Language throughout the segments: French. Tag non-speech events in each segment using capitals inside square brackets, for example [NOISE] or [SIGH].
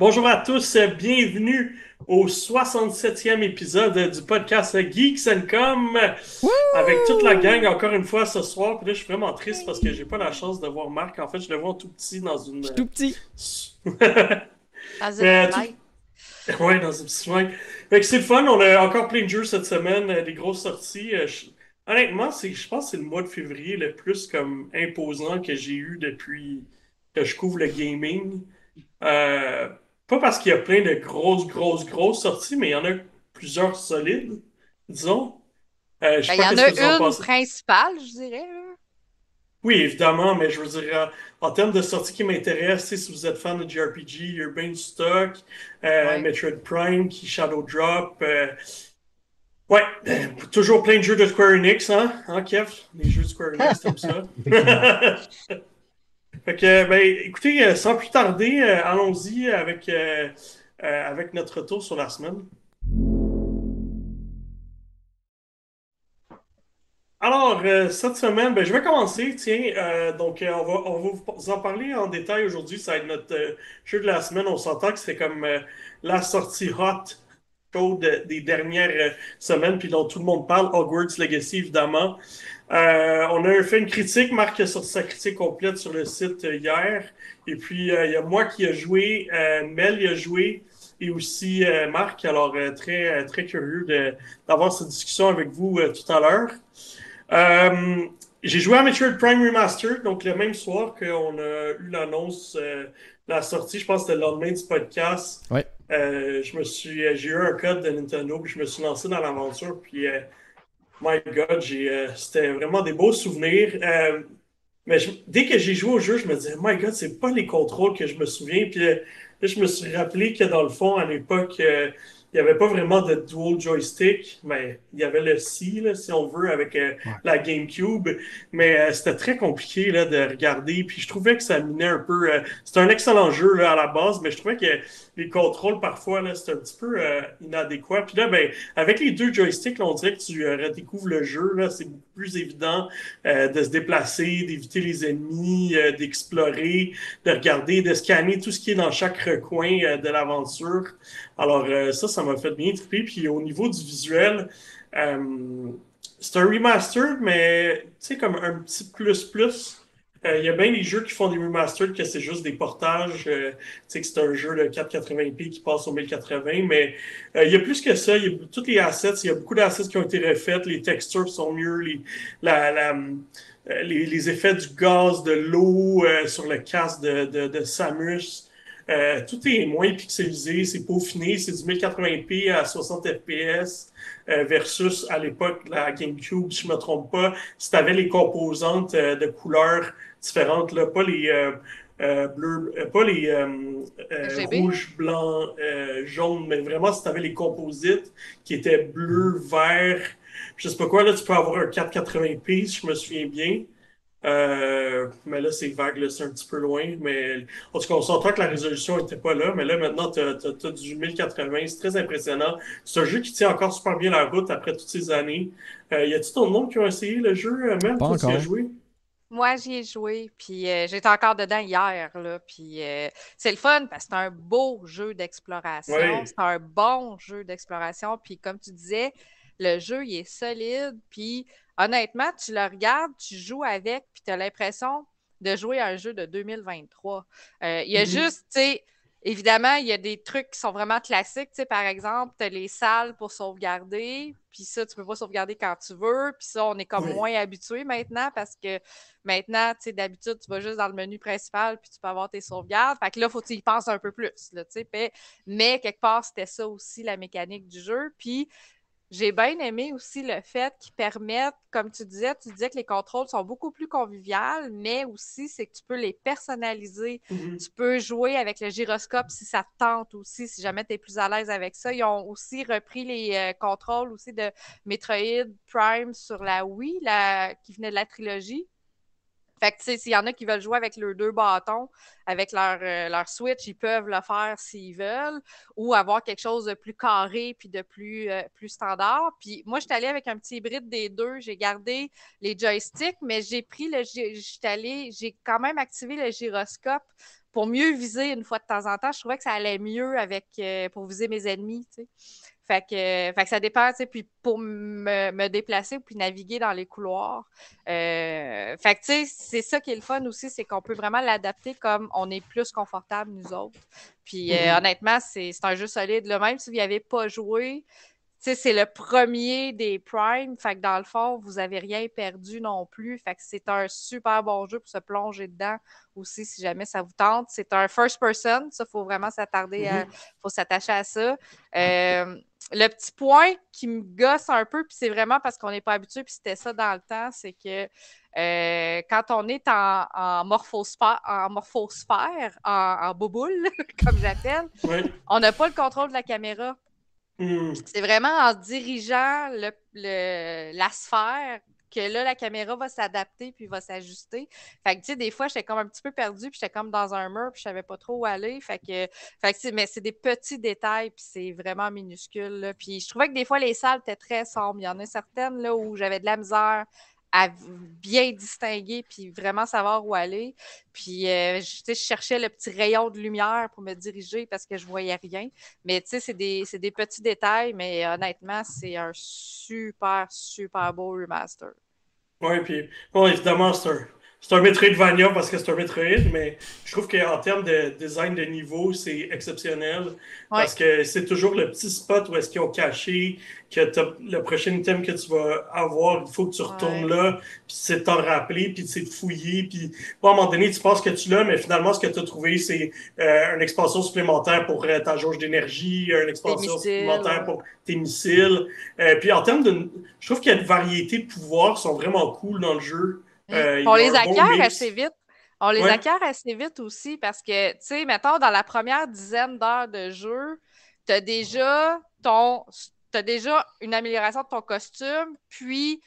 Bonjour à tous, bienvenue au 67e épisode du podcast Geeks and Com avec toute la gang encore une fois ce soir. Puis là, je suis vraiment triste parce que j'ai pas la chance de voir Marc. En fait, je le vois tout petit dans une. tout petit. dans [LAUGHS] une euh, [LAUGHS] Ouais, dans une petite Fait que c'est le fun. On a encore plein de jeux cette semaine, euh, des grosses sorties. Euh, honnêtement, c'est, je pense que c'est le mois de février le plus comme imposant que j'ai eu depuis que je couvre le gaming. Euh, pas parce qu'il y a plein de grosses, grosses, grosses sorties, mais il y en a plusieurs solides, disons. Euh, ben, il y en a une principale, je dirais. Oui, évidemment, mais je veux dire, en, termes de sorties qui m'intéressent, si vous êtes fan de JRPG, Urban Stock, euh, Metroid Prime, qui Shadow Drop. Euh, ouais, [CLEARS THROAT] toujours plein de jeux de Square Enix, hein, hein Kev? Les jeux de Square Enix, comme ça? [LAUGHS] [LAUGHS] Fait que, ben, écoutez, euh, sans plus tarder, euh, allons-y avec, euh, avec notre tour sur la semaine. Alors, cette semaine, ben, je vais commencer. Tiens, donc, on, va, on va vous en parler en détail aujourd'hui. Ça va être notre jeu de la semaine. On s'entend que c'est comme la sortie hot chaude des dernières semaines, puis dont tout le monde parle. Hogwarts Legacy, évidemment. Euh, on a fait une critique, Marc a sorti sa critique complète sur le site euh, hier. Et puis, euh, il y a moi qui a joué, Mel y a joué, et aussi Marc. Alors, très, très curieux d'avoir cette discussion avec vous tout à l'heure. J'ai joué à Metroid Prime Remastered, donc le même soir qu'on a eu l'annonce, la sortie, je pense que c'était le lendemain du podcast. Ouais. je me suis, j'ai eu un code de Nintendo, puis je me suis lancé dans l'aventure, puis My God, euh, c'était vraiment des beaux souvenirs. Euh, mais dès que j'ai joué au jeu, je me disais, My God, c'est pas les contrôles que je me souviens. Puis euh, là, je me suis rappelé que dans le fond, à l'époque, il n'y avait pas vraiment de dual joystick, mais il y avait le C, si on veut, avec euh, la GameCube. Mais euh, c'était très compliqué là, de regarder. Puis je trouvais que ça minait un peu. Euh, c'était un excellent jeu là, à la base, mais je trouvais que les contrôles, parfois, c'était un petit peu inadéquat. Puis là, ben, avec les deux joysticks, on dirait que tu redécouvres le jeu. C'est beaucoup plus évident de se déplacer, d'éviter les ennemis, d'explorer, de regarder, de scanner tout ce qui est dans chaque recoin de l'aventure. Alors, ça, ça m'a fait bien triper. Puis au niveau du visuel, euh, c'est un remaster, mais tu sais, comme un petit plus-plus. Euh, il y a bien des jeux qui font des remasters que c'est juste des portages. Euh, tu sais que c'est un jeu de 480p qui passe au 1080, mais il y a plus que ça. Il y a tous les assets. Il y a beaucoup d'assets qui ont été refaits. Les textures sont mieux. Les, les, effets du gaz, de l'eau sur le casque de, de Samus. Euh, tout est moins pixelisé, c'est peaufiné, c'est du 1080p à 60 fps euh, versus à l'époque la GameCube, si je ne me trompe pas, si tu avais les composantes euh, de couleurs différentes, là, pas les bleus, pas les rouges, blancs, jaunes, mais vraiment si tu avais les composites qui étaient bleus, verts, je sais pas quoi, là tu peux avoir un 480p si je me souviens bien. Euh, mais là, c'est vague, c'est un petit peu loin. Mais en tout cas, on s'entend que la résolution n'était pas là. Mais là, maintenant, tu as, du 1080. C'est très impressionnant. C'est un jeu qui tient encore super bien la route après toutes ces années. Euh, y a-t-il ton nom qui ont essayé le jeu, euh, même Pas encore. joué? Moi, j'y ai joué, puis j'étais encore dedans hier, là, puis c'est le fun parce que c'est un beau jeu d'exploration, c'est un bon jeu d'exploration, puis comme tu disais, le jeu, il est solide, puis honnêtement, tu le regardes, tu joues avec, puis tu as l'impression de jouer à un jeu de 2023. Euh, il y a mm-hmm. juste, tu sais, évidemment, il y a des trucs qui sont vraiment classiques. Tu sais, par exemple, tu as les salles pour sauvegarder, puis ça, tu peux pas sauvegarder quand tu veux, puis ça, on est comme moins habitué maintenant parce que maintenant, tu sais, d'habitude, tu vas juste dans le menu principal, puis tu peux avoir tes sauvegardes. Fait que là, faut que tu y penses un peu plus, là, tu sais. Mais quelque part, c'était ça aussi la mécanique du jeu. Puis j'ai bien aimé aussi le fait qu'ils permettent, comme tu disais, tu disais que les contrôles sont beaucoup plus conviviales, mais aussi c'est que tu peux les personnaliser. Mm-hmm. Tu peux jouer avec le gyroscope si ça te tente aussi, si jamais tu es plus à l'aise avec ça. Ils ont aussi repris les euh, contrôles aussi de Metroid Prime sur la Wii, la, qui venait de la trilogie. Fait que, tu sais, s'il y en a qui veulent jouer avec leurs deux bâtons, avec leur, euh, leur Switch, ils peuvent le faire s'ils veulent, ou avoir quelque chose de plus carré puis de plus, euh, plus standard. Puis moi, je suis allée avec un petit hybride des deux. J'ai gardé les joysticks, mais j'ai pris le. J'ai quand même activé le gyroscope pour mieux viser une fois de temps en temps, je trouvais que ça allait mieux avec pour viser mes ennemis. Fait que, ça dépend, tu puis pour me, déplacer puis naviguer dans les couloirs. Euh, fait que, tu sais, c'est ça qui est le fun aussi, c'est qu'on peut vraiment l'adapter comme on est plus confortable, nous autres. Puis, euh, mm-hmm. honnêtement, c'est un jeu solide. Là, même si vous n'y avez pas joué, c'est le premier des Prime. Fait que dans le fond, vous n'avez rien perdu non plus. Fait que c'est un super bon jeu pour se plonger dedans aussi si jamais ça vous tente. C'est un first person. Ça, il faut vraiment s'attarder à. Mm-hmm. faut s'attacher à ça. Euh, le petit point qui me gosse un peu, puis c'est vraiment parce qu'on n'est pas habitué, puis c'était ça dans le temps, c'est que euh, quand on est en, en, morphosphère, en, morphosphère, en, boboule, [LAUGHS] comme j'appelle, on n'a pas le contrôle de la caméra. Hmm. C'est vraiment en dirigeant le, la sphère que là, la caméra va s'adapter puis va s'ajuster. Fait que, tu sais, des fois, j'étais comme un petit peu perdue, puis j'étais comme dans un mur, puis je savais pas trop où aller. Fait que, fait que mais c'est des petits détails, puis c'est vraiment minuscule. Puis je trouvais que des fois, les salles étaient très sombres. Il y en a certaines là, où j'avais de la misère à bien distinguer puis vraiment savoir où aller. Puis, euh, je, cherchais le petit rayon de lumière pour me diriger parce que je voyais rien. Mais, tu sais, c'est des, des, petits détails, mais honnêtement, c'est un super, super beau remaster. Oui, puis, bon, évidemment, c'est c'est un Metroidvania parce que c'est un Metroid, mais je trouve qu'en termes de design de niveau, c'est exceptionnel. Parce que c'est toujours le petit spot où est-ce qu'ils ont caché que le prochain item que tu vas avoir, il faut que tu retournes là, puis c'est t'en rappeler, puis c'est de fouiller, puis à un moment donné, tu penses que tu l'as, mais finalement, ce que tu as trouvé, c'est euh, une expansion supplémentaire pour euh, ta jauge d'énergie, une expansion supplémentaire pour tes missiles. Euh, puis en termes de... Je trouve qu'il y a une variété de pouvoirs qui sont vraiment cool dans le jeu. Euh, on les acquiert assez vite. On les acquiert assez vite aussi parce que, tu sais, mettons, dans la première dizaine d'heures de jeu, tu as déjà ton. As déjà une amélioration de ton costume, puis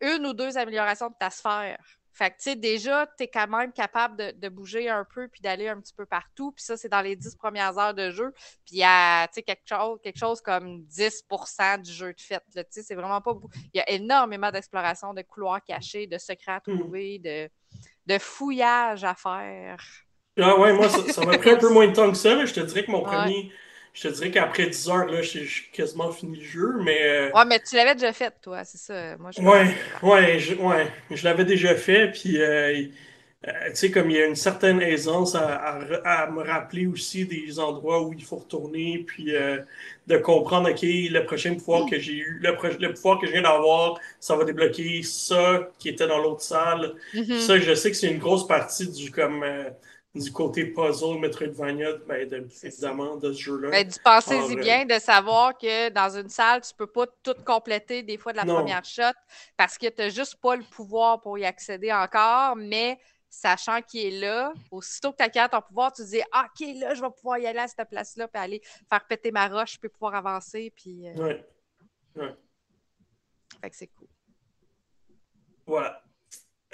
une ou deux améliorations de ta sphère. Fait que, tu sais, déjà, tu es quand même capable de, bouger un peu puis d'aller un petit peu partout. Puis ça, c'est dans les dix premières heures de jeu. Puis il y a, tu sais, quelque chose, quelque chose comme 10% du jeu de fête. Tu sais, c'est vraiment pas beaucoup. Il y a énormément d'exploration, de couloirs cachés, de secrets à hmm. trouver, de, de fouillage à faire. Ah ouais, moi, ça m'a pris un peu [LAUGHS] moins de temps que ça. Je te dirais que mon premier je te dirais qu'après 10 heures, là, j'ai quasiment fini le jeu, mais... Euh, ouais, mais tu l'avais déjà fait, toi, c'est ça. Moi, je ouais, ouais, je, ouais, je l'avais déjà fait, puis... Euh, euh, tu sais, comme il y a une certaine aisance à, me rappeler aussi des endroits où il faut retourner, puis de comprendre, OK, le prochain pouvoir que j'ai eu, le, le, pouvoir que je viens d'avoir, ça va débloquer ça qui était dans l'autre salle. Mm-hmm. Ça, je sais que c'est une grosse partie du comme du côté puzzle, Metroidvania, ben, de, évidemment, de ce jeu-là. Ben, du pensez-y bien de savoir que dans une salle, tu peux pas tout compléter des fois de la première shot parce que tu n'as juste pas le pouvoir pour y accéder encore, mais sachant qu'il est là, aussitôt que tu as ton pouvoir, tu te dis ah, OK, là, je vais pouvoir y aller à cette place-là, puis aller faire péter ma roche, puis pouvoir avancer. Puis, euh... ouais. Fait que c'est cool. Voilà.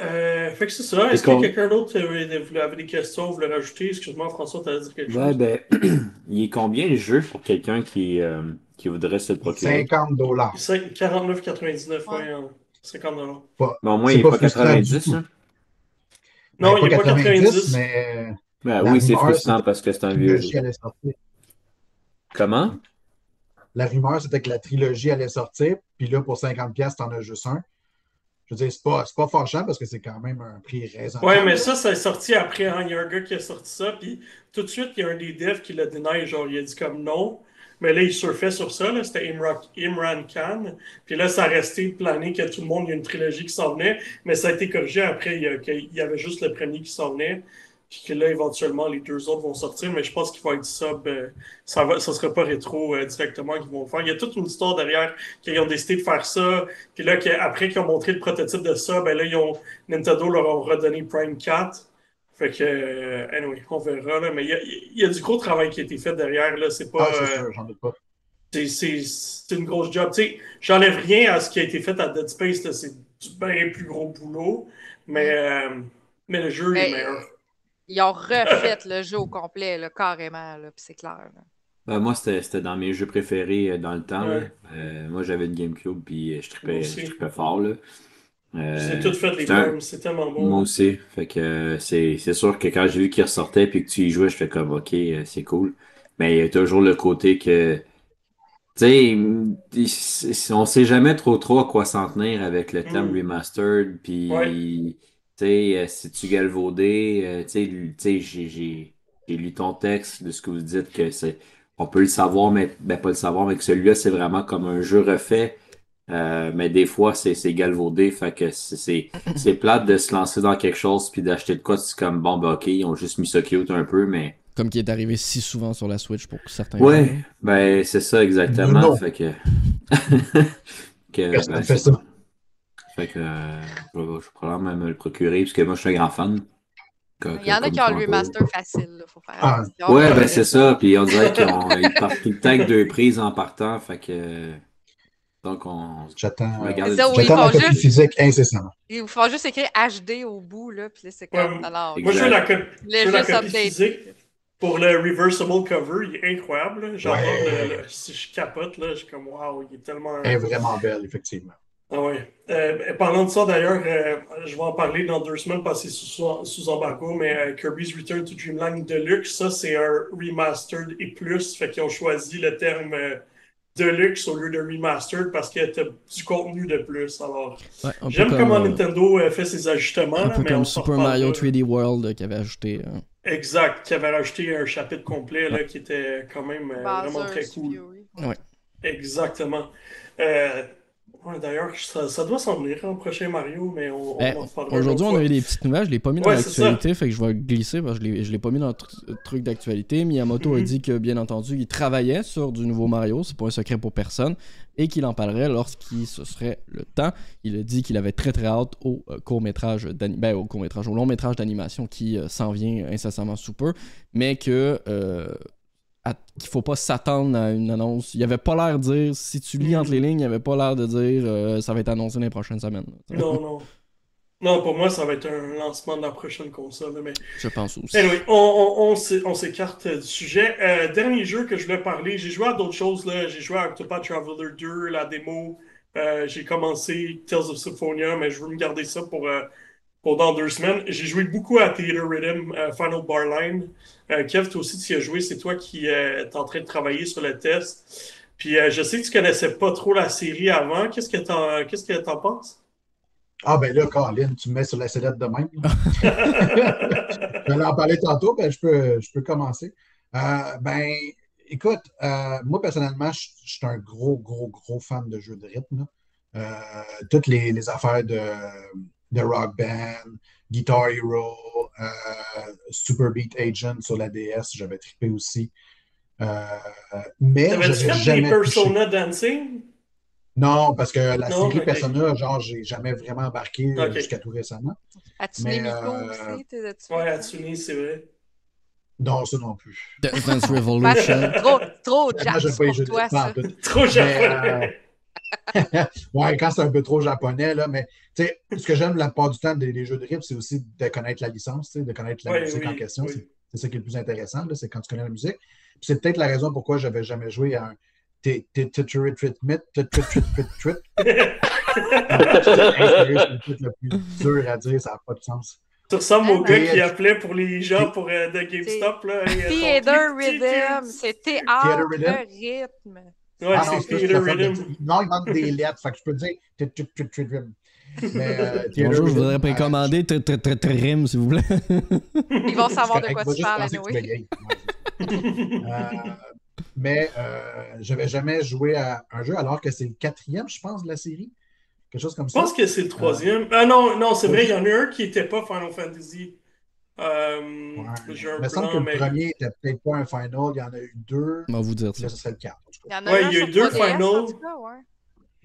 Euh, fait que c'est ça. Est-ce que quelqu'un d'autre avait des questions, voulait rajouter? Excuse-moi, François, tu as dit quelque chose. Ouais, ben, [CLEARS THROAT] il est combien le jeu pour quelqu'un qui, euh, qui voudrait se le procurer? 50 dollars. 49,99, ouais. 50 dollars. Mais au moins, il n'est pas, 90, hein? Non, il n'est pas 90, mais. Ben, oui, c'est frustrant parce que c'est un vieux jeu. Comment? La rumeur, c'était que la trilogie allait sortir, puis là, pour 50$, t'en as juste un. Veux dire, c'est pas, pas parce que c'est quand même un prix raisonnable. Ouais, mais ça, ça est sorti après. Hein. Y a un gars qui a sorti ça, puis tout de suite, il y a un des devs qui l'a dénié, genre, il a dit comme non. Mais là, il surfait sur ça, c'était Imran Khan. Puis là, ça a resté plané que tout le monde, il y a une trilogie qui s'en venait, mais ça a été corrigé après, il y, avait juste le premier qui s'en venait puis que là, éventuellement, les deux autres vont sortir, mais je pense qu'il va être sub. Euh, ça ne ça sera pas rétro euh, directement qu'ils vont le faire. Il y a toute une histoire derrière qu'ils ont décidé de faire ça. Puis là, après qu'ils ont montré le prototype de ça, ben là, ils ont, Nintendo leur a redonné Prime 4. Fait que, euh, anyway, on verra. Là, mais il y, a, du gros travail qui a été fait derrière. Là, c'est pas. Ah, j'en doute pas. C'est une grosse job. Tu sais, j'enlève rien à ce qui a été fait à Dead Space. C'est du bien plus gros boulot. Mais, mais le jeu est meilleur. Ils ont refait le jeu au complet, là, carrément, là, puis c'est clair. Ben, moi, c'était dans mes jeux préférés euh, dans le temps. Euh, moi, j'avais une GameCube, puis je tripais, fort. Là. Euh, J'ai tout fait les mêmes, c'est tellement Moi bon. aussi. Fait que euh, c'est c'est sûr que quand j'ai vu qu'il ressortait puis que tu y jouais, je fais comme OK, euh, c'est cool. Mais il y a toujours le côté que tu sais, on sait jamais trop trop à quoi s'en tenir avec le terme Mm. remastered puis Ouais. Sais, euh, si tu galvaudé, euh, tu sais, tu sais, j'ai lu ton texte de ce que vous dites que c'est on peut le savoir mais ben pas le savoir mais que celui-là c'est vraiment comme un jeu refait. Euh, mais des fois, c'est c'est galvaudé, fait que c'est plate de se lancer dans quelque chose puis d'acheter de quoi, c'est comme bon, ben ok, ils ont juste mis ça cute un peu, mais Comme qui est arrivé si souvent sur la Switch pour certains. ouais, jeux. ben c'est ça exactement, Non. fait que, [LAUGHS] ben, fait ça? Fait que euh, je vais probablement me le procurer parce que moi je suis un grand fan. Que- Il y en a qui ont le remaster facile, là, faut faire Ah. attention. Ouais, ben c'est ça, puis on dirait qu'ils ont- ils partent tout le temps avec deux prises en partant, fait que donc on J'attends j'attends ils la copie juste- physique incessamment. Ils font juste écrire HD au bout, là, puis là, c'est comme. Ouais, alors, Moi, je veux la, co- les je veux la juste copie update. physique pour le reversible cover. Il est incroyable. Ouais. le, le- Si je capote, là, je suis comme waouh, il est tellement. Elle est vraiment belle, effectivement. Ah ouais. Euh, parlant de ça, d'ailleurs, euh, je vais en parler dans deux semaines parce que c'est sous, sous embargo, mais euh, Kirby's Return to Dreamland Deluxe, ça, c'est un remastered et plus. Fait qu'ils ont choisi le terme euh, Deluxe au lieu de remastered parce qu'il y a du contenu de plus. Alors, Ouais, j'aime comme, comment euh, Nintendo euh, fait ses ajustements. Un peu mais comme Super Mario reparlera. 3D World euh, qui avait ajouté. euh, Exact, qui avait rajouté un chapitre complet là, qui était quand même euh, vraiment très cool. Exactement. Euh, ouais, D'ailleurs, ça, ça doit s'en venir en prochain Mario, mais on, on Ben, en reparlera Aujourd'hui, on a eu des petites nouvelles. Je l'ai pas mis dans Ouais, l'actualité, fait que je vais glisser parce que je l'ai- pas mis dans le tr- truc d'actualité. Miyamoto a Mhm. dit que, bien entendu, il travaillait sur du nouveau Mario, c'est pas un secret pour personne, et qu'il en parlerait lorsqu'il ce serait le temps. Il a dit qu'il avait très très hâte au euh, court-métrage ben, au court-métrage, au long-métrage d'animation qui euh, s'en vient incessamment sous peu, mais que euh, à- qu'il faut pas s'attendre à une annonce. Il avait pas l'air de dire, si tu lis entre les lignes, il avait pas l'air de dire euh, ça va être annoncé dans les prochaines semaines. Non, non. Non, pour moi, ça va être un lancement de la prochaine console. Mais Je pense aussi. anyway, on, on, on s'é- on s'écarte du sujet. Euh, dernier jeu que je voulais parler, j'ai joué à d'autres choses. J'ai joué à Octopath Traveler 2, la démo. Euh, j'ai commencé Tales of Symphonia, mais je veux me garder ça pour, euh, pour dans deux semaines. J'ai joué beaucoup à Theater Rhythm, euh, Final Barline. Euh, Kev, toi aussi, tu y as joué. C'est toi qui euh, es en train de travailler sur le test. Puis je sais que tu connaissais pas trop la série avant. Qu'est-ce que t'en qu'est-ce que t'en penses? Ah, ben là, Colin, tu me mets sur la sellette de même. [LAUGHS] Je vais en parler tantôt, ben, je, peux, je peux commencer. Ben, écoute, moi, personnellement, je, je suis un gros, gros, gros fan de jeux de rythme. toutes les, les affaires de, de Rock Band, Guitar Hero, euh, Super Beat Agent sur la DS, j'avais trippé aussi. Euh, mais T'avais-tu fait jamais des touché. Persona Dancing? Non, parce que la Non, série. Persona, genre, j'ai jamais vraiment embarqué euh, jusqu'à tout récemment. Miko euh, aussi? T'es là-dessus? Ouais, Hatsune, c'est vrai. Non, ça non plus. Dance Dance Revolution. trop, trop jazz pour toi, ça. Trop euh, ouais, quand c'est un peu trop japonais, là, mais tu sais, ce que j'aime la plupart du temps des, des jeux de rythme, c'est aussi de connaître la licence, tu sais, de connaître la Ouais, musique oui, en question. oui. C'est- ça qui est le plus intéressant, là, c'est quand tu connais la musique. Puis c'est peut-être la raison pourquoi j'avais jamais joué à un. C'est le truc le plus dur à dire, ça n'a pas de sens. Tu ressembles au Ah, gars qui appelait pour les gens pour euh, de GameStop. Là, et, euh, ton Theater Rhythm, c'est Theater théâtre Rhythm. rythme. Ouais, Ah non, c'est c'est Theater ça, ça, Rhythm. Non, il manque des lettres, fait que je peux dire Trit- Rhythm. Mais, euh, Bonjour, je voudrais euh, précommander s'il vous plaît. [LAUGHS] Ils vont savoir de quoi tu parles. Euh, mais euh, j'avais jamais joué à un jeu alors que c'est le quatrième, je pense, de la série. Quelque chose comme Je ça. pense que c'est le troisième. Ah non, non, c'est vrai, il y en a un qui n'était pas Final Fantasy. Euh, Ouais. J'ai un Il me semble que plan, le mais. premier était peut-être pas un final, il y en a eu deux. On va vous dire là, ça. ce serait le quatre. en tout Il cas. y en a Ouais, il y a eu deux 3DS, en finals. ouais.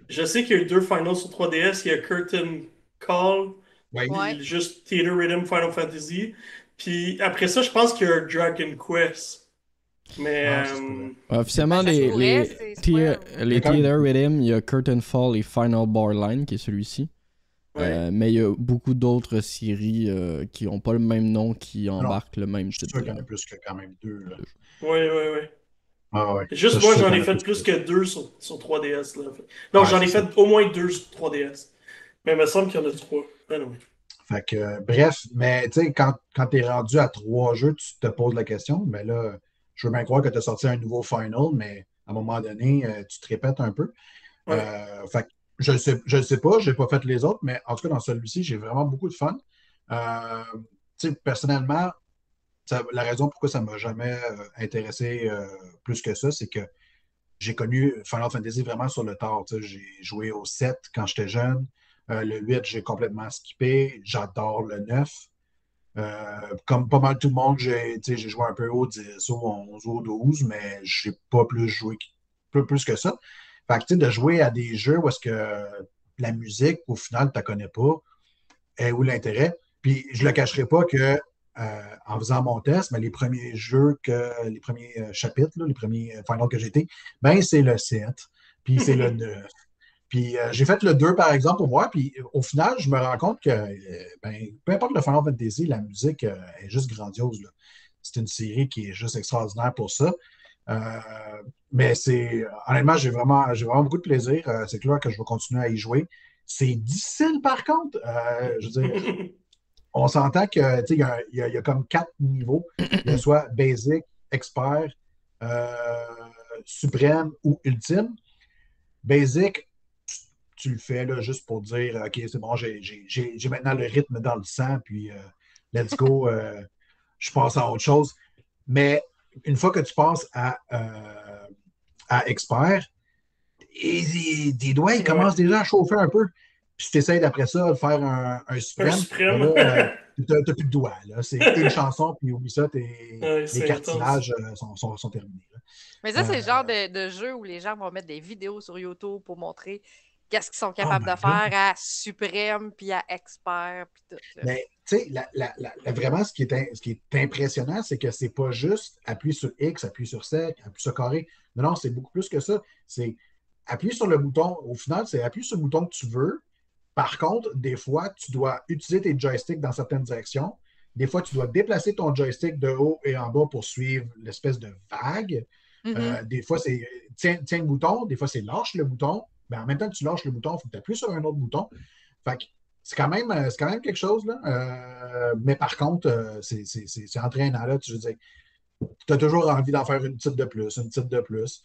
Je sais qu'il y a eu deux finals sur 3DS. Il y a Curtain Call, Ouais. Ouais. puis juste Theater Rhythm Final Fantasy. Puis après ça, je pense qu'il y a un Dragon Quest. Mais. Ah, euh. Officiellement, ça les, les, Theater Rhythm, il y a Curtain Fall et Final Bar Line, qui est celui-ci. Ouais. Euh, mais il y a beaucoup d'autres séries euh, qui n'ont pas le même nom qui embarquent le même Je suis type. sûr qu'il y en a plus que quand même deux. Là. Ouais. Ah, ouais. Juste moi, j'en ai fait plus que- deux sur, sur 3DS. Là. Non, Ouais, j'en ai c'est fait au moins deux sur 3DS. Mais il me semble qu'il y en a trois. Fait que, bref, mais tu sais, quand, quand tu es rendu à trois jeux, tu te poses la question. Mais là, je veux bien croire que tu as sorti un nouveau final, mais à un moment donné, euh, tu te répètes un peu. Euh, fait que, je ne sais, sais pas, je n'ai pas fait les autres, mais en tout cas, dans celui-ci, j'ai vraiment beaucoup de fun. Euh, personnellement, la raison pourquoi ça ne m'a jamais intéressé plus que ça, c'est que j'ai connu Final Fantasy vraiment sur le tard. J'ai joué au 7 quand j'étais jeune. Euh, le 8, j'ai complètement skippé. J'adore le 9. Euh, comme pas mal tout le monde, j'ai joué un peu au 10, au 11, au 12, mais j'ai pas plus joué plus que ça. Fait que, de jouer à des jeux où est-ce que la musique, au final, tu ne connais pas, et où l'intérêt. Puis je ne le cacherai pas que euh, en faisant mon test, mais les premiers jeux que les premiers chapitres, les premiers finals que j'ai été, ben c'est le 7, puis c'est le [LAUGHS] 9, Puis euh, j'ai fait le 2, par exemple, pour voir. Puis au final, je me rends compte que euh, ben, peu importe le Final Fantasy, la musique euh, est juste grandiose. C'est une série qui est juste extraordinaire pour ça. Mais c'est honnêtement, j'ai vraiment, j'ai vraiment beaucoup de plaisir. c'est clair que je vais continuer à y jouer. C'est difficile par contre. je veux dire, [LAUGHS] on s'entend qu'il y, y, a comme quatre niveaux. Il y a soit basic, expert, suprême ou ultime. Basic, tu le fais là, juste pour dire OK, c'est bon, j'ai maintenant le rythme dans le sang, puis euh, let's go, euh, je passe à autre chose. Mais une fois que tu passes à, euh, à expert, et, tes doigts ils commencent déjà à chauffer un peu. Puis tu essaies d'après ça de faire un, un suprême. [LAUGHS] tu n'as plus de doigts. C'est une chanson, puis oublie ça, tes, les cartilages sont, sont, sont, terminés. Mais ça, c'est le genre de, de, jeu où les gens vont mettre des vidéos sur YouTube pour montrer qu'est-ce qu'ils sont capables oh de faire à suprême puis à expert. Puis tout, Mais tu sais, vraiment, ce qui est, ce qui est impressionnant, c'est que c'est pas juste appuyer sur X, appuyer sur C, appuyer sur carré. Non, non, c'est beaucoup plus que ça. C'est appuyer sur le bouton. Au final, c'est appuyer sur le bouton que tu veux. Par contre, des fois, tu dois utiliser tes joysticks dans certaines directions. Des fois, tu dois déplacer ton joystick de haut et en bas pour suivre l'espèce de vague. Mm-hmm. Euh, des fois, c'est tiens, tiens, le bouton. Des fois, c'est lâche le bouton ben, en même temps que tu lâches le bouton, il faut que tu appuies sur un autre bouton. Fait c'est quand, même, euh, quand même quelque chose. Là. Euh, mais par contre, euh, c'est entraînant. Là, tu, veux tu as toujours envie d'en faire une petite de plus, une petite de plus.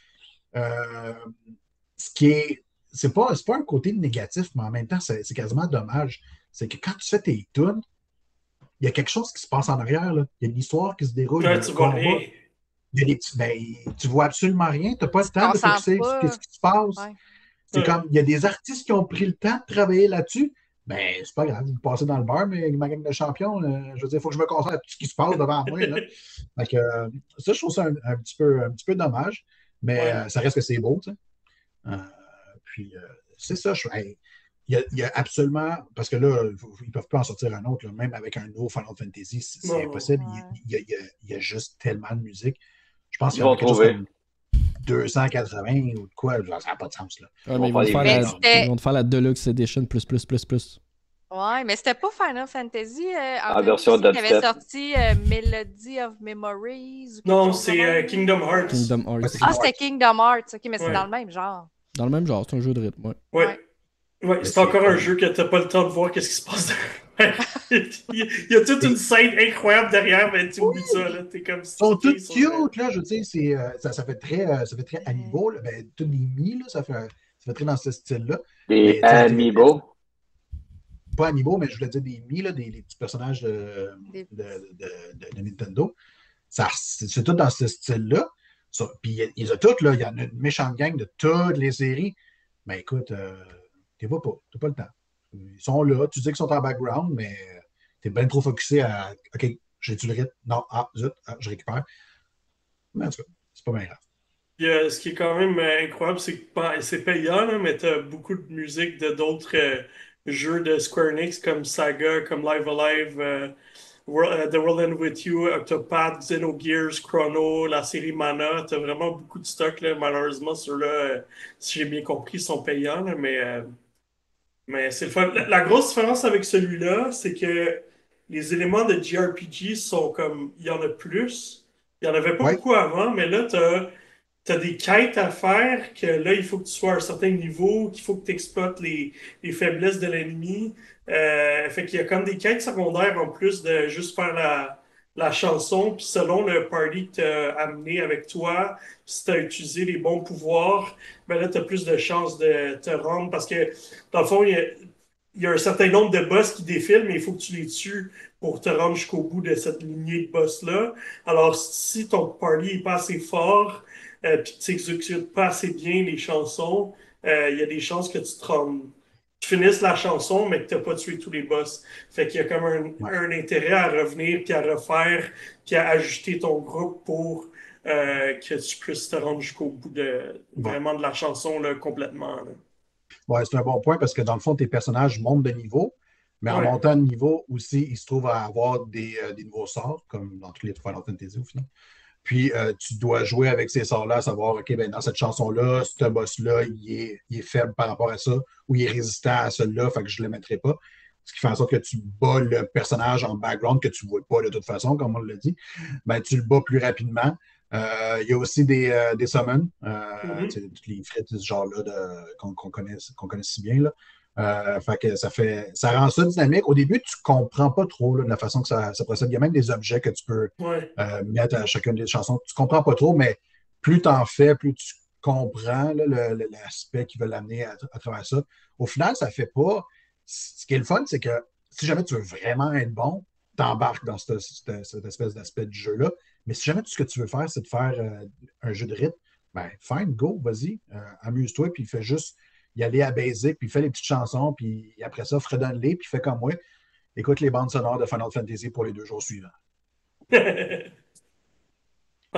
ce qui est. C'est pas, pas un côté négatif, mais en même temps, c'est quasiment dommage. C'est que quand tu fais tes tunes, il y a quelque chose qui se passe en arrière. Là. Il y a une histoire qui se déroule. Ouais, tu vois rien. Il y a des ben, tu vois absolument rien. Tu n'as pas le temps de fixer ce qui se passe? C'est comme, il y a des artistes qui ont pris le temps de travailler là-dessus. Ben, c'est pas grave, vous passez dans le bar, mais ma gang de champions, euh, je veux dire, il faut que je me concentre à tout ce qui se passe devant moi. Là. [LAUGHS] Donc, euh, ça, je trouve ça un, petit, peu, un petit peu dommage, mais euh, ça reste que c'est beau, tu sais. puis, c'est ça, je, il, y a, absolument, parce que là, ils ne peuvent pas en sortir un autre, même avec un nouveau Final Fantasy, c'est impossible. Il, y a, juste tellement de musique. Je pense qu'il y a quelque chose 280 ou de quoi, ça n'a pas de sens. Là. mais ils, vont faire la, ils vont faire la Deluxe Edition plus plus plus plus. Ouais, mais c'était pas Final Fantasy euh, en ah, version qui avait sorti euh, Melody of Memories. Non, c'est euh, Kingdom Hearts. Kingdom Hearts. Ah, c'était Kingdom Hearts, ok, mais c'est dans le même genre. Dans le même genre, c'est un jeu de rythme, ouais. Ouais. ouais. c'est encore un jeu que t'as pas le temps de voir qu'est-ce qui se passe [LAUGHS] [LAUGHS] il y a toute une scène incroyable derrière, mais tu oublies ça. Là. T'es comme Ils sont tous cute, là. Je veux dire, c'est, euh, ça, ça, fait très, euh, ça fait très amiibo. Là. Ben, tous les mi, là, ça fait, ça fait très dans ce style-là. Des amiibo. Pas amiibo, mais je voulais dire des mi, là, des, des petits personnages de, de, de, de Nintendo. Ça, c'est, tout dans ce style-là. Puis ils ont toutes, là. Il y en a une méchante gang de toutes les séries. Mais écoute, euh, tu vois pas. Tu pas le temps. Ils sont là, tu dis qu'ils sont en background, mais tu es bien trop focusé à OK, j'ai-tu le rythme? Non, ah, zut, ah, je récupère. Mais en tout cas, c'est pas bien grave. ce qui est quand même euh, incroyable, c'est que c'est payant, mais tu as beaucoup de musique de d'autres euh, jeux de Square Enix comme Saga, comme Live Alive, euh, The World End With You, Octopath, Xenogears, Chrono, la série Mana. Tu as vraiment beaucoup de stock. Là. Malheureusement, ceux-là, si j'ai bien compris, sont payants, mais mais c'est le fun. La, grosse différence avec celui-là, c'est que les éléments de JRPG sont comme. Il y en a plus. Il n'y en avait pas beaucoup avant, mais là, tu as des quêtes à faire, que là, il faut que tu sois à un certain niveau, qu'il faut que tu exploites les, les, faiblesses de l'ennemi. Euh, fait qu'il y a comme des quêtes secondaires en plus de juste faire la, la chanson, puis selon le party que tu as amené avec toi, si tu as utilisé les bons pouvoirs, ben là, tu as plus de chances de te rendre parce que, dans le fond, il y, a, un certain nombre de boss qui défilent, mais il faut que tu les tues pour te rendre jusqu'au bout de cette lignée de boss-là. Alors, si ton party n'est pas assez fort, euh, puis tu n'exécutes pas assez bien les chansons, euh, il y a des chances que tu te rendes finisses la chanson, mais que tu n'as pas tué tous les boss. Fait qu'il y a comme un, intérêt à revenir, puis à refaire, puis à ajuster ton groupe pour euh, que tu puisses te rendre jusqu'au bout de vraiment de la chanson là, complètement. Ouais, c'est un bon point parce que dans le fond, tes personnages montent de niveau, mais en montant de niveau aussi, ils se trouvent à avoir des, euh, des nouveaux sorts, comme dans tous les Final Fantasy au final. Puis euh, tu dois jouer avec ces sorts-là, savoir, OK, ben, dans cette chanson-là, ce boss-là, il est, il est, faible par rapport à ça, ou il est résistant à celui-là, fait que je ne le mettrai pas. Ce qui fait en sorte que tu bats le personnage en background que tu ne vois pas de toute façon, comme on l'a dit. Ben, tu le bats plus rapidement. Euh, il y a aussi des, euh, des summons, toutes les frites de ce genre-là qu'on connaît, connaît si bien. Là. Euh, fait que ça fait ça rend ça dynamique. Au début, tu ne comprends pas trop de la façon que ça, procède. Il y a même des objets que tu peux euh, mettre à chacune des chansons. Tu ne comprends pas trop, mais plus tu en fais, plus tu comprends l'aspect qui veut l'amener à, travers ça. Au final, ça ne fait pas. Ce qui est le fun, c'est que si jamais tu veux vraiment être bon, tu embarques dans cette, espèce d'aspect du jeu-là. Mais si jamais tout ce que tu veux faire, c'est de faire euh, un jeu de rythme, ben, fine, go, vas-y, amuse-toi, puis fais juste y aller à Basic, puis fait les petites chansons, puis après ça, fredonne-les, puis fait comme moi. Écoute les bandes sonores de Final Fantasy pour les deux jours suivants. [LAUGHS]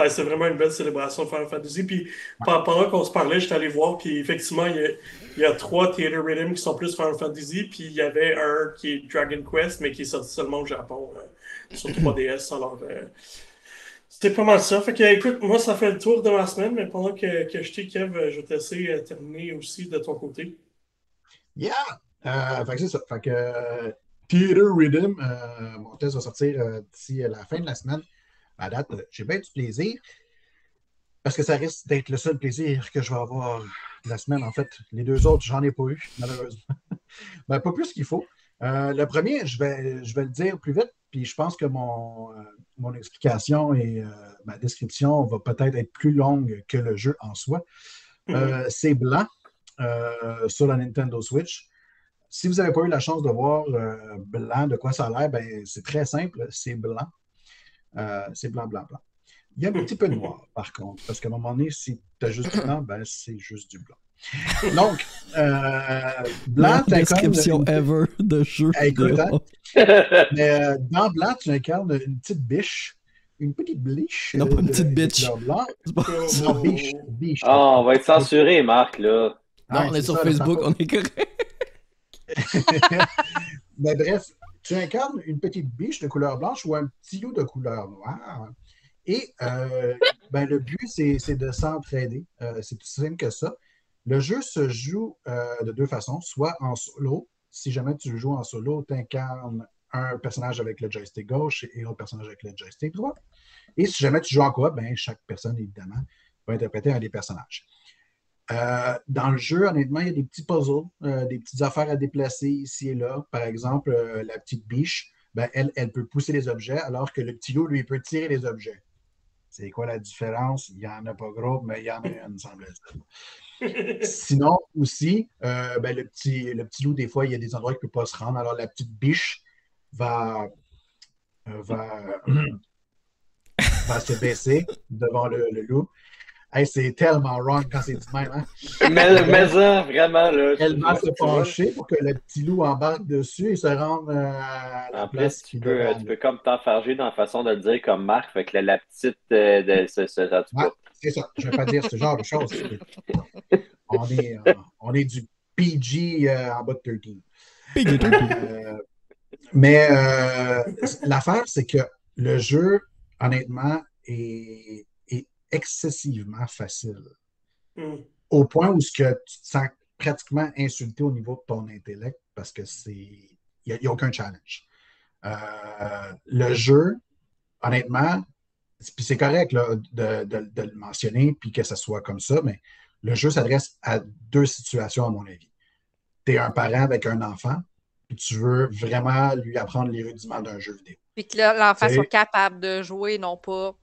c'est vraiment une belle célébration de Final Fantasy. Puis pendant qu'on se parlait, j'étais allé voir, puis effectivement, il y, a, trois Theater Rhythm qui sont plus Final Fantasy, puis il y avait un qui est Dragon Quest, mais qui est sorti seulement au Japon euh, sur 3DS. [LAUGHS] Alors, euh, c'était pas mal ça. Fait que, écoute, moi, ça fait le tour de ma semaine, mais pendant que, que je t'ai, Kev, je vais t'essayer de terminer aussi de ton côté. Yeah! Euh, fait que c'est ça. Fait que euh, Theater Rhythm, euh, mon test va sortir euh, d'ici la fin de la semaine. À date, j'ai bien du plaisir. Parce que ça risque d'être le seul plaisir que je vais avoir la semaine. En fait, les deux autres, j'en ai pas eu, malheureusement. [LAUGHS] ben, pas plus qu'il faut. le premier, je vais, je vais le dire plus vite puis je pense que mon, euh, mon explication et euh, ma description va peut-être être plus longue que le jeu en soi. Euh, mhm. c'est blanc sur la Nintendo Switch. Si vous n'avez pas eu la chance de voir blanc, de quoi ça a l'air, ben, c'est très simple, c'est blanc. c'est blanc, blanc, blanc. Il y a un petit peu de noir, par contre, parce qu'à un moment donné, si tu as juste du blanc, ben, c'est juste du blanc. Donc, euh, Blanc, La description ever de jeu. écoute, hein? Mais euh, dans Blanc, tu incarnes une petite biche. Une petite biche. Non, pas une petite bitch. Non, biche. biche. Oh, on va être censuré, Marc, là. Non, on est sur Facebook, on est correct. [LAUGHS] Mais bref, tu incarnes une petite biche de couleur blanche ou un petit loup de couleur noire. Et euh, ben, le but, c'est de s'entraider. Euh, c'est tout simple que ça. Le jeu se joue euh, de deux façons, soit en solo. Si jamais tu joues en solo, tu incarnes un personnage avec le joystick gauche et l'autre personnage avec le joystick droit. Et si jamais tu joues en coop, ben, chaque personne, évidemment, va interpréter un des personnages. Euh, dans le jeu, honnêtement, il y a des petits puzzles, euh, des petites affaires à déplacer ici et là. Par exemple, la petite biche, ben, elle, elle peut pousser les objets, alors que le petit loup, lui, peut tirer les objets. C'est quoi la différence? Il n'y en a pas gros, mais il y en a une, semble-t-il. [LAUGHS] Sinon, aussi, euh, ben, le, petit, le petit loup, des fois, il y a des endroits qu'il ne peut pas se rendre. Alors, la petite biche va, euh, va, [CLEARS THROAT] se baisser devant le, loup. C'est tellement wrong quand c'est dit même. Hein? [LAUGHS] Mais, ça, vraiment. Là, Elle va se pencher pour que le petit loup embarque dessus et se rende euh, à la en place. Plus, tu, peux, tu peux comme t'enfarger dans la façon de le dire comme Marc. Fait que la, petite. de, ce, ce, c'est ça. Je ne vais pas dire ce genre de choses. [LAUGHS] On est, euh, on est du PG euh, en bas de 13. PG 13. Euh, mais l'affaire, c'est que le jeu, honnêtement, est, excessivement facile. Hmm. Au point où ce que tu te sens pratiquement insulté au niveau de ton intellect parce que c'est. Il n'y a, aucun challenge. le jeu, honnêtement, puis c'est correct là, de, de- de le mentionner, puis que ça soit comme ça, mais le jeu s'adresse à deux situations, à mon avis. Tu es un parent avec un enfant, puis tu veux vraiment lui apprendre les rudiments d'un jeu vidéo. Puis que l'enfant soit capable de jouer, non pas.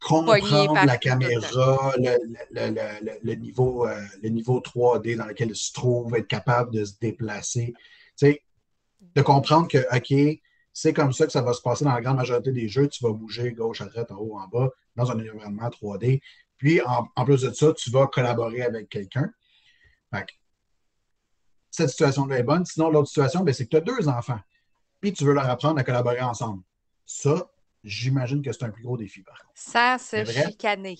Comprendre la caméra, le, le- le- le- niveau, euh, le niveau 3D dans lequel il se trouve, être capable de se déplacer. Tu sais, de comprendre que, OK, c'est comme ça que ça va se passer dans la grande majorité des jeux. Tu vas bouger gauche, à droite, en haut, en bas, dans un environnement 3D. Puis, en, en plus de ça, tu vas collaborer avec quelqu'un. Fait que cette situation-là est bonne. Sinon, l'autre situation, ben, c'est que tu as deux enfants. Puis, tu veux leur apprendre à collaborer ensemble. Ça, j'imagine que c'est un plus gros défi, par contre. Sans se C'est vrai? chicaner.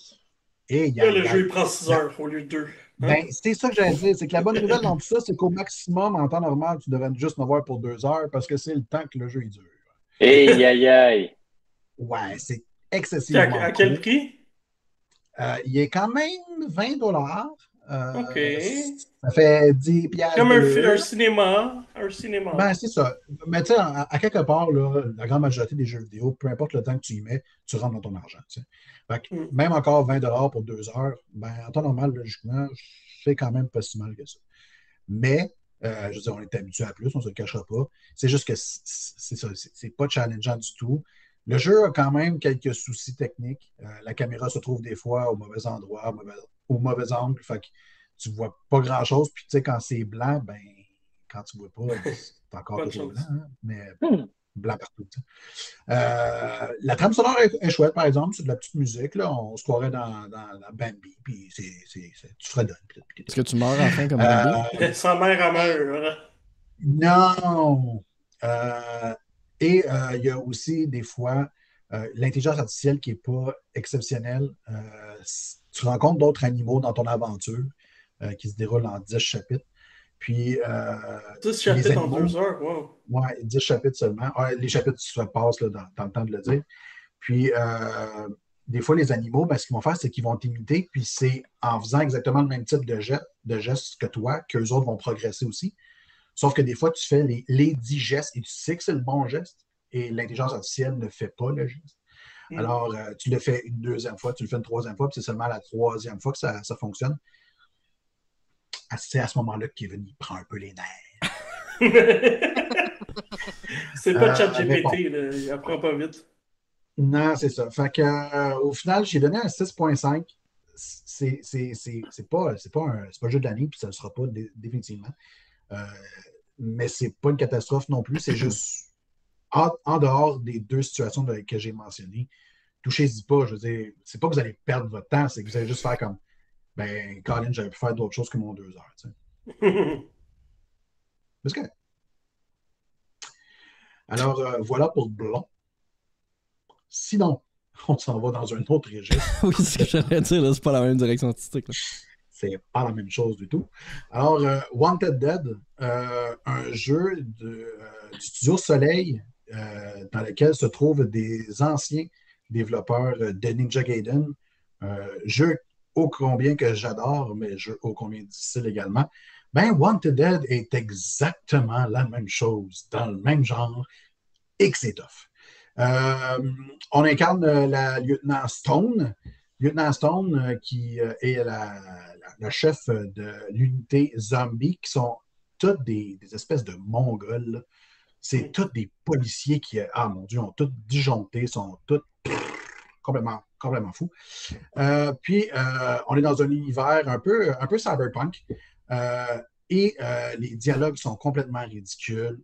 Et il y a, Là, le jeu, il prend 6 heures au lieu de 2. ben, c'est ça que j'allais dire. C'est que la bonne nouvelle dans tout ça, c'est qu'au maximum, en temps normal, tu devrais juste me voir pour deux heures parce que c'est le temps que le jeu il dure. Aïe, aïe, aïe. Ouais, c'est à, excessivement. à quel court. prix? Euh, il est quand même 20 dollars. Euh, OK. Ça fait 10 piastres. Comme un, de cinéma. Un cinéma. Ben, c'est ça. Mais tu sais, à, à quelque part, là, la grande majorité des jeux vidéo, peu importe le temps que tu y mets, tu rentres dans ton argent. Fait que Mm. Même encore 20 pour deux heures, ben, en temps normal, logiquement, c'est quand même pas si mal que ça. Mais, euh, je veux dire, on est habitué à plus, on ne se le cachera pas. C'est juste que c'est ça, c'est c'est pas challengeant du tout. Le jeu a quand même quelques soucis techniques. Euh, la caméra se trouve des fois au mauvais endroit, au mauvais, au mauvais angle. Fait que tu vois pas grand-chose. Puis, tu sais, quand c'est blanc, ben, quand tu vois pas, [LAUGHS] c'est encore toujours blanc. hein. Mais Hmm. blanc partout. Euh, la trame sonore est, est chouette, par exemple. C'est de la petite musique. Là. On se croirait dans, dans, dans Bambi. Puis, c'est, c'est, c'est- tu puis- puis- Est-ce que tu meurs à la fin comme Euh, Bambi? [LAUGHS] Sans mère à meurt. Non! Euh, et euh, il y a aussi des fois euh, l'intelligence artificielle qui n'est pas exceptionnelle. Euh, tu rencontres d'autres animaux dans ton aventure euh, qui se déroulent en 10 chapitres. Puis, euh, 10 chapitres en animaux. 2 heures. Wow. ouais, 10 chapitres seulement. Ah, les chapitres se passent là, dans, dans le temps de le dire. Puis, des fois, les animaux, ben, ce qu'ils vont faire, c'est qu'ils vont t'imiter. Puis, c'est en faisant exactement le même type de, geste, de gestes que toi qu'eux autres vont progresser aussi. Sauf que des fois, tu fais les, les 10 gestes et tu sais que c'est le bon geste et l'intelligence artificielle ne fait pas le geste. Mm. Alors, euh, tu le fais une deuxième fois, tu le fais une troisième fois, puis c'est seulement la troisième fois que ça, ça fonctionne. C'est à ce moment-là que Kevin il prend un peu les nerfs. [LAUGHS] c'est pas Euh. ChatGPT, il apprend pas vite. Non, c'est ça. Fait que, euh, au final, j'ai donné un 6.5. C'est pas, pas, un, pas jeu de l'année, puis ça ne le sera pas dé- définitivement. Euh, mais c'est pas une catastrophe non plus. C'est juste en, en dehors des deux situations de- que j'ai mentionnées. Touchez-y pas. Je veux dire, c'est pas que vous allez perdre votre temps, c'est que vous allez juste faire comme ben, Colin, j'aurais pu faire d'autres choses que mon deux heures. tu sais. [LAUGHS] Parce que... Alors, euh, voilà pour Blond. Sinon, on s'en va dans un autre registre. [LAUGHS] oui, c'est ce que j'allais dire, là, c'est pas la même direction artistique. là. C'est pas la même chose du tout. Alors, euh, Wanted Dead, euh, un jeu de, euh, du studio Soleil euh, dans lequel se trouvent des anciens développeurs euh, de Ninja Gaiden. Euh, jeu ô combien que j'adore, mais jeu ô combien difficile également. Ben, Wanted Dead est exactement la même chose, dans le même genre, et que c'est tough. On incarne la lieutenant Stone, lieutenant Stone qui est la, la- la chef de l'unité zombie, qui sont toutes des espèces de mongols. C'est tous des policiers qui, ah mon Dieu, ont tous disjoncté, sont tous complètement, complètement fous. Euh, puis, euh, on est dans un univers un peu, un peu cyberpunk. Euh, et les dialogues sont complètement ridicules.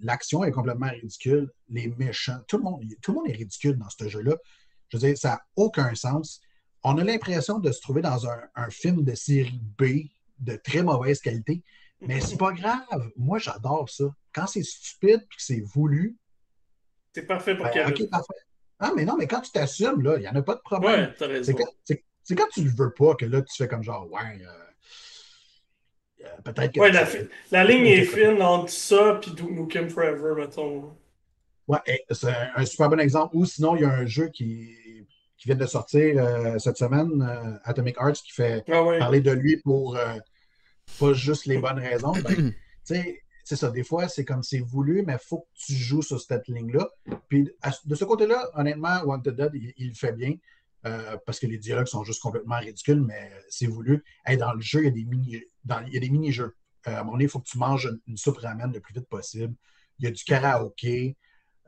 L'action est complètement ridicule. Les méchants, tout le monde, est ridicule dans ce jeu-là. Je veux dire, ça n'a aucun sens. On a l'impression de se trouver dans un film de série B de très mauvaise qualité, mais c'est pas grave. Moi, j'adore ça. Quand c'est stupide et que c'est voulu, C'est parfait pour ben, Kevin. ok, parfait. Ah, mais non, mais quand tu t'assumes, là, il n'y en a pas de problème. Ouais, t'as C'est raison. quand, c'est- c'est quand tu le veux pas que là, tu fais comme genre, ouais, euh, euh, peut-être que. Ouais, tu- la, la ligne est fine entre ça et Nukem Forever, mettons. Ouais, c'est un, un super bon exemple. Ou sinon, il y a un jeu qui, qui vient de sortir euh, cette semaine, euh, Atomic Arts, qui fait Ah ouais. parler de lui pour euh, pas juste les bonnes raisons. Ben, [CLEARS THROAT] c'est ça. Des fois, c'est comme c'est voulu, mais il faut que tu joues sur cette ligne-là. Puis de ce côté-là, honnêtement, Wanted Dead, il, le fait bien. Euh, parce que les dialogues sont juste complètement ridicules, mais c'est voulu. dans le jeu, il y a des mini, il y a des mini-jeux. Euh, à un moment donné, il faut que tu manges une, soupe ramen le plus vite possible. Il y a du karaoké.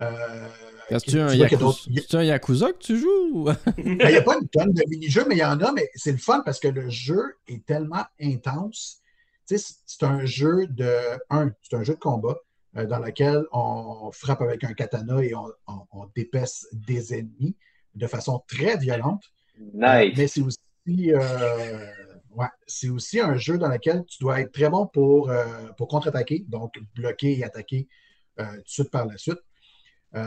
Euh, Est-ce un, Yakuza... un Yakuza que tu joues? [LAUGHS] Ben, il n'y a pas une tonne de mini-jeux, mais il y en a, mais c'est le fun parce que le jeu est tellement intense. C'est un jeu de. Un, c'est un jeu de combat euh, dans lequel on frappe avec un katana et on, on, dépaisse des ennemis de façon très violente. Nice. mais c'est aussi. Ouais, c'est aussi un jeu dans lequel tu dois être très bon pour, euh, pour contre-attaquer, donc bloquer et attaquer euh, tout de suite par la suite. Euh,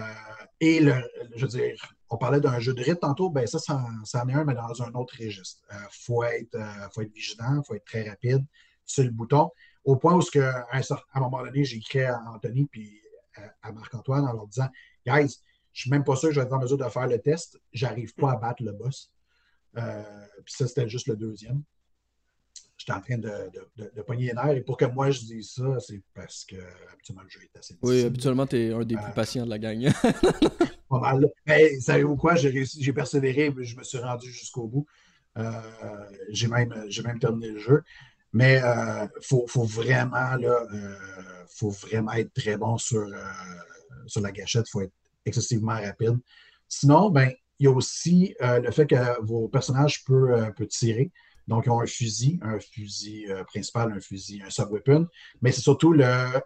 et le, je veux dire, on parlait d'un jeu de rythme tantôt, ben ça, ça, en est un, mais dans un autre registre. Il faut, être, faut être vigilant, il faut être très rapide sur le bouton, au point où, que, à, un, moment donné, j'ai écrit à Anthony puis à Marc-Antoine en leur disant Guys, je suis même pas sûr que je vais être en mesure de faire le test, j'arrive pas à battre le boss. puis ça, c'était juste le deuxième j'étais en train de, de, de, pogner les nerfs. Et pour que moi je dise ça, c'est parce que habituellement le jeu est assez difficile. Oui, habituellement, tu es un des plus euh, patients de la gang. [LAUGHS] pas mal. Mais savez-vous quoi? J'ai persévéré, je me suis rendu jusqu'au bout. Euh, j'ai même, même terminé le jeu. Mais il euh, faut, vraiment là, faut vraiment être très bon sur, sur la gâchette. Il faut être excessivement rapide. Sinon, ben, il y a aussi le fait que vos personnages peuvent, peuvent tirer. Donc, ils ont un fusil, un fusil euh, principal, un fusil, un sub-weapon, mais c'est surtout l'arme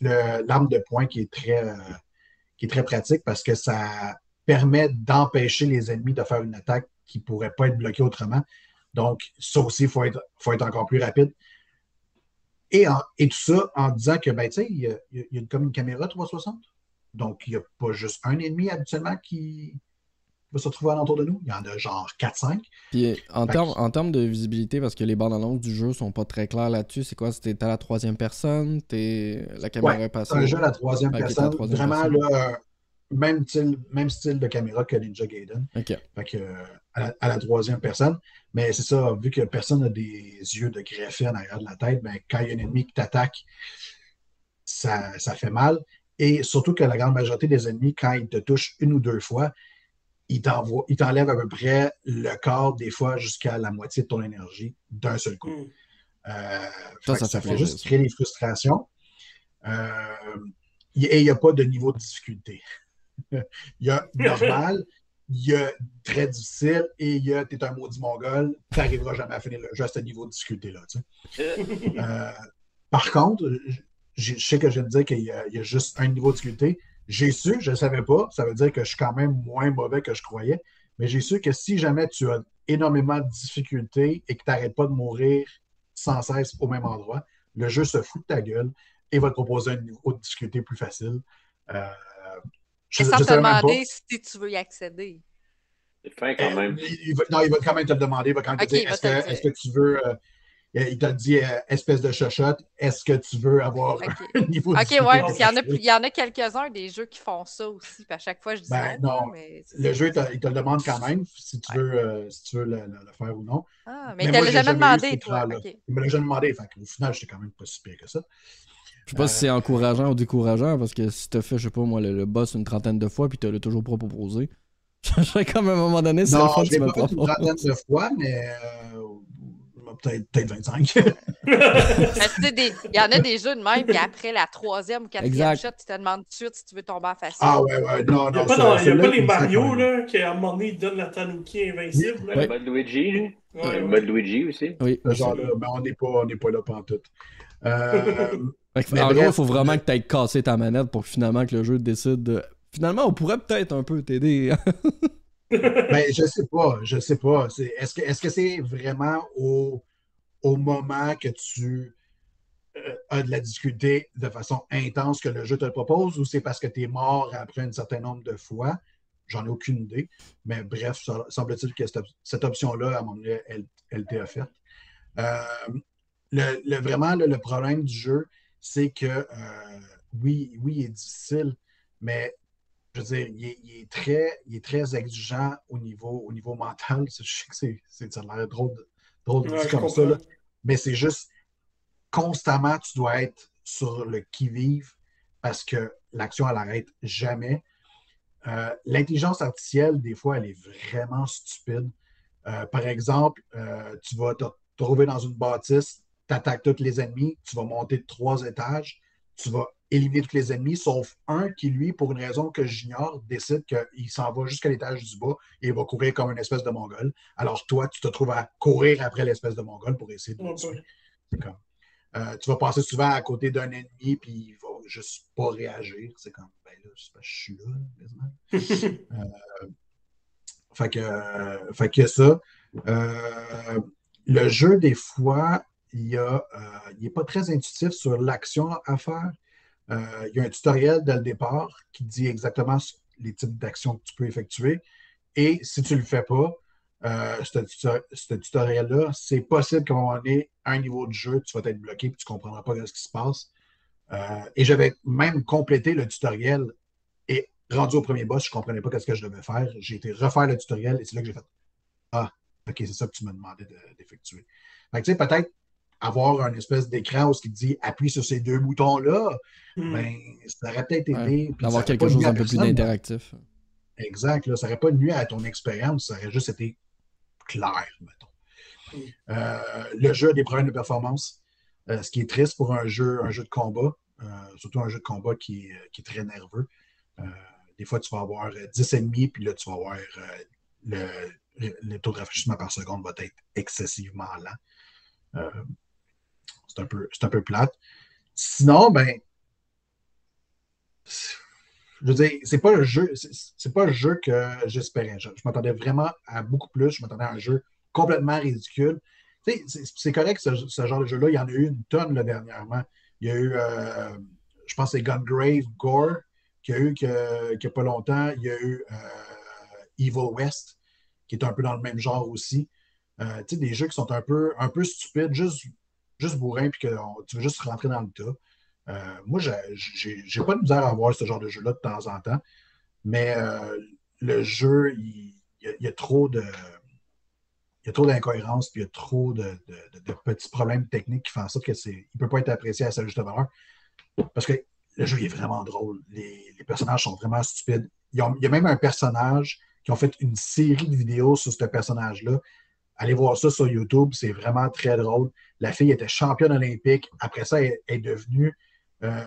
de poing qui est, très, euh, qui est très pratique parce que ça permet d'empêcher les ennemis de faire une attaque qui ne pourrait pas être bloquée autrement. Donc, ça aussi, il faut être, faut être encore plus rapide. Et, et, tout ça en disant que, ben, tu sais, il y a, comme une caméra 360. Donc, il n'y a pas juste un ennemi habituellement qui, va se retrouver alentour de nous. Il y en a genre 4-5. Puis en termes en termes de visibilité, parce que les bandes annonces du jeu sont pas très claires là-dessus, c'est quoi? C'était à la troisième personne? Es... La caméra est passée C'est un jeu à la troisième personne. Vraiment, Là, même, style, même style de caméra que Ninja Gaiden. OK. Fait que, à, la, troisième personne. Mais c'est ça, vu que personne n'a des yeux de greffé en arrière de la tête, ben, quand il y a un ennemi qui t'attaque, ça, ça fait mal. Et surtout que la grande majorité des ennemis, quand ils te touchent une ou deux fois, il t'enlève à peu près le quart, des fois, jusqu'à la moitié de ton énergie d'un seul coup. Hmm. Euh, ça, fait, juste créer des frustrations. Euh, et il n'y a pas de niveau de difficulté. [LAUGHS] il y a normal, il y a très difficile et il y a t'es un maudit mongol, tu n'arriveras jamais à finir le jeu à ce niveau de difficulté-là. Euh, par contre, je sais que je viens de dire qu'il y, a juste un niveau de difficulté. J'ai su, je ne savais pas, ça veut dire que je suis quand même moins mauvais que je croyais, mais j'ai su que si jamais tu as énormément de difficultés et que tu n'arrêtes pas de mourir sans cesse au même endroit, le jeu se fout de ta gueule et va te proposer un niveau de difficulté plus facile. Euh, je, sans te demander si tu veux y accéder. C'est fin quand même. non, il va quand même te le demander. Il va quand même te dire est-ce que, tu veux. Euh, il t'a dit euh, espèce de chochotte, est-ce que tu veux avoir [LAUGHS] un niveau de Ok, ouais, parce qu'il y en a, il y en a quelques-uns des jeux qui font ça aussi. Puis à chaque fois, je dis ben, non. Mais le jeu, il te le demande quand même si tu veux, euh, si tu veux le, faire ou non. Ah, mais, il ne te l'a jamais demandé, toi. Okay. Il me l'a jamais demandé. Fait au final, j'étais quand même pas si pire que ça. Je sais pas si c'est encourageant ou décourageant, parce que si tu as fait, je sais pas moi, le, boss une trentaine de fois, puis tu l'as toujours pas proposé. [LAUGHS] Je serais comme à un moment donné, c'est le fun tu me pas une trentaine de fois, mais euh, peut-être 25. [LAUGHS] Il y en a des jeux de même, puis après la troisième ou quatrième shot, tu te demandes tout de suite si tu veux tomber en facile. Ah ouais, ouais, non, non. Il n'y a pas, les Mario, là, qui à un moment donné, donnent la Tanuki invincible. Le mode Luigi, lui. le mode Luigi aussi. Oui. genre-là, mais on n'est pas, pas là pour tout. Euh, en gros, il faut vraiment que tu aies cassé ta manette pour que finalement que le jeu décide de. Finalement, on pourrait peut-être un peu t'aider. [LAUGHS] ben, je sais pas, je sais pas. Est-ce que est-ce que c'est vraiment au, au moment que tu euh, as de la difficulté de façon intense que le jeu te le propose ou c'est parce que tu es mort après un certain nombre de fois? J'en ai aucune idée. Mais bref, semble-t-il que cette, option-là, à mon avis, elle, elle t'est offerte. Euh, le, vraiment, le problème du jeu, c'est que euh, oui, oui, il est difficile, mais je veux dire, il est, très, il est très exigeant au niveau, au niveau mental. [LAUGHS] Je sais que c'est, ça a l'air drôle, drôle de dire comme ça, mais c'est juste constamment, tu dois être sur le qui-vive parce que l'action, elle n'arrête jamais. Euh, l'intelligence artificielle, des fois, elle est vraiment stupide. Euh, par exemple, euh, tu vas te trouver dans une bâtisse, tu attaques tous les ennemis, tu vas monter de trois étages, tu vas éliminer tous les ennemis, sauf un qui, lui, pour une raison que j'ignore, décide qu'il s'en va jusqu'à l'étage du bas et il va courir comme une espèce de mongol. Alors toi, tu te trouves à courir après l'espèce de mongol pour essayer de le tuer. tu vas passer souvent à côté d'un ennemi, puis il va juste pas réagir. C'est comme, ben là, je suis là, [LAUGHS] euh, fait que, fait que ça. Euh, le jeu, des fois, il n'est euh, pas très intuitif sur l'action à faire. Euh, il y a un tutoriel dès le départ qui dit exactement les types d'actions que tu peux effectuer. Et si tu ne le fais pas, ce, tutoriel-là, c'est possible qu'à un moment un niveau de jeu, tu vas être bloqué et tu ne comprendras pas ce qui se passe. et j'avais même complété le tutoriel et rendu au premier boss, je ne comprenais pas ce que je devais faire. J'ai été refaire le tutoriel et c'est là que j'ai fait Ah, OK, c'est ça que tu me demandais d'effectuer. tu sais, peut-être avoir un espèce d'écran où ce qui dit appuie sur ces deux boutons-là, hmm. ben, ça aurait peut-être aidé. D'avoir quelque chose un peu plus interactif. Exact. Là, ça n'aurait pas nuit à ton expérience, ça aurait juste été clair, mettons. Hmm. Euh, le jeu a des problèmes de performance, euh, ce qui est triste pour un jeu, un jeu de combat, euh, surtout un jeu de combat qui, qui est très nerveux. Des fois, tu vas avoir 10 euh, ennemis, puis là, tu vas avoir euh, le, taux de rafraîchissement par seconde va être excessivement lent. Euh, c'est un, peu, un peu plate. Sinon, ben, je veux dire, c'est pas le jeu, c'est pas le jeu que j'espérais. Je, m'attendais vraiment à beaucoup plus. Je m'attendais à un jeu complètement ridicule. C'est correct, ce, ce, genre de jeu-là. Il y en a eu une tonne dernièrement. Il y a eu, je pense, c'est Gungrave Gore qu'il a eu n'y a pas longtemps. Il y a eu euh, Evil West, qui est un peu dans le même genre aussi. Euh, des jeux qui sont un peu, un peu stupides, juste, juste bourrin, puis que tu veux juste rentrer dans le tas. Euh, moi, j'ai pas de misère à voir ce genre de jeu-là de temps en temps, mais le jeu, il, y a, trop de. Il y a trop d'incohérences, puis il y a trop de, petits problèmes techniques qui font en sorte qu'il ne peut pas être apprécié à sa juste valeur. Parce que le jeu est vraiment drôle. Les, personnages sont vraiment stupides. Il y, a, même un personnage qui ont fait une série de vidéos sur ce personnage-là. Allez voir ça sur YouTube, c'est vraiment très drôle. La fille était championne olympique. Après ça, elle est devenue euh,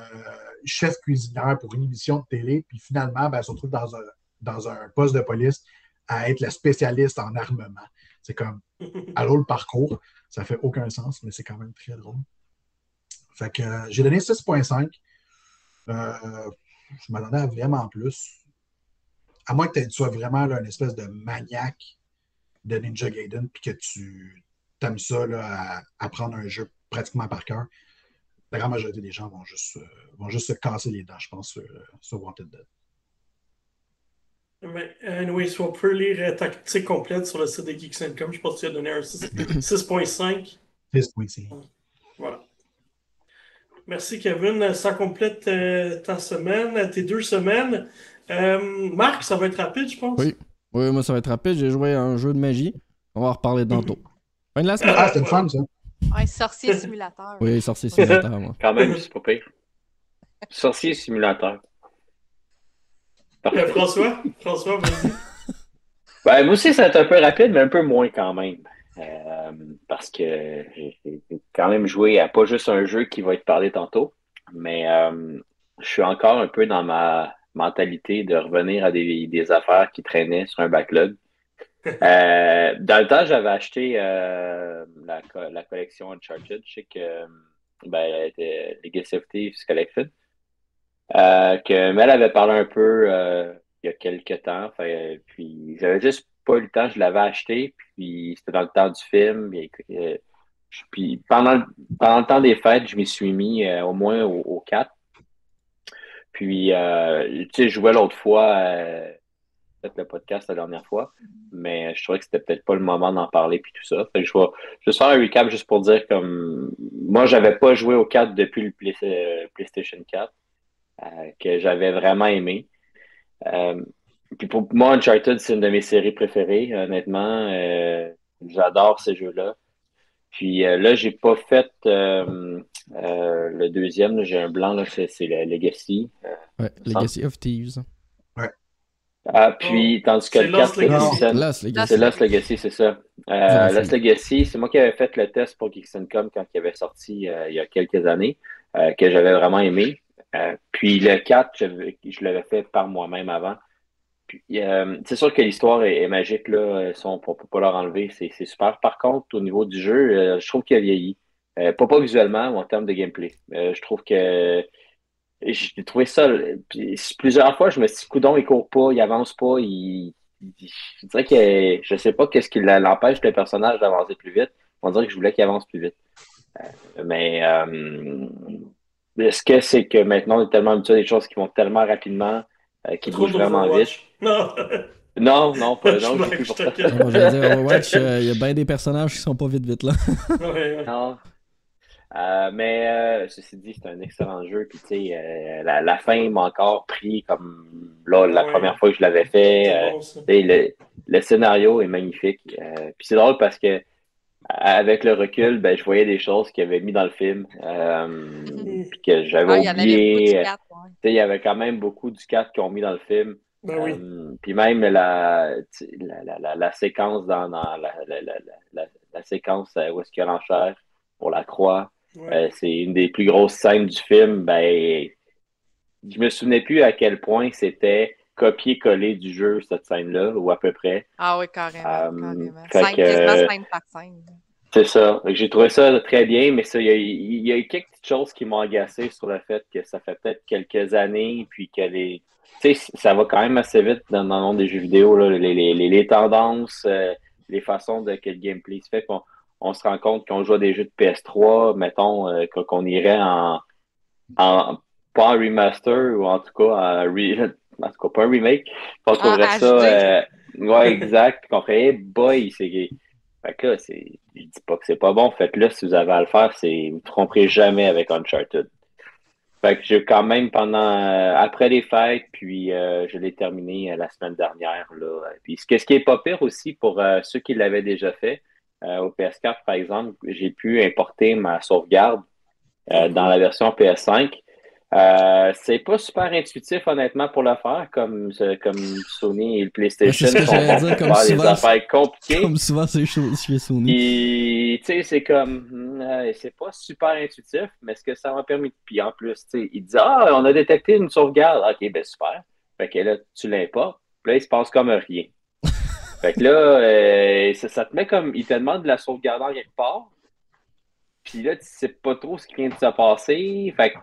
chef cuisinière pour une émission de télé. Puis finalement, ben, elle se retrouve dans un, dans un poste de police à être la spécialiste en armement. C'est comme, [LAUGHS] allô le parcours. Ça fait aucun sens, mais c'est quand même très drôle. Fait que euh, j'ai donné 6.5. Euh, je m'attendais à vraiment plus. À moins que tu sois vraiment là, une espèce de maniaque de Ninja Gaiden, puis que tu aimes ça là, à apprendre un jeu pratiquement par cœur. La grande majorité des gens vont juste, euh, vont juste se casser les dents, je pense, sur, sur Wanted Dead. Mais, anyway, si on peut lire ta critique complète sur le site de Geeks.com, je pense que tu as donné un 6.5. 6.5. [COUGHS] Voilà. Merci, Kevin. Ça complète euh, ta semaine, tes deux semaines. Euh, Marc, ça va être rapide, je pense? Oui. Oui, moi, ça va être rapide. J'ai joué à un jeu de magie. On va en reparler tantôt. Fin de la semaine. Ah, c'était fun, ça. Un sorcier simulateur. Oui, sorcier simulateur, moi. Quand même, c'est pas pire. Sorcier simulateur. Euh, François, François, vas-y. Ben, moi aussi, ça va être un peu rapide, mais un peu moins quand même. Euh, parce que j'ai quand même joué à pas juste un jeu qui va être parlé tantôt, mais euh, je suis encore un peu dans ma mentalité de revenir à des, affaires qui traînaient sur un backlog. Euh, dans le temps, j'avais acheté la, la, collection Uncharted. Je sais que ben, Legacy of Thieves Collection. que Mel avait parlé un peu il y a quelques temps. puis j'avais juste pas eu le temps, je l'avais acheté, puis c'était dans le temps du film. Euh, puis pendant, pendant le temps des fêtes, je m'y suis mis euh, au moins au, 4. Puis, euh, tu sais, je jouais l'autre fois, peut-être le podcast la dernière fois, mais je trouvais que c'était peut-être pas le moment d'en parler, puis tout ça. Fait je vais juste faire un recap juste pour dire comme moi, j'avais pas joué au 4 depuis le PlayStation 4, que j'avais vraiment aimé. Puis pour moi, Uncharted, c'est une de mes séries préférées, honnêtement. Euh, j'adore ces jeux-là. Puis euh, là, j'ai pas fait euh, le deuxième, j'ai un blanc, c'est le Legacy. ouais, Legacy of Thieves. Ah, puis, oh, tandis que le 4, c'est Lost Legacy, c'est ça. Euh, Lost Legacy, c'est moi qui avais fait le test pour Geeks.com quand il avait sorti euh, il y a quelques années, euh, que j'avais vraiment aimé. Euh, puis le 4, je, je l'avais fait par moi-même avant. c'est sûr que l'histoire est, magique, là. on ne peut pas leur enlever, c'est super. Par contre, au niveau du jeu, je trouve qu'il a vieilli. Pas, pas visuellement, mais en termes de gameplay. je trouve que j'ai trouvé ça. Puis, plusieurs fois, je me suis dit, coudon, il court pas, il avance pas, il. je dirais que je sais pas qu'est-ce qui l'empêche le personnage d'avancer plus vite. On dirait que je voulais qu'il avance plus vite. Euh, mais euh, est-ce que c'est que maintenant on est tellement habitué à des choses qui vont tellement rapidement, euh, qui bougent vraiment vite? Non! [LAUGHS] Non, non, pas non. [LAUGHS] Je dire, Overwatch, il y a bien des personnages qui sont pas vite vite là. Non. Euh, mais euh, ceci dit, c'est un excellent jeu. Puis, tu sais, euh, la, la, fin m'a encore pris comme là, la première fois que je l'avais fait. le, le, scénario est magnifique. puis c'est drôle parce que avec le recul, ben, je voyais des choses qu'il avait mis dans le film. Puis que j'avais ah, oublié. Il y avait quand même beaucoup du 4 qu'ils ont mis dans le film. Ben oui. puis même la, la, la, la, séquence dans, dans la, la, séquence où est-ce qu'il y a l'enchère pour la croix. Euh, c'est une des plus grosses scènes du film. Ben, je me souvenais plus à quel point c'était copier-coller du jeu, cette scène-là, ou à peu près. Ah oui, carrément. Euh, carrément. scène par scène. C'est ça. J'ai trouvé ça très bien, mais il y, a quelques petites choses qui m'ont agacé sur le fait que ça fait peut-être quelques années, puis que les. Tu sais, ça va quand même assez vite dans, le monde des jeux vidéo, là, les, les, les, tendances, euh, les façons de que le gameplay se fait on se rend compte qu'on joue à des jeux de PS3, mettons, euh, qu'on irait en, en, pas en remaster ou en tout cas en, re, [LAUGHS] en tout cas pas un remake. On trouverait ça, euh, ouais, [LAUGHS] exact, qu'on ferait, boy, c'est fait que là, c'est, je dis pas que c'est pas bon, faites-le si vous avez à le faire, c'est, vous ne tromperez jamais avec Uncharted. Fait que j'ai quand même pendant, euh, après les fêtes, puis euh, je l'ai terminé la semaine dernière, là. Puis ce, ce qui est pas pire aussi pour ceux qui l'avaient déjà fait, au PS4, par exemple, j'ai pu importer ma sauvegarde euh, dans la version PS5. Euh, c'est pas super intuitif, honnêtement, pour le faire, comme, comme Sony et le PlayStation. C'est dire, comme souvent, des affaires compliquées. Comme souvent, c'est chez Sony. tu sais, c'est comme, c'est pas super intuitif, mais ce que ça m'a permis. Puis en plus, tu sais, il dit, ah, on a détecté une sauvegarde. Ok, ben super. Fait que là, tu l'importes. Puis là, il se passe comme rien. Fait que là, euh, ça, te met comme. Il te demande de la sauvegarder en quelque part. Puis là, tu sais pas trop ce qui vient de se passer. Fait que,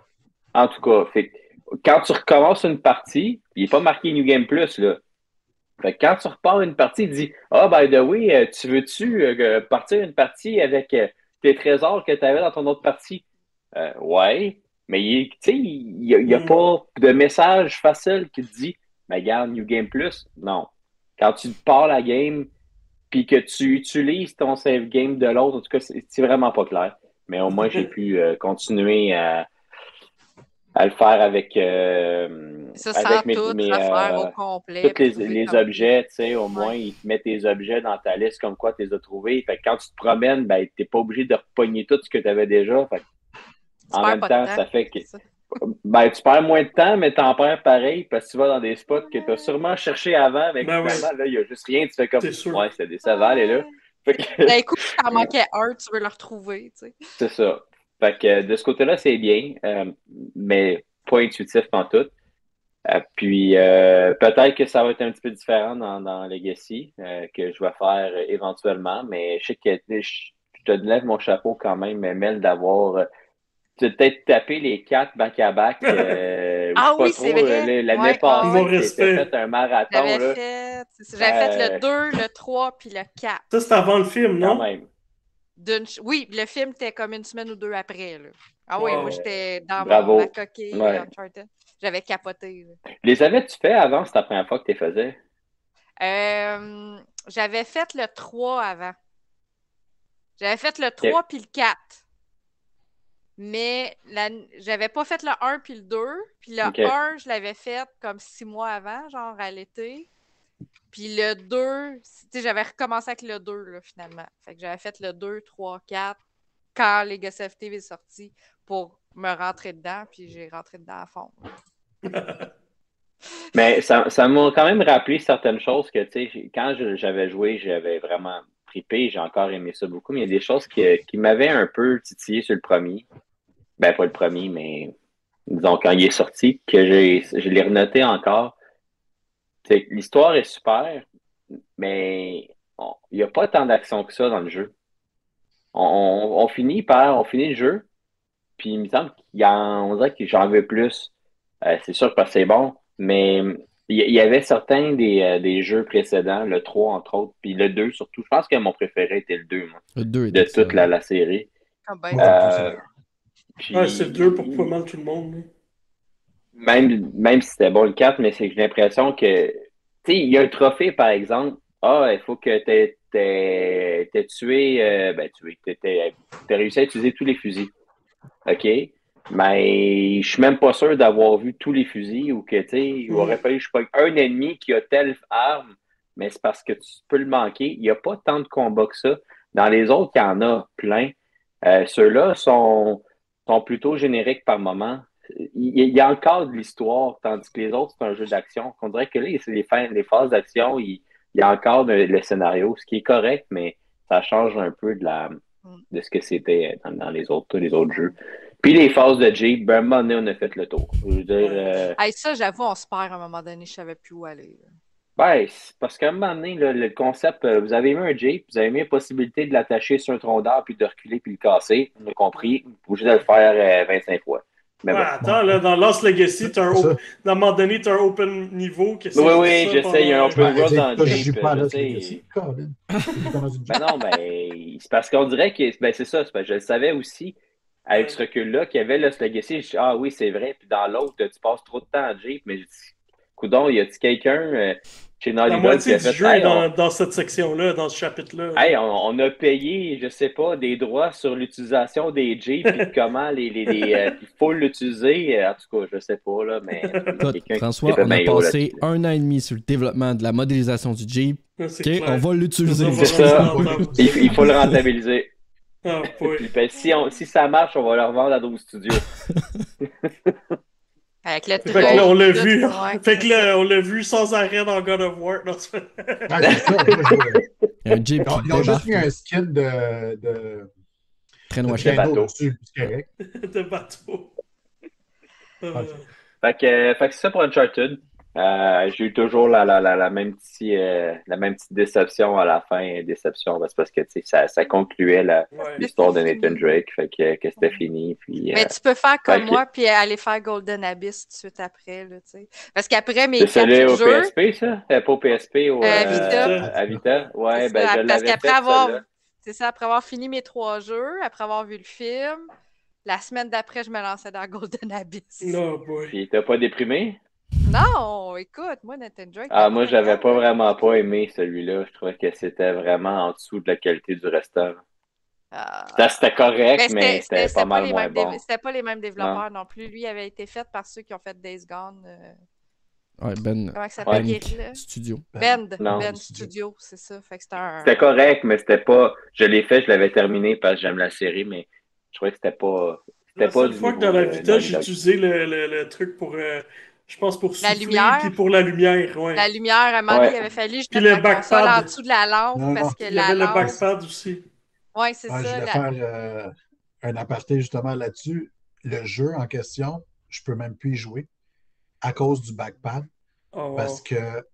en tout cas, fait, quand tu recommences une partie, il n'est pas marqué New Game Plus, là. Fait que quand tu repars une partie, il dit Ah, oh, by the way, euh, tu veux-tu euh, partir une partie avec tes trésors que tu avais dans ton autre partie Ouais. Mais il n'y a, y a, mm. pas de message facile qui te dit Mais regarde, New Game Plus. Non quand tu pars la game puis que tu utilises ton save game de l'autre, en tout cas, c'est vraiment pas clair. Mais au moins, j'ai [LAUGHS] pu euh, continuer à, le faire avec, euh, avec mes, tout, mes euh, au complet, tous les, les objets, tu sais, au moins, ils te mettent tes objets dans ta liste comme quoi tu les as trouvés. Fait que quand tu te promènes, ben, tu n'es pas obligé de repogner tout ce que tu avais déjà. Fait en même temps, ça fait que ben, tu perds moins de temps, mais t'en perds pareil parce que tu vas dans des spots que tu as sûrement cherché avant, mais ben là, il n'y a juste rien. Tu fais comme, ouais, c'est décevant, elle est là. Que... D'un coup, t'en [LAUGHS] manquait un, tu veux le retrouver, tu sais. C'est ça. Fait que de ce côté-là, c'est bien, euh, mais pas intuitif en tout. Euh, puis euh, peut-être que ça va être un petit peu différent dans, dans Legacy, que je vais faire éventuellement, mais je sais que je, te lève mon chapeau quand même, Mel, d'avoir tu peut-être tapé les quatre back-à-back. Euh, [LAUGHS] ah oui, c'est vrai. L'année passée, tu fait un marathon. J'avais fait, fait, le 2, euh, le 3 puis le 4. Ça, c'était avant le film, non? même. Oui, le film était comme une semaine ou deux après. Là. Ah oui, moi j'étais dans Bravo. ma coquille ouais. J'avais capoté. Les avais-tu fait avant, c'était la première fois que tu les faisais? Euh, J'avais fait le 3 avant. J'avais fait le 3 puis le 4. Mais la... j'avais pas fait le 1 puis le 2. Puis le 1, je l'avais fait comme six mois avant, genre à l'été. Puis le 2, j'avais recommencé avec le 2, là, finalement. Fait que j'avais fait le 2, 3, 4, quand Legacy of TV est sorti pour me rentrer dedans, puis j'ai rentré dedans à fond. [LAUGHS] Mais ça, ça m'a quand même rappelé certaines choses que, tu sais, quand j'avais joué, j'avais vraiment trippé, j'ai encore aimé ça beaucoup, mais il y a des choses qui, qui m'avaient un peu titillé sur le premier. Ben, pas le premier, mais disons quand il est sorti, que je l'ai renoté encore. L'histoire est super, mais il n'y a pas tant d'action que ça dans le jeu. On, finit par, on finit le jeu, puis il me semble qu'il y a, on dirait que j'en veux plus. Euh, c'est sûr que c'est bon, mais il y, avait certains euh, des, jeux précédents, le 3 entre autres, puis le 2 surtout. Je pense que mon préféré était le 2, moi, le 2 de toute la, la, série. Ah ben, euh, ouais, c'est 2 pour pas mal tout le monde. Même, même si c'était bon le 4, mais c'est que j'ai l'impression que. Tu sais, il y a un trophée, par exemple. Ah, il faut que tu aies, tué. Euh, ben. Tu as réussi à utiliser tous les fusils. OK? Mais je suis même pas sûr d'avoir vu tous les fusils ou que, tu sais, il aurait fallu, je sais pas, un ennemi qui a telle arme, mais c'est parce que tu peux le manquer. Il n'y a pas tant de combats que ça. Dans les autres, il y en a plein. Euh, Ceux-là sont, sont plutôt génériques par moment. Il y a encore de l'histoire, tandis que les autres, c'est un jeu d'action. On dirait que là, les, les phases d'action, il, y a encore le scénario, ce qui est correct, mais ça change un peu de, la, de ce que c'était dans, les, autres, les autres jeux. Puis les phases de Jeep, ben, à un moment donné, on a fait le tour. Je veux dire, euh, ça, j'avoue, on se perd à un moment donné, je savais plus où aller. Ben, parce qu'à un moment donné, le concept, euh, vous avez mis un Jeep, vous avez mis la possibilité de l'attacher sur un tronc d'arbre, puis de reculer, puis le casser. On a compris. Vous pouvez de le faire 25 euh, fois. Mais Attends, là, dans Lost Legacy, tu as un, un moment donné, tu as un open niveau. oui, oui, je sais, il y a un open world dans le Jeep. Je sais. [LAUGHS] ben non, ben, c'est parce qu'on dirait que ben, c'est ça, je le savais aussi avec ce recul-là qu'il y avait Lost Legacy. Je dis, ah oui, c'est vrai. Puis dans l'autre, tu passes trop de temps en Jeep, mais je dis, coudon, y a-t-il quelqu'un euh, chez Naughty La moitié du jeu est dans, dans, cette section-là, dans ce chapitre-là. Hey, on, a payé, je sais pas, des droits sur l'utilisation des Jeeps et [LAUGHS] comment les, les, les euh, il faut l'utiliser. En tout cas, je sais pas, là, mais. [LAUGHS] François, on a passé un an et demi sur le développement de la modélisation du Jeep. Ah, ok, on va l'utiliser. C'est ça. il, faut le rentabiliser. Ah, puis, ben, si, on, si ça marche, on va le revendre à 12 studios. [LAUGHS] Avec le fait que là, on l'a vu. fait que là, on l'a vu sans arrêt dans God of War. Non, c'est [LAUGHS] un Jeep ils, ont juste mis un skin de. de... Train [LAUGHS] de bateau. De bateau. Euh... Fait que, fait que c'est ça pour Uncharted. Euh, j'ai eu toujours la, la, la, la même petite, euh, la même petite déception à la fin. Déception, parce que ça, ça concluait l'histoire de Nathan Drake, fait que, que c'était fini. Puis, Mais euh, tu peux faire comme moi, puis aller faire Golden Abyss tout de suite après. Là, parce qu'après mes quatre jeux... C'est au PSP, ça? Pas au PSP, au, Vita. à Vita. Ouais, ben, je Parce qu'après avoir... C'est ça, après avoir fini mes trois jeux, après avoir vu le film, la semaine d'après, je me lançais dans Golden Abyss. Non, boy. Puis t'as pas déprimé? Non, écoute, moi, Nathan Drake. Ah, moi, j'avais pas vraiment pas aimé celui-là. Je trouvais que c'était vraiment en dessous de la qualité du restant. Ah. C'était correct, mais, c'était pas mal moins bon. C'était pas les mêmes développeurs non. plus. Lui avait été fait par ceux qui ont fait Days Gone. Euh, ouais, Ben. Comment ça s'appelle Studio. Ben, Ben Studio, c'est ça. C'était un... correct, mais c'était pas. Je l'ai fait, je l'avais terminé parce que j'aime la série, mais je trouvais que c'était pas. C'était pas. Une fois que dans la Vita, j'ai utilisé le, le, truc pour. Euh, je pense pour la lumière. puis pour la lumière, ouais. La lumière, à un moment donné, il avait fallu je le backpad. en dessous de la lampe parce que il y avait le backpad aussi. Oui, c'est ça. Je vais faire euh, un aparté justement là-dessus. Le jeu en question, je peux même plus y jouer à cause du backpad. Oh. Parce que,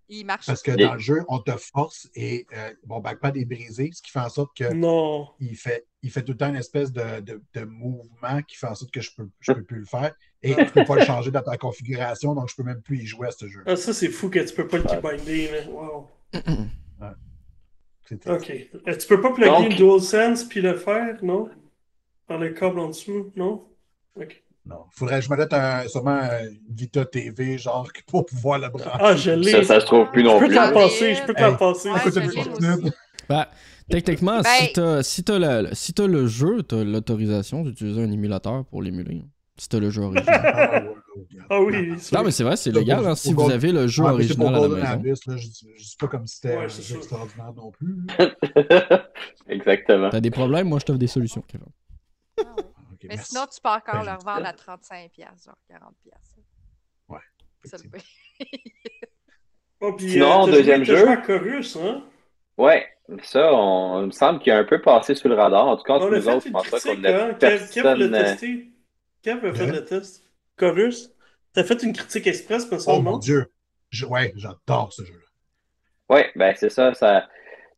parce que dans le jeu, on te force et euh, mon backpad est brisé, ce qui fait en sorte que non. Il, fait, il fait tout le temps une espèce de, de, de mouvement qui fait en sorte que je ne peux, je peux plus le faire. Et tu ne peux pas le changer dans ta configuration, donc je ne peux même plus y jouer à ce jeu. Ah, ça, c'est fou que tu ne peux pas le keybinder. Wow. Ok. Euh, tu ne peux pas plugger donc... une DualSense puis le faire, non? Par le câble en dessous, non? Ok. Non. Faudrait que je me mette un, sûrement une Vita TV, genre, [LAUGHS] pour pouvoir le brancher. Ah, je l'ai. Ça, ça se trouve plus non plus. Je peux t'en passer, je peux t'en passer. Ben, techniquement, si t'as si si le jeu, t'as l'autorisation d'utiliser un émulateur pour l'émuler. Si t'as le jeu [LAUGHS] original. ah oui. Non, mais c'est vrai, c'est légal hein, si vous avez le jeu original à la maison. Abyss, là, je, je dis pas comme si c'était ouais, extraordinaire non plus. [LAUGHS] Exactement. T'as des problèmes, moi je t'offre des solutions, Kevin. Ah mais sinon, tu peux encore ben, le revendre à 35$, genre 40$. Ouais. Ça le oh, puis, sinon, euh, deuxième jeu. Chorus, hein? Ouais, ça, on, il me semble qu'il a un peu passé sous le radar. En tout cas, nous autres, je pense pas qu'on a hein? personne... Kev l'a testé. Kev a fait le test. Chorus. T'as fait une critique express, pour ça, Oh mon Dieu! ouais, j'adore ce jeu-là. Oui, ben c'est ça. ça...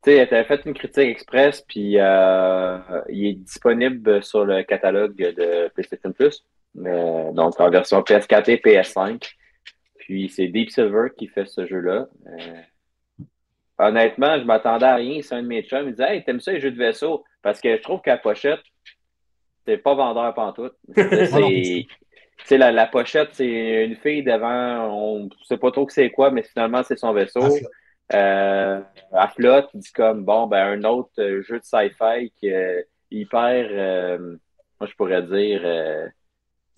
Tu sais, t'as fait une critique express, puis euh, il est disponible sur le catalogue de PlayStation Plus. Euh, donc en version PS4 et PS5. Puis c'est Deep Silver qui fait ce jeu-là. Euh, honnêtement, je m'attendais à rien. C'est un de mes chums. Il me disait Hey, t'aimes ça les jeux de vaisseau? Parce que je trouve qu'à la pochette, c'est pas vendeur pantoute. [LAUGHS] C'est la, la pochette, c'est une fille devant, on ne sait pas trop que c'est quoi, mais finalement, c'est son vaisseau. Euh, à flotte, il dit comme bon, ben un autre euh, jeu de sci-fi qui est hyper, euh, moi je pourrais dire, euh,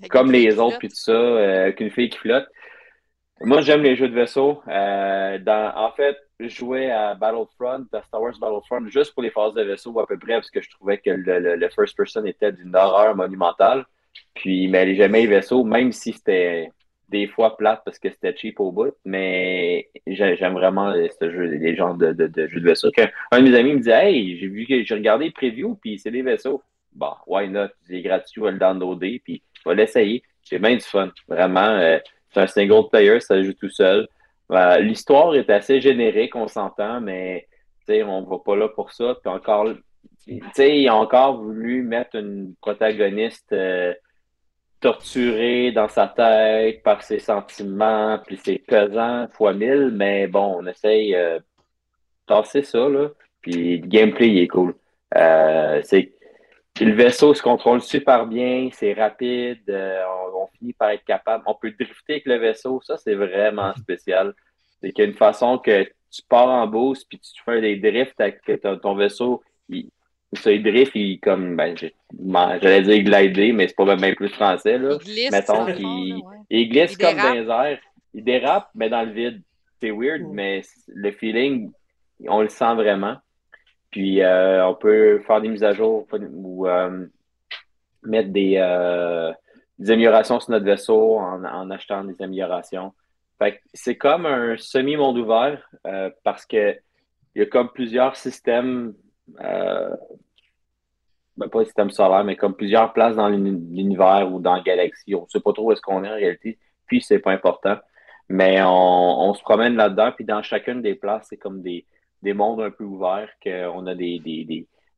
comme les autres, puis tout ça, avec une fille qui flotte. Moi, j'aime les jeux de vaisseau. dans, en fait, jouais à Battlefront, à Star Wars Battlefront, juste pour les phases de vaisseau à peu près, parce que je trouvais que le, le, first person était d'une horreur monumentale. Puis, mais jamais les vaisseaux, même si c'était des fois plate parce que c'était cheap au bout, mais j'aime vraiment ce jeu, les genres de, de, jeux de vaisseau. un de mes amis me dit Hey, j'ai vu que j'ai regardé les previews, puis c'est des vaisseaux. Bon, why not? C'est gratuit, je vais le downloader, puis je vais l'essayer. J'ai bien du fun. Vraiment, euh, c'est un single player, ça joue tout seul. Euh, l'histoire est assez générique, on s'entend, mais on va pas là pour ça. Puis encore, il a encore voulu mettre une protagoniste euh, torturée dans sa tête par ses sentiments, puis c'est pesant fois mille, mais bon, on essaye euh, de passer ça, là. Puis le gameplay, est cool. Euh, le vaisseau se contrôle super bien, c'est rapide, euh, on, finit par être capable. On peut drifter avec le vaisseau, ça c'est vraiment spécial. C'est qu'il y a une façon que tu pars en boost puis tu fais des drifts avec ton, vaisseau, il, ça, il drift, il comme, ben, j'allais dire glider, mais c'est pas même plus français, là. Il glisse, Mettons qu'il il glisse comme dans les airs. Il dérape, mais dans le vide. C'est weird, mais le feeling, on le sent vraiment. Puis, euh, on peut faire des mises à jour ou euh, mettre des, euh, des, améliorations sur notre vaisseau en, en achetant des améliorations. Fait c'est comme un semi-monde ouvert parce que il y a comme plusieurs systèmes ben, pas le système solaire, mais comme plusieurs places dans l'univers ou dans la galaxie. On ne sait pas trop où est-ce qu'on est en réalité, puis c'est pas important. Mais on, se promène là-dedans, puis dans chacune des places, c'est comme des, mondes un peu ouverts, qu'on a des,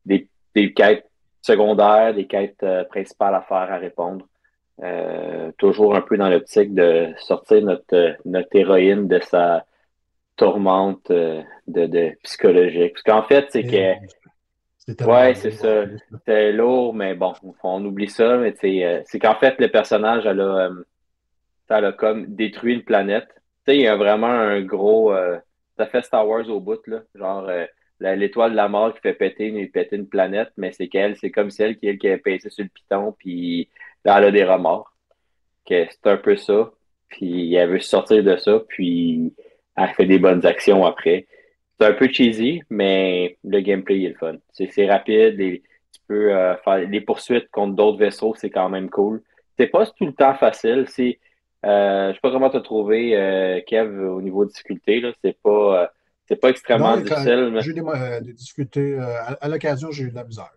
des, quêtes secondaires, des quêtes euh, principales à faire, à répondre. Euh, toujours un peu dans l'optique de sortir notre, notre héroïne de sa tourmente de, de psychologique. Parce qu'en fait, c'est que Ouais, c'est ça. C'était lourd, mais bon, on oublie ça. Mais euh, c'est qu'en fait, le personnage, elle a, euh, elle a comme détruit une planète. Tu sais, il y a vraiment un gros. Euh, ça fait Star Wars au bout, là. Genre, l'étoile de la mort qui fait péter une, planète, mais c'est qu'elle, c'est comme celle qui, elle, qui sur le piton, puis elle a des remords. C'est un peu ça. Puis elle veut sortir de ça, puis elle fait des bonnes actions après. C'est un peu cheesy, mais le gameplay est le fun. C'est rapide tu peux euh, faire les poursuites contre d'autres vaisseaux, c'est quand même cool. C'est pas tout le temps facile. C'est, euh, je sais pas comment te trouvé, euh, Kev, au niveau de difficulté. Là. C'est pas, euh, pas extrêmement difficile. J'ai des, des, difficultés. à, l'occasion, j'ai eu de la misère.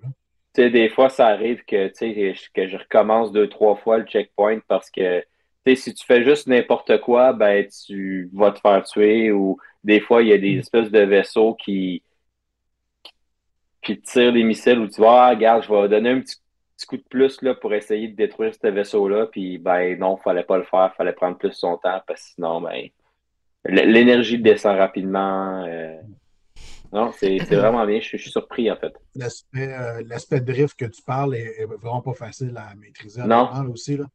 des fois, ça arrive que, que je recommence deux, trois fois le checkpoint parce que si tu fais juste n'importe quoi, ben tu vas te faire tuer ou des fois, il y a des mm. espèces de vaisseaux qui, qui tirent des missiles où tu vas, ah, regarde, je vais donner un petit, coup de plus là, pour essayer de détruire ce vaisseau-là. Puis, ben non, il fallait pas le faire, il fallait prendre plus son temps parce que sinon, ben, l'énergie descend rapidement. Euh. non, c'est vraiment bien. Je, suis surpris, en fait. Euh, l'aspect drift que tu parles est, vraiment pas facile à maîtriser. Non. Aussi, là.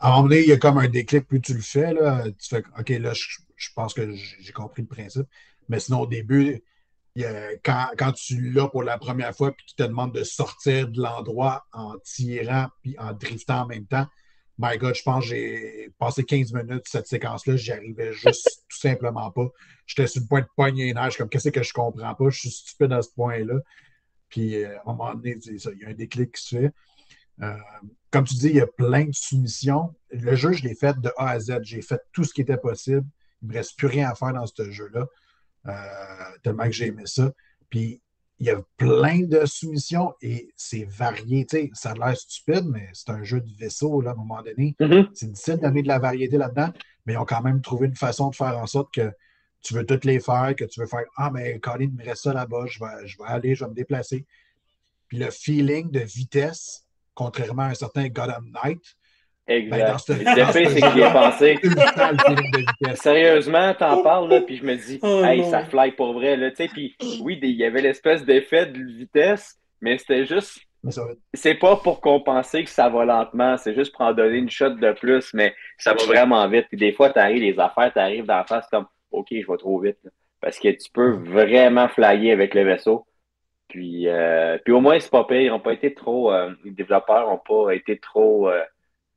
À un moment donné, il y a comme un déclic, plus tu le fais, là, tu fais OK, là, je, je pense que j'ai compris le principe. Mais sinon, au début, quand, quand, tu l'as pour la première fois puis tu te demandes de sortir de l'endroit en tirant puis en driftant en même temps, my God, je pense que j'ai passé 15 minutes cette séquence-là, j'y arrivais juste [LAUGHS] tout simplement pas. J'étais sur le point de pogner les comme qu'est-ce que je comprends pas, je suis stupide à ce point-là. Puis à un moment donné, il y a un déclic qui se fait. comme tu dis, il y a plein de soumissions. Le jeu, je l'ai fait de A à Z. J'ai fait tout ce qui était possible. Il ne me reste plus rien à faire dans ce jeu-là. Tellement que j'ai aimé ça. Puis il y a plein de soumissions et c'est varié. ça a l'air stupide, mais c'est un jeu de vaisseau là, à un moment donné. Mm-hmm. C'est difficile d'amener de la variété là-dedans, mais ils ont quand même trouvé une façon de faire en sorte que tu veux toutes les faire, que tu veux faire Ah, mais Colin, il me reste ça là-bas, je vais, je vais aller, je vais me déplacer. Puis le feeling de vitesse, contrairement à un certain Gotham Knight, Exact. Ben, fait, c'est qu'il est pensé. [LAUGHS] Sérieusement, t'en parles, là, puis je me dis, oh, hey, ça fly pour vrai, là, tu sais, puis oui, il y avait l'espèce d'effet de vitesse, mais c'était juste. C'est pas pour compenser que ça va lentement, c'est juste pour en donner une shot de plus, mais ça va vraiment vite. Puis des fois, t'arrives, les affaires, t'arrives dans la face comme, OK, je vais trop vite, parce que tu peux vraiment flyer avec le vaisseau. Puis, euh, puis au moins, c'est pas pire. Ils n'ont pas été trop. Euh, les développeurs n'ont pas été trop. Euh,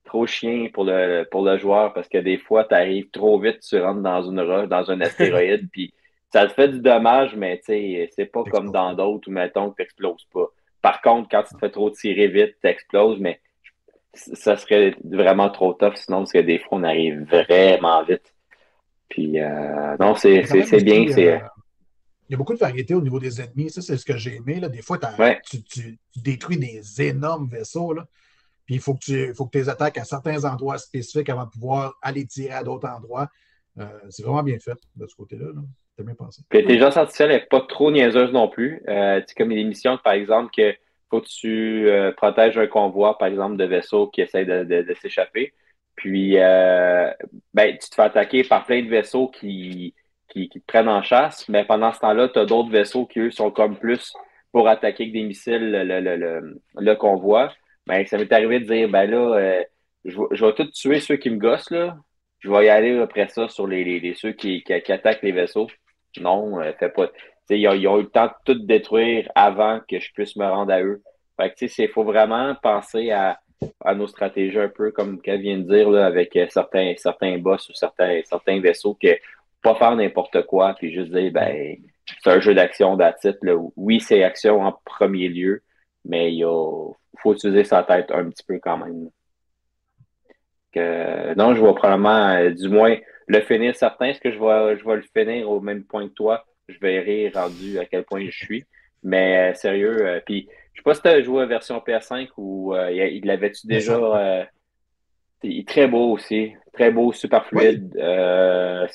trop chien pour le, pour le joueur parce que des fois, tu arrives trop vite, tu rentres dans une roche, dans un astéroïde, [LAUGHS] puis ça te fait du dommage, mais c'est pas comme dans d'autres où, mettons, que tu n'exploses pas. Par contre, quand tu te fais trop tirer vite, tu exploses, mais ça serait vraiment trop tough sinon, parce que des fois, on arrive vraiment vite. Puis, euh, non, c'est bien. c'est euh, il y a beaucoup de variété au niveau des ennemis. Ça, c'est ce que j'ai aimé. Là. Des fois, tu, tu, détruis des énormes vaisseaux. Là. Puis il faut que tu faut que les attaques à certains endroits spécifiques avant de pouvoir aller tirer à d'autres endroits. Euh, c'est vraiment bien fait de ce côté-là. T'as bien pensé. Puis l'intelligence artificielle n'est pas trop niaiseuse non plus. Euh, c'est comme une émission, par exemple, que faut que tu euh, protèges un convoi, par exemple, de vaisseaux qui essayent de, s'échapper. Puis ben, tu te fais attaquer par plein de vaisseaux qui, qui, te prennent en chasse, mais pendant ce temps-là, tu as d'autres vaisseaux qui, eux, sont comme plus pour attaquer avec des missiles le, le, le convoi ben, ça m'est arrivé de dire, ben là, euh, je, vais, tout tuer ceux qui me gossent, là. Je vais y aller après ça sur les, les, ceux qui, qui, attaquent les vaisseaux. Non, euh, fait pas. Ils ont, eu le temps de tout détruire avant que je puisse me rendre à eux. Fait que, il faut vraiment penser à, à nos stratégies un peu, comme qu'elle vient de dire, là, avec euh, certains, certains boss ou certains, certains vaisseaux, que pas faire n'importe quoi, puis juste dire, ben, c'est un jeu d'action d'attitude. Oui, c'est action en premier lieu, mais il faut utiliser sa tête un petit peu quand même. Que, non, je vais probablement, euh, du moins, le finir certain. Est-ce que je vais, je vais le finir au même point que toi? Je verrai rendu à quel point je suis. Mais euh, sérieux, euh, puis je sais pas si tu as joué à version PS5 ou il l'avait-tu déjà. il est très beau aussi. Très beau, super fluide.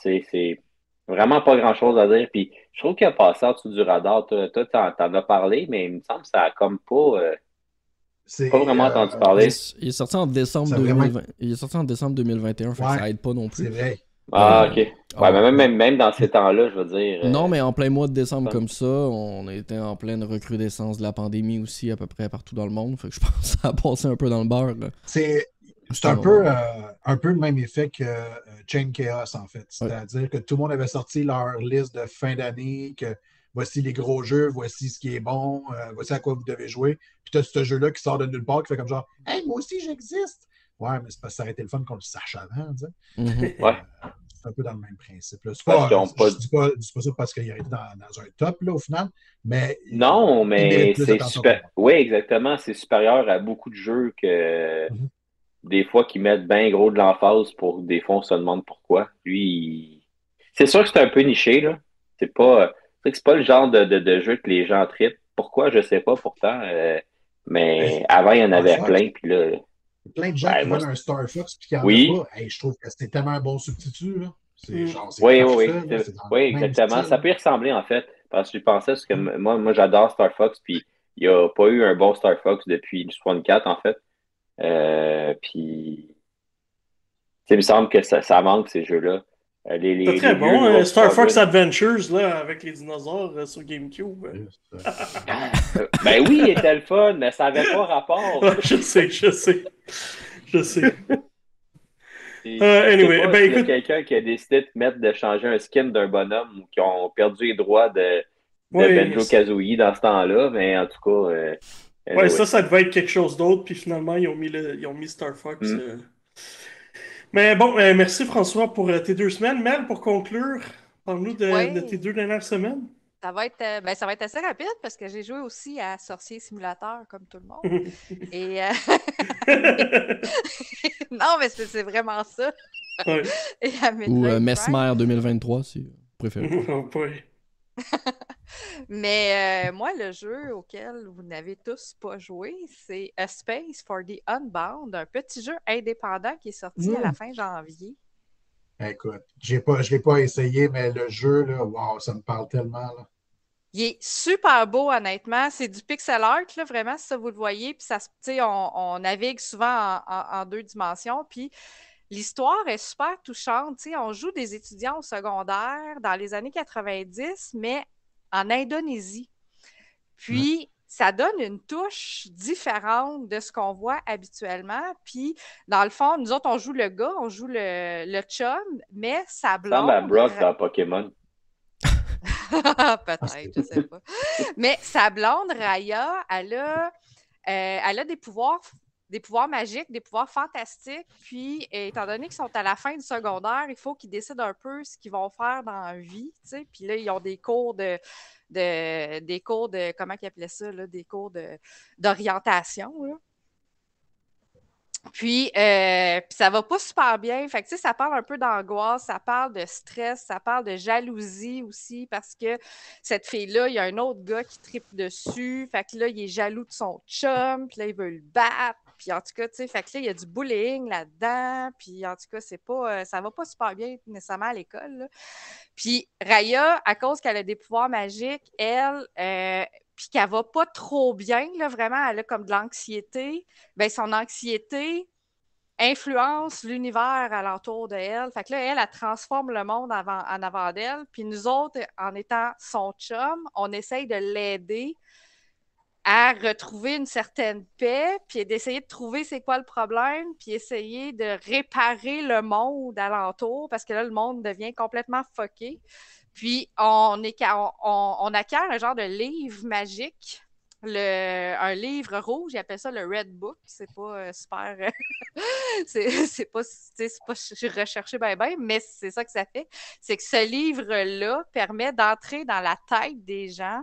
c'est vraiment pas grand-chose à dire. Puis je trouve qu'il a passé en dessous du radar. Toi, tu en, as parlé, mais il me semble que ça a comme pas. Euh, pas vraiment entendu parler. Il est sorti en décembre, 2020. Il est sorti en décembre 2021, ça aide pas non plus. C'est vrai. Ah, ok. Ouais, ah. mais même, même, dans ces temps-là, je veux dire. Non, mais en plein mois de décembre comme ça, on était en pleine recrudescence de la pandémie aussi, à peu près partout dans le monde. Fait que je pense que ça a passé un peu dans le beurre. C'est c'est un peu, euh, un peu le même effet que euh, Chain Chaos, en fait. C'est-à-dire que tout le monde avait sorti leur liste de fin d'année, que voici les gros jeux, voici ce qui est bon, euh, voici à quoi vous devez jouer. Puis tu as ce jeu-là qui sort de nulle part, qui fait comme genre Hey, moi aussi j'existe! Ouais, mais c'est parce que ça aurait été le fun qu'on le sache avant, tu sais. Mm-hmm. ouais. C'est un peu dans le même principe. Là. Pas, je ne dis, pas, ça parce qu'il a été dans, dans, un top, là, au final, mais... Non, mais c'est super... Oui, exactement. C'est supérieur à beaucoup de jeux que... Mm-hmm des fois qui mettent bien gros de l'emphase pour des fois on se demande pourquoi. Lui, c'est sûr que c'est un peu niché, là. C'est pas. C'est pas le genre de, de, jeu que les gens tripent. Pourquoi, je sais pas pourtant. Euh, mais avant, il y en avait plein, puis là. Plein de gens ben, qui veulent un Star Fox puis qui en oui. pas. je trouve que c'était tellement un bon substitut. Là. Mm. Genre, oui, oui, oui. Oui, exactement. Ça peut y ressembler en fait. Parce que je pensais que mm. moi, moi j'adore Star Fox, puis il n'y a pas eu un bon Star Fox depuis le 64 en fait. Euh, puis, il me semble que ça, ça manque ces jeux-là. Euh, c'est très bon, euh, Star Fox Adventures là, avec les dinosaures sur GameCube. ben oui, il était le fun, mais ça n'avait pas rapport. [LAUGHS] je sais, je sais. Je sais. anyway, ben, écoute... quelqu'un qui a décidé de mettre de changer un skin d'un bonhomme ou qui ont perdu les droits de, de Benjo Kazooie dans ce temps-là, mais en tout cas, Ouais, ça, ça devait être quelque chose d'autre, puis finalement, ils ont mis, le, ils ont mis Star Fox. Mm. Euh. Mais bon, euh, merci François pour euh, tes deux semaines. Mel, pour conclure, parle-nous de, tes deux dernières semaines. Ça va, être, euh, ben, ça va être assez rapide parce que j'ai joué aussi à Sorcier Simulateur comme tout le monde. [LAUGHS] Et, euh, [LAUGHS] non, mais c'est vraiment ça. Ouais. [LAUGHS] Et à Ou euh. Mesmer 2023, si vous préférez. Ouais. Mais euh, moi, le jeu auquel vous n'avez tous pas joué, c'est A Space for the Unbound, un petit jeu indépendant qui est sorti à la Mm. fin janvier. Écoute, j'ai pas, je ne l'ai pas essayé, mais le jeu, là, wow, ça me parle tellement. Là. Il est super beau, honnêtement. C'est du pixel art, là, vraiment, si ça vous le voyez. Puis ça, on, on navigue souvent en, en- en deux dimensions. Puis l'histoire est super touchante. on joue des étudiants au secondaire dans les années 90, mais en Indonésie. Puis ça donne une touche différente de ce qu'on voit habituellement. Puis dans le fond, nous autres, on joue le gars, on joue le, le chum, mais sa Ça blonde. Brock dans Pokémon. [LAUGHS] Peut-être, je sais pas. Mais sa blonde, Raya, elle a, euh, elle a des pouvoirs, des pouvoirs magiques, des pouvoirs fantastiques. Puis, euh, étant donné qu'ils sont à la fin du secondaire, il faut qu'ils décident un peu ce qu'ils vont faire dans la vie. tu sais. Puis là, ils ont des cours de. de- des cours de. Comment ils appelaient ça? Là, des cours d'orientation. Puis, euh, puis ça va pas super bien. Fait que, ça parle un peu d'angoisse, ça parle de stress, ça parle de jalousie aussi, parce que cette fille-là, il y a un autre gars qui tripe dessus. Fait que là, il est jaloux de son chum, puis là, il veut le battre. Puis en tout cas, tu sais, fait que là, il y a du bullying là-dedans. Puis en tout cas, c'est pas, euh, ça va pas super bien nécessairement à l'école. Puis Raya, à cause qu'elle a des pouvoirs magiques, elle, euh, puis qu'elle va pas trop bien, là, vraiment, elle a comme de l'anxiété, ben son anxiété influence l'univers alentour de elle. Fait que là, elle, elle transforme le monde en avant d'elle. Puis nous autres, en étant son chum, on essaye de l'aider à retrouver une certaine paix, puis d'essayer de trouver c'est quoi le problème, puis essayer de réparer le monde alentour, parce que là, le monde devient complètement fucké. Puis on, acquiert un genre de livre magique un livre rouge, ils appellent ça le Red Book. C'est pas euh, super. euh, [LAUGHS] c'est pas, pas ch- recherché ben ben, mais c'est ça que ça fait. C'est que ce livre-là permet d'entrer dans la tête des gens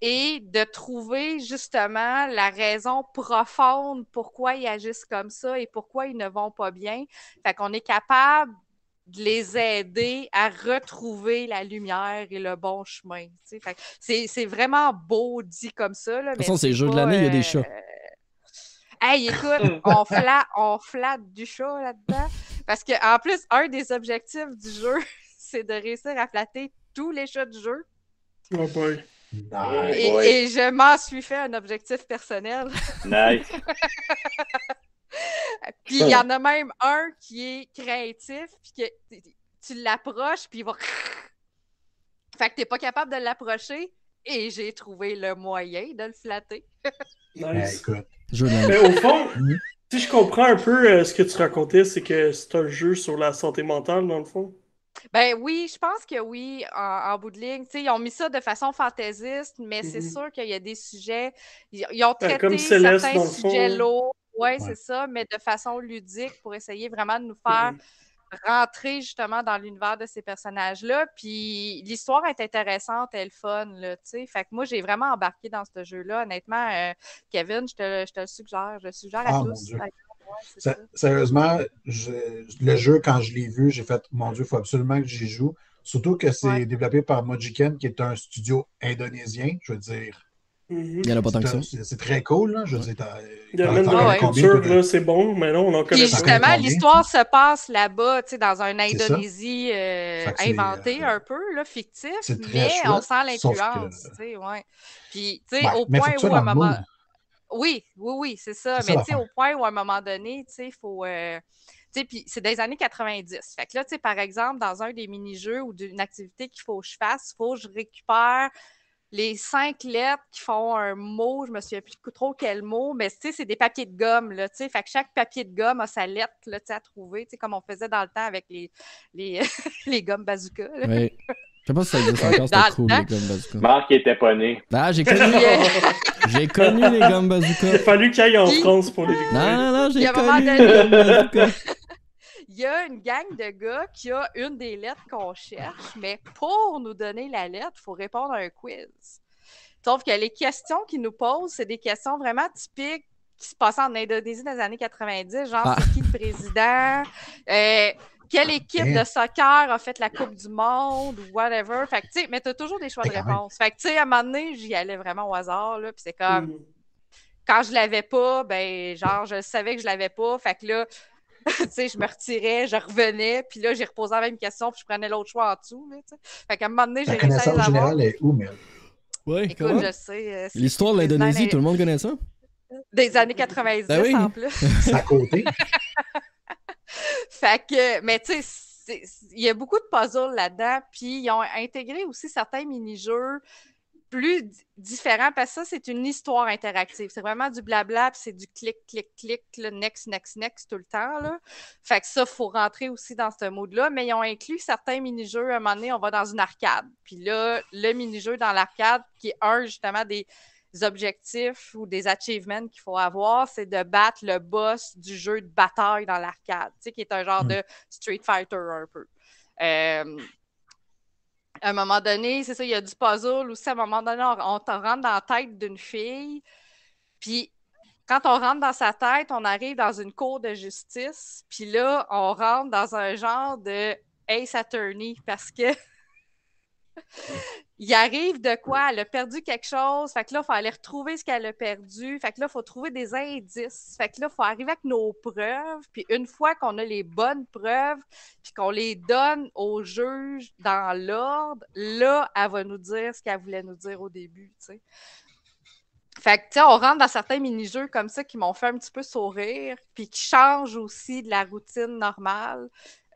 et de trouver justement la raison profonde pourquoi ils agissent comme ça et pourquoi ils ne vont pas bien. Fait qu'on est capable de les aider à retrouver la lumière et le bon chemin. tu sais. C'est vraiment beau dit comme ça. Là, De toute façon, c'est le jeu de l'année, il y a des chats. Hey, écoute, [LAUGHS] on flatte, on flatte du chat là-dedans. Parce que en plus, un des objectifs du jeu, [LAUGHS] c'est de réussir à flatter tous les chats du jeu. Oh boy. Nice. Et, je m'en suis fait un objectif personnel. Nice. [LAUGHS] Puis il y en a même un qui est créatif, puis que tu- l'approches, puis il va. [LAUGHS] Fait que t'es pas capable de l'approcher, et j'ai trouvé le moyen de le flatter. [LAUGHS] Nice. Mais au fond, Mhm. si je comprends un peu euh, ce que tu racontais, c'est que c'est un jeu sur la santé mentale, dans le fond. Ben oui, je pense que oui, en, en bout de ligne. Tu sais, ils ont mis ça de façon fantaisiste, mais c'est Mhm. sûr qu'il y a des sujets. Ils, ils ont traité comme Céleste, certains sujets lourds. Ouais, Ouais. c'est ça, mais de façon ludique pour essayer vraiment de nous faire Mhm. rentrer justement dans l'univers de ces personnages-là. Puis l'histoire est intéressante, elle est fun, là, tu sais. Fait que moi, j'ai vraiment embarqué dans ce jeu-là. Honnêtement, euh, Kevin, je te, je te le suggère. Je le suggère à Ah, tous. Ça. Sérieusement, je- le jeu, quand je l'ai vu, j'ai fait, mon Dieu, il faut absolument que j'y joue. Surtout que c'est Ouais. développé par Mojiken, qui est un studio indonésien, je veux dire. Mhm. Il y en a pas tant que ça. C'est très cool, là. Je veux dire, Il y a même la culture, là, c'est bon, mais non, on en connaît Puis justement, l'histoire se passe là-bas, tu sais, dans un C'est ça. Indonésie euh, Fait que c'est, inventé euh, un peu, là, très mais on sent l'influence, que- tu sais, ouais. Puis, tu sais, Ouais, au point où, à un moment... Oui, oui, oui, c'est ça. Mais tu sais, au point où, à un moment donné, tu sais, il faut... euh, tu sais, puis c'est des années 90. Fait que là, tu sais, par exemple, dans un des mini-jeux ou d'une activité qu'il faut que je fasse, il faut que je récupère les cinq lettres qui font un mot, je me souviens plus trop quel mot, mais tu sais, c'est des papiers de gomme, là, tu sais, fait que chaque papier de gomme a sa lettre, là, tu sais, à trouver, tu sais, comme on faisait dans le temps avec les, les, [LAUGHS] les gommes bazooka, là. Ouais. Je sais pas si ça existe encore, c'était cool, les gommes bazooka. Marc était pas né. Ah, j'ai connu, [LAUGHS] j'ai connu les gommes bazooka. Il a fallu qu'il aille en France pour les Non, découvrir. non, non, j'ai connu les gommes bazooka. [LAUGHS] il y a une gang de gars qui a une des lettres qu'on cherche, mais pour nous donner la lettre, il faut répondre à un quiz. Sauf que les questions qu'ils nous posent, c'est des questions vraiment typiques qui se passaient en Indonésie dans les années 90, genre Ah. c'est qui le président, euh, quelle équipe de soccer a fait la Coupe du Monde ou whatever. Fait que, tu sais, mais t'as toujours des choix de quand même. réponse. Fait que, tu sais, à un moment donné, j'y allais vraiment au hasard, là, puis c'est comme, Hmm. quand je l'avais pas, ben, genre, je savais que je l'avais pas. Fait que là, [LAUGHS] tu sais, je me retirais, je revenais, puis là, j'ai reposé la même question, puis je prenais l'autre choix en dessous, là, tu sais. Fait qu'à un moment donné, j'ai réussi à les connaissance avoir. générale est où, Mel? Ouais, Écoute, comment? je sais. euh, L'histoire de l'Indonésie, tout le monde connaît ça? Des années 90 Ben oui. en plus. C'est à côté. [LAUGHS] Fait que, mais tu sais, il y a beaucoup de puzzles là-dedans, puis ils ont intégré aussi certains mini-jeux plus di- différents, parce que ça, c'est une histoire interactive. C'est vraiment du blabla, puis c'est du clic, clic, clic, le next, next, next tout le temps. Fait que ça, il faut rentrer aussi dans ce mode-là, mais ils ont inclus certains mini-jeux. À un moment donné, on va dans une arcade. Puis là, le mini-jeu dans l'arcade, qui est un justement des objectifs ou des achievements qu'il faut avoir, c'est de battre le boss du jeu de bataille dans l'arcade, tu sais, qui est un genre Mm. de Street Fighter un peu. Euh, à un moment donné, c'est ça, il y a du puzzle aussi. À un moment donné, on, on rentre dans la tête d'une fille, puis quand on rentre dans sa tête, on arrive dans une cour de justice, puis là, on rentre dans un genre de Ace Attorney parce que [LAUGHS] il arrive de quoi? Elle a perdu quelque chose. Fait que là, il faut aller retrouver ce qu'elle a perdu. Fait que là, il faut trouver des indices. Fait que là, il faut arriver avec nos preuves. Puis une fois qu'on a les bonnes preuves, puis qu'on les donne au juge dans l'ordre, là, elle va nous dire ce qu'elle voulait nous dire au début. Fait que, tu sais, on rentre dans certains mini-jeux comme ça qui m'ont fait un petit peu sourire, puis qui changent aussi de la routine normale.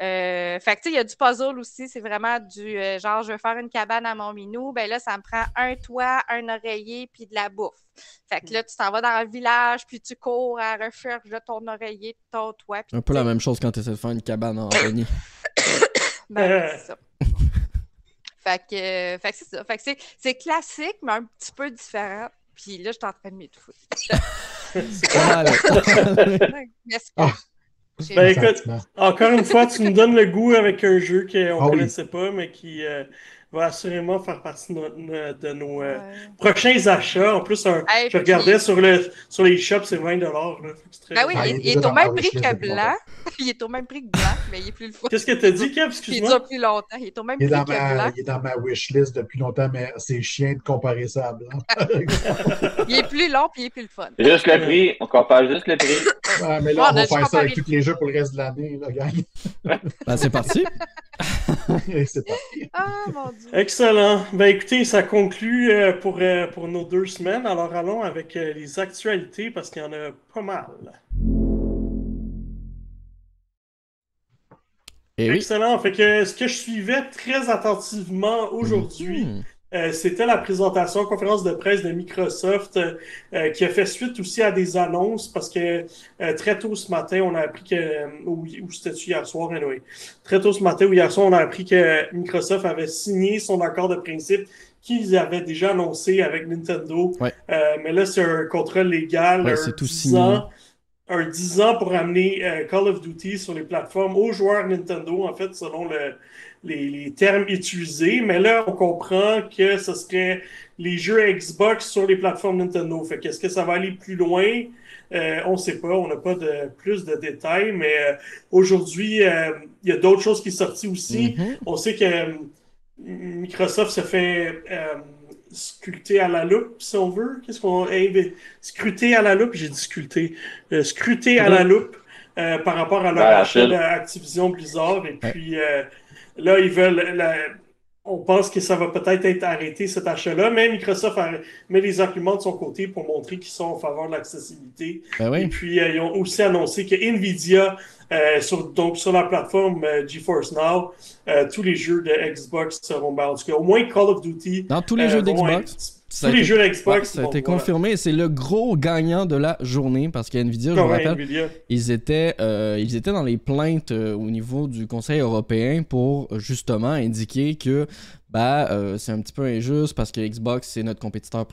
Euh, fait que, tu sais, il y a du puzzle aussi. C'est vraiment du euh, genre, je veux faire une cabane à mon minou. Ben là, ça me prend un toit, un oreiller, puis de la bouffe. Fait que là, tu t'en vas dans le village, puis tu cours à la recherche de ton oreiller, de ton toit. Un peu la même chose quand tu essaies de faire une cabane en [COUGHS] Anthony. [COUGHS] ben, c'est ça. [LAUGHS] Fait que, euh, fait que c'est ça. Fait que c'est, c'est classique, mais un petit peu différent. Puis là, je suis en train de m'étouffer. [LAUGHS] Là. [LAUGHS] M'excuse. Ah. Ben, écoute. Encore une fois, tu nous donnes le goût avec un jeu qu'on ne Ah oui. connaissait pas, mais qui euh, va assurément faire partie de, no- de nos euh, Ouais. prochains achats. En plus, un- Hey, je puis- regardais sur, le, sur les shops, c'est 20 là. Très Ben oui, Ah, il, il est il au même prix que Blanc. [LAUGHS] il est au même prix que Blanc, mais il est plus le fun. Qu'est-ce que tu as dit, Kev? Il Excuse-moi. dure plus longtemps. Il est au même Il est, prix dans que ma, Blanc. il est dans ma wishlist depuis longtemps, mais c'est chiant de comparer ça à blanc. [LAUGHS] Il est plus long puis il est plus le fun. Juste le prix, on compare juste le prix. Mais là, on on va faire ça avec tous les jeux pour le reste de l'année, là, gang. Ben, c'est parti. [LAUGHS] c'est parti. Ah, mon Dieu. Excellent. Ben écoutez, ça conclut euh, pour, euh, pour nos deux semaines. Alors allons avec euh, les actualités parce qu'il y en a pas mal. Et Eh oui. Excellent. Fait que ce que je suivais très attentivement aujourd'hui, Mhm. Euh, c'était la présentation, conférence de presse de Microsoft euh, euh, qui a fait suite aussi à des annonces parce que euh, très tôt ce matin, on a appris que, ou, ou c'était hier soir, anyway. Très tôt ce matin ou hier soir, on a appris que Microsoft avait signé son accord de principe qu'ils avaient déjà annoncé avec Nintendo. Ouais. Euh, mais là, c'est un contrat légal, Ouais, un c'est tout 10 signé. ans, un 10 ans pour amener euh, Call of Duty sur les plateformes aux joueurs Nintendo, en fait, selon le- les, les termes utilisés. Mais là, on comprend que ce serait les jeux Xbox sur les plateformes Nintendo. Fait qu'est-ce que ça va aller plus loin? Euh, on ne sait pas, on n'a pas de plus de détails, mais euh, aujourd'hui, il y a d'autres choses qui sont sorties aussi. Mhm. On sait que Microsoft se fait sculpter à la loupe, si on veut. Qu'est-ce qu'on. scruter à la loupe, j'ai dit sculpter. Euh, scruter à la loupe euh, par rapport à leur achat Phil. de Activision Blizzard. Et puis euh, là, ils veulent. la- on pense que ça va peut-être être arrêté cet achat-là, mais Microsoft a- met les arguments de son côté pour montrer qu'ils sont en faveur de l'accessibilité. Ben Et puis, euh, ils ont aussi annoncé que Nvidia, euh, sur, donc sur la plateforme euh, GeForce Now, tous les jeux de Xbox seront, ben, en tout cas, au moins Call of Duty. Dans tous les jeux d'Xbox. Ça tous les été- jeux ça a été voilà. confirmé. C'est le gros gagnant de la journée parce qu'NVIDIA, je vous rappelle, Nvidia. ils étaient, euh, ils étaient dans les plaintes euh, au niveau du Conseil européen pour justement indiquer que bah euh, c'est un petit peu injuste parce que Xbox c'est notre compétiteur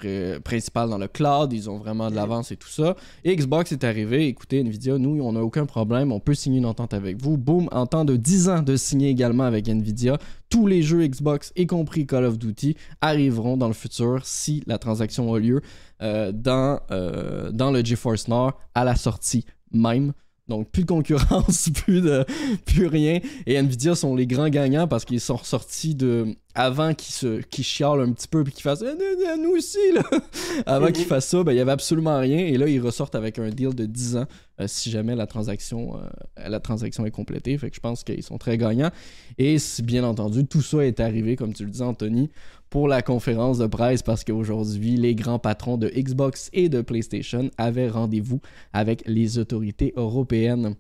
principal dans le cloud, ils ont vraiment de l'avance et tout ça. Et Xbox est arrivé, écoutez Nvidia, nous on n'a aucun problème, on peut signer une entente avec vous. Boom, en temps de 10 ans de signer également avec Nvidia, tous les jeux Xbox, y compris Call of Duty, arriveront dans le futur si la transaction a lieu euh, dans, euh, dans le GeForce Now à la sortie même. Donc, plus de concurrence, [LAUGHS] plus de plus rien. Et Nvidia sont les grands gagnants parce qu'ils sont ressortis de. Avant qu'ils se qu'ils chialent un petit peu puis qu'ils fassent ah, nous aussi là. [LAUGHS] Avant qu'ils fassent ça, ben, il y avait absolument rien. Et là, ils ressortent avec un deal de 10 ans euh, si jamais la transaction, euh, la transaction est complétée. Fait que je pense qu'ils sont très gagnants. Et bien entendu, tout ça est arrivé, comme tu le disais, Anthony, pour la conférence de presse parce qu'aujourd'hui, les grands patrons de Xbox et de PlayStation avaient rendez-vous avec les autorités européennes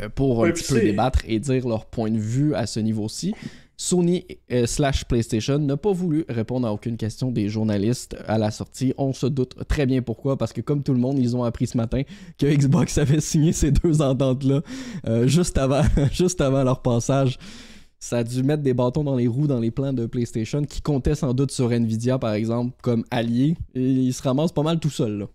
euh, pour un petit peu débattre et dire leur point de vue à ce niveau-ci. Sony euh, slash PlayStation n'a pas voulu répondre à aucune question des journalistes à la sortie. On se doute très bien pourquoi, parce que comme tout le monde, ils ont appris ce matin que Xbox avait signé ces deux ententes-là euh, juste, avant, [LAUGHS] juste avant leur passage ça a dû mettre des bâtons dans les roues dans les plans de PlayStation qui comptaient sans doute sur Nvidia, par exemple, comme allié. Et il se ramasse pas mal tout seul, là.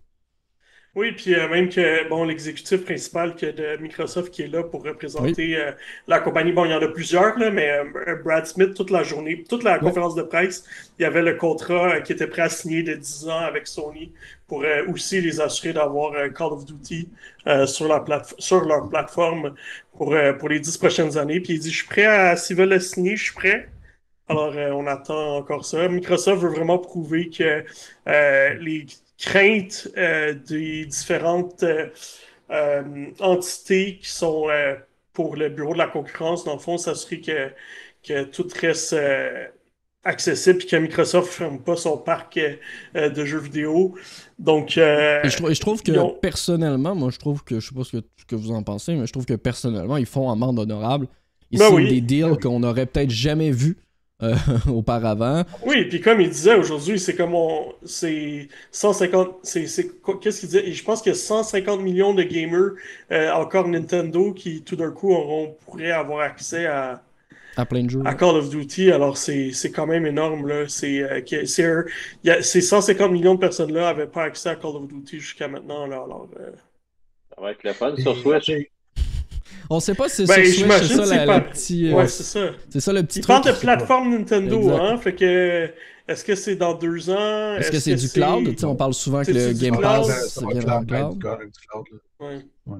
Oui, puis euh, même que bon, l'exécutif principal que de Microsoft qui est là pour représenter euh, la compagnie, bon, il y en a plusieurs, là, mais euh, Brad Smith, toute la journée, toute la conférence de presse, il y avait le contrat qui était prêt à signer de 10 ans avec Sony pour aussi les assurer d'avoir Call of Duty sur, la sur leur plateforme pour, pour les 10 prochaines années. Puis il dit, je suis prêt à, s'ils veulent le signer, je suis prêt. Alors, on attend encore ça. Microsoft veut vraiment prouver que les crainte euh, des différentes euh, euh, entités qui sont pour le bureau de la concurrence, dans le fond, s'assurer que, que tout reste accessible et que Microsoft ne ferme pas son parc de jeux vidéo. Donc, je, trouve que personnellement, moi je trouve que, je sais pas ce que, vous en pensez, mais je trouve que personnellement, ils font amende honorable. Ils ben des deals qu'on n'aurait peut-être jamais vus euh, [LAUGHS] auparavant. Oui, puis comme il disait aujourd'hui, c'est comme on. C'est 150. C'est, qu'est-ce qu'il disait Je pense qu'il y a 150 millions de gamers, euh, encore Nintendo, qui tout d'un coup auront, pourraient avoir accès à. À plein de jeux. À Call of Duty, alors c'est, quand même énorme. Là. C'est, euh, ces 150 millions de personnes-là n'avaient pas accès à Call of Duty jusqu'à maintenant. Là, alors, Ça va être le fun sur Switch. On sait pas si c'est ben, sur Switch, c'est ça, la, petit... Ouais, c'est ça. C'est ça le petit Ils truc. de plateforme Nintendo, hein, fait que... Est-ce que c'est dans deux ans? Est-ce que c'est du cloud? sais, on parle souvent que le Game Pass, ça vient dans le cloud. Ouais. ouais.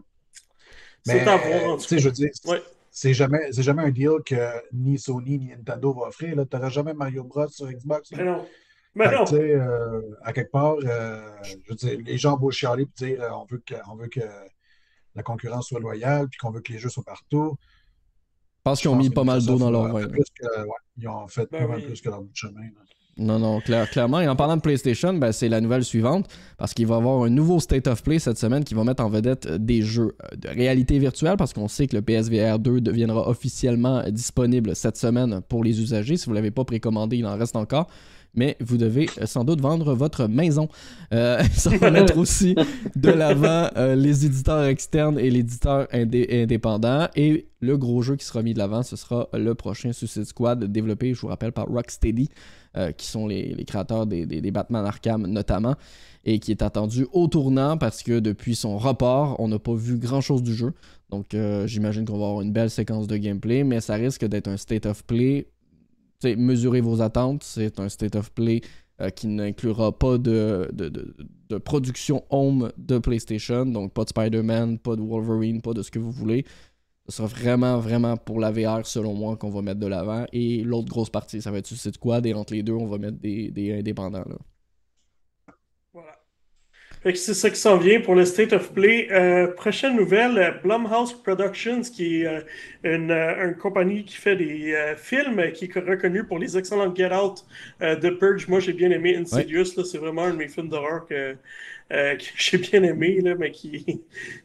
C'est à voir, en tout cas. je veux dire, c'est jamais, jamais un deal que ni Sony ni Nintendo vont offrir. Tu n'auras jamais Mario Bros sur Xbox. Mais non. Mais non. Euh, à quelque part, euh, je veux dire, les gens vont chialer et dire euh, on veut que, on veut que la concurrence soit loyale, puis qu'on veut que les jeux soient partout. Je pense qu'ils ont mis pas mal d'eau dans leur vin. ils ont fait ben pas mal plus que leur bout de chemin. Non, non, clairement. Et en parlant de PlayStation, ben, c'est la nouvelle suivante, parce qu'il va y avoir un nouveau State of Play cette semaine qui va mettre en vedette euh, des jeux euh, de réalité virtuelle, parce qu'on sait que le PSVR 2 deviendra officiellement disponible cette semaine pour les usagers. Si vous ne l'avez pas précommandé, il en reste encore mais vous devez euh, sans doute vendre votre maison. Euh, [LAUGHS] ça va mettre aussi de l'avant euh, les éditeurs externes et l'éditeur indépendant. Et le gros jeu qui sera mis de l'avant, ce sera le prochain Suicide Squad, développé, je vous rappelle, par Rocksteady, qui sont les, créateurs des, des, Batman Arkham notamment, et qui est attendu au tournant parce que depuis son report, on n'a pas vu grand-chose du jeu. Donc j'imagine qu'on va avoir une belle séquence de gameplay, mais ça risque d'être un state of play mesurez vos attentes. C'est un state of play euh, qui n'inclura pas de, de, production home de PlayStation. Donc pas de Spider-Man, pas de Wolverine, pas de ce que vous voulez. Ce sera vraiment, vraiment pour la VR, selon moi, qu'on va mettre de l'avant. Et l'autre grosse partie, ça va être Suicide Squad. Et entre les deux, on va mettre des, des indépendants. Là c'est ça qui s'en vient pour le State of Play. Euh, prochaine nouvelle, euh, Blumhouse Productions, qui est euh, une, compagnie qui fait des films, qui est reconnue pour les excellents Get Out de Purge. Moi, j'ai bien aimé Insidious. C'est vraiment un de mes films d'horreur que, euh, que j'ai bien aimé, là, mais qui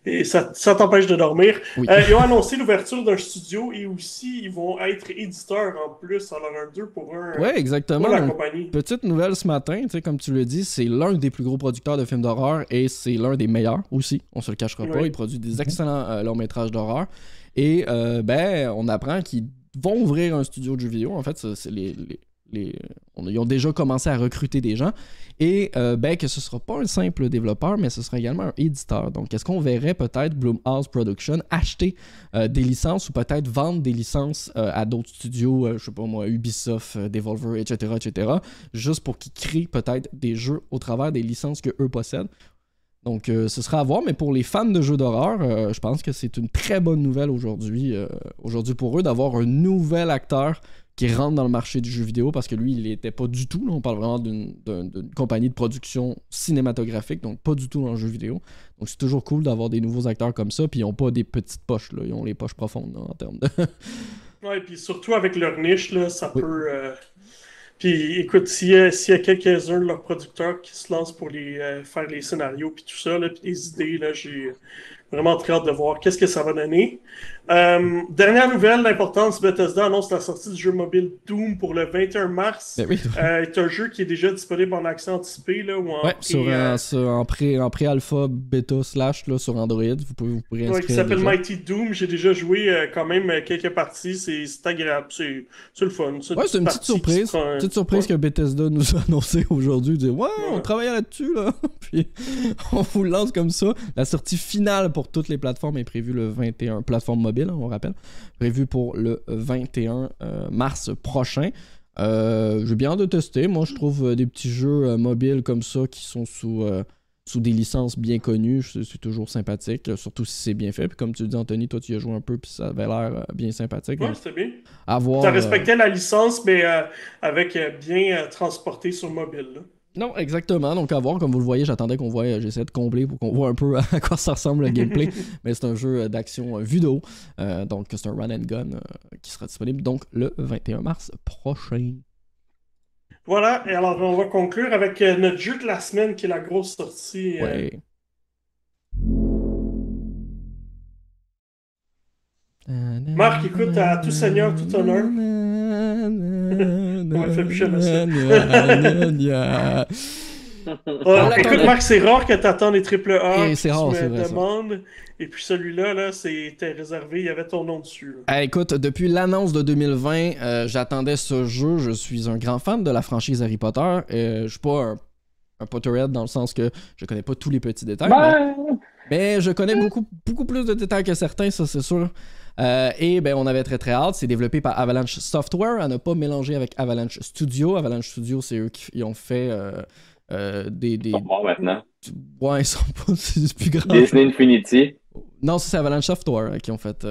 et ça, ça t'empêche de dormir. Euh, ils ont annoncé l'ouverture d'un studio et aussi ils vont être éditeurs en plus, alors un 2 pour 1 ouais, exactement. pour la compagnie. Petite nouvelle ce matin, comme tu le dis, c'est l'un des plus gros producteurs de films d'horreur et c'est l'un des meilleurs aussi, on se le cachera pas. Il produit des excellents euh, longs métrages d'horreur et ben on apprend qu'ils vont ouvrir un studio de jeux vidéo. En fait, c'est les les, ils ont déjà commencé à recruter des gens. Et euh, ben, que ce ne sera pas un simple développeur, mais ce sera également un éditeur. Donc, est-ce qu'on verrait peut-être Bloomhouse Production acheter euh, des licences ou peut-être vendre des licences euh, à d'autres studios, je sais pas moi, Ubisoft, Devolver, etc., etc., juste pour qu'ils créent peut-être des jeux au travers des licences que eux possèdent? Donc, ce sera à voir, mais pour les fans de jeux d'horreur, je pense que c'est une très bonne nouvelle aujourd'hui, aujourd'hui pour eux d'avoir un nouvel acteur qui rentre dans le marché du jeu vidéo parce que lui, il n'était pas du tout. on parle vraiment d'une compagnie de production cinématographique, donc pas du tout dans le jeu vidéo. Donc c'est toujours cool d'avoir des nouveaux acteurs comme ça, puis ils n'ont pas des petites poches, là. ils ont les poches profondes en termes de. [LAUGHS] ouais, puis surtout avec leur niche, là, ça peut. Euh, puis écoute, s'il y a, quelques-uns de leurs producteurs qui se lancent pour les, euh, faire les scénarios, puis tout ça, puis les idées, là, j'ai vraiment très hâte de voir qu'est-ce que ça va donner. Euh, dernière nouvelle d'importance, Bethesda annonce la sortie du jeu mobile Doom pour le 21 mars. Ben oui. euh, c'est un jeu qui est déjà disponible en accès anticipé. Là, ou en ouais, sur, euh, en, pré, en pré-alpha, bêta, slash là, sur Android. Vous pouvez vous pourrez ouais, qui s'appelle Mighty Doom. J'ai déjà joué quand même quelques parties. C'est agréable. C'est le fun. Ouais, c'est une petite surprise. Une petite surprise que Bethesda nous a annoncé aujourd'hui. Dire, ouais, on travaille là-dessus. Là. [LAUGHS] Puis on vous lance comme ça. La sortie finale pour toutes les plateformes est prévue le 21. Plateforme mobile, on rappelle. Prévue pour le 21 euh, mars prochain. Euh, J'ai bien hâte de tester. Moi, je trouve euh, des petits jeux mobiles comme ça qui sont sous, sous des licences bien connues. C'est toujours sympathique, surtout si c'est bien fait. Puis comme tu dis, Anthony, toi, tu y as joué un peu, puis ça avait l'air bien sympathique. Ouais, c'était bien. À voir, tu as respecté la licence, mais avec bien transporté sur mobile. Là. Non, exactement. Donc, à voir, comme vous le voyez, j'attendais qu'on voit, j'essaie de combler pour qu'on voit un peu [LAUGHS] à quoi ça ressemble le gameplay. [LAUGHS] Mais c'est un jeu d'action vidéo. Euh, donc, c'est un run and gun euh, qui sera disponible donc le 21 mars prochain. Voilà, et alors on va conclure avec euh, notre jeu de la semaine qui est la grosse sortie. Ouais. Marc, écoute, à tout seigneur, tout honneur. Plus [LAUGHS] écoute, Marc, c'est rare que tu attends les triple A. c'est rare, c'est vrai. Et puis celui-là, là, c'était réservé, il y avait ton nom dessus. écoute, depuis l'annonce de 2020, euh, j'attendais ce jeu. Je suis un grand fan de la franchise Harry Potter. Euh, je suis pas un, un, Potterhead dans le sens que je connais pas tous les petits détails. Mais, mais, je connais beaucoup, beaucoup plus de détails que certains, ça c'est sûr. Euh, et ben, on avait très très hâte. C'est développé par Avalanche Software, à ne pas mélanger avec Avalanche Studio. Avalanche Studio, c'est eux qui ont fait euh, euh, des, des. Ils sont maintenant. Ouais, ils sont pas. [LAUGHS] C'est plus grave. Disney Infinity. Non, c'est Avalanche Software qui ont fait.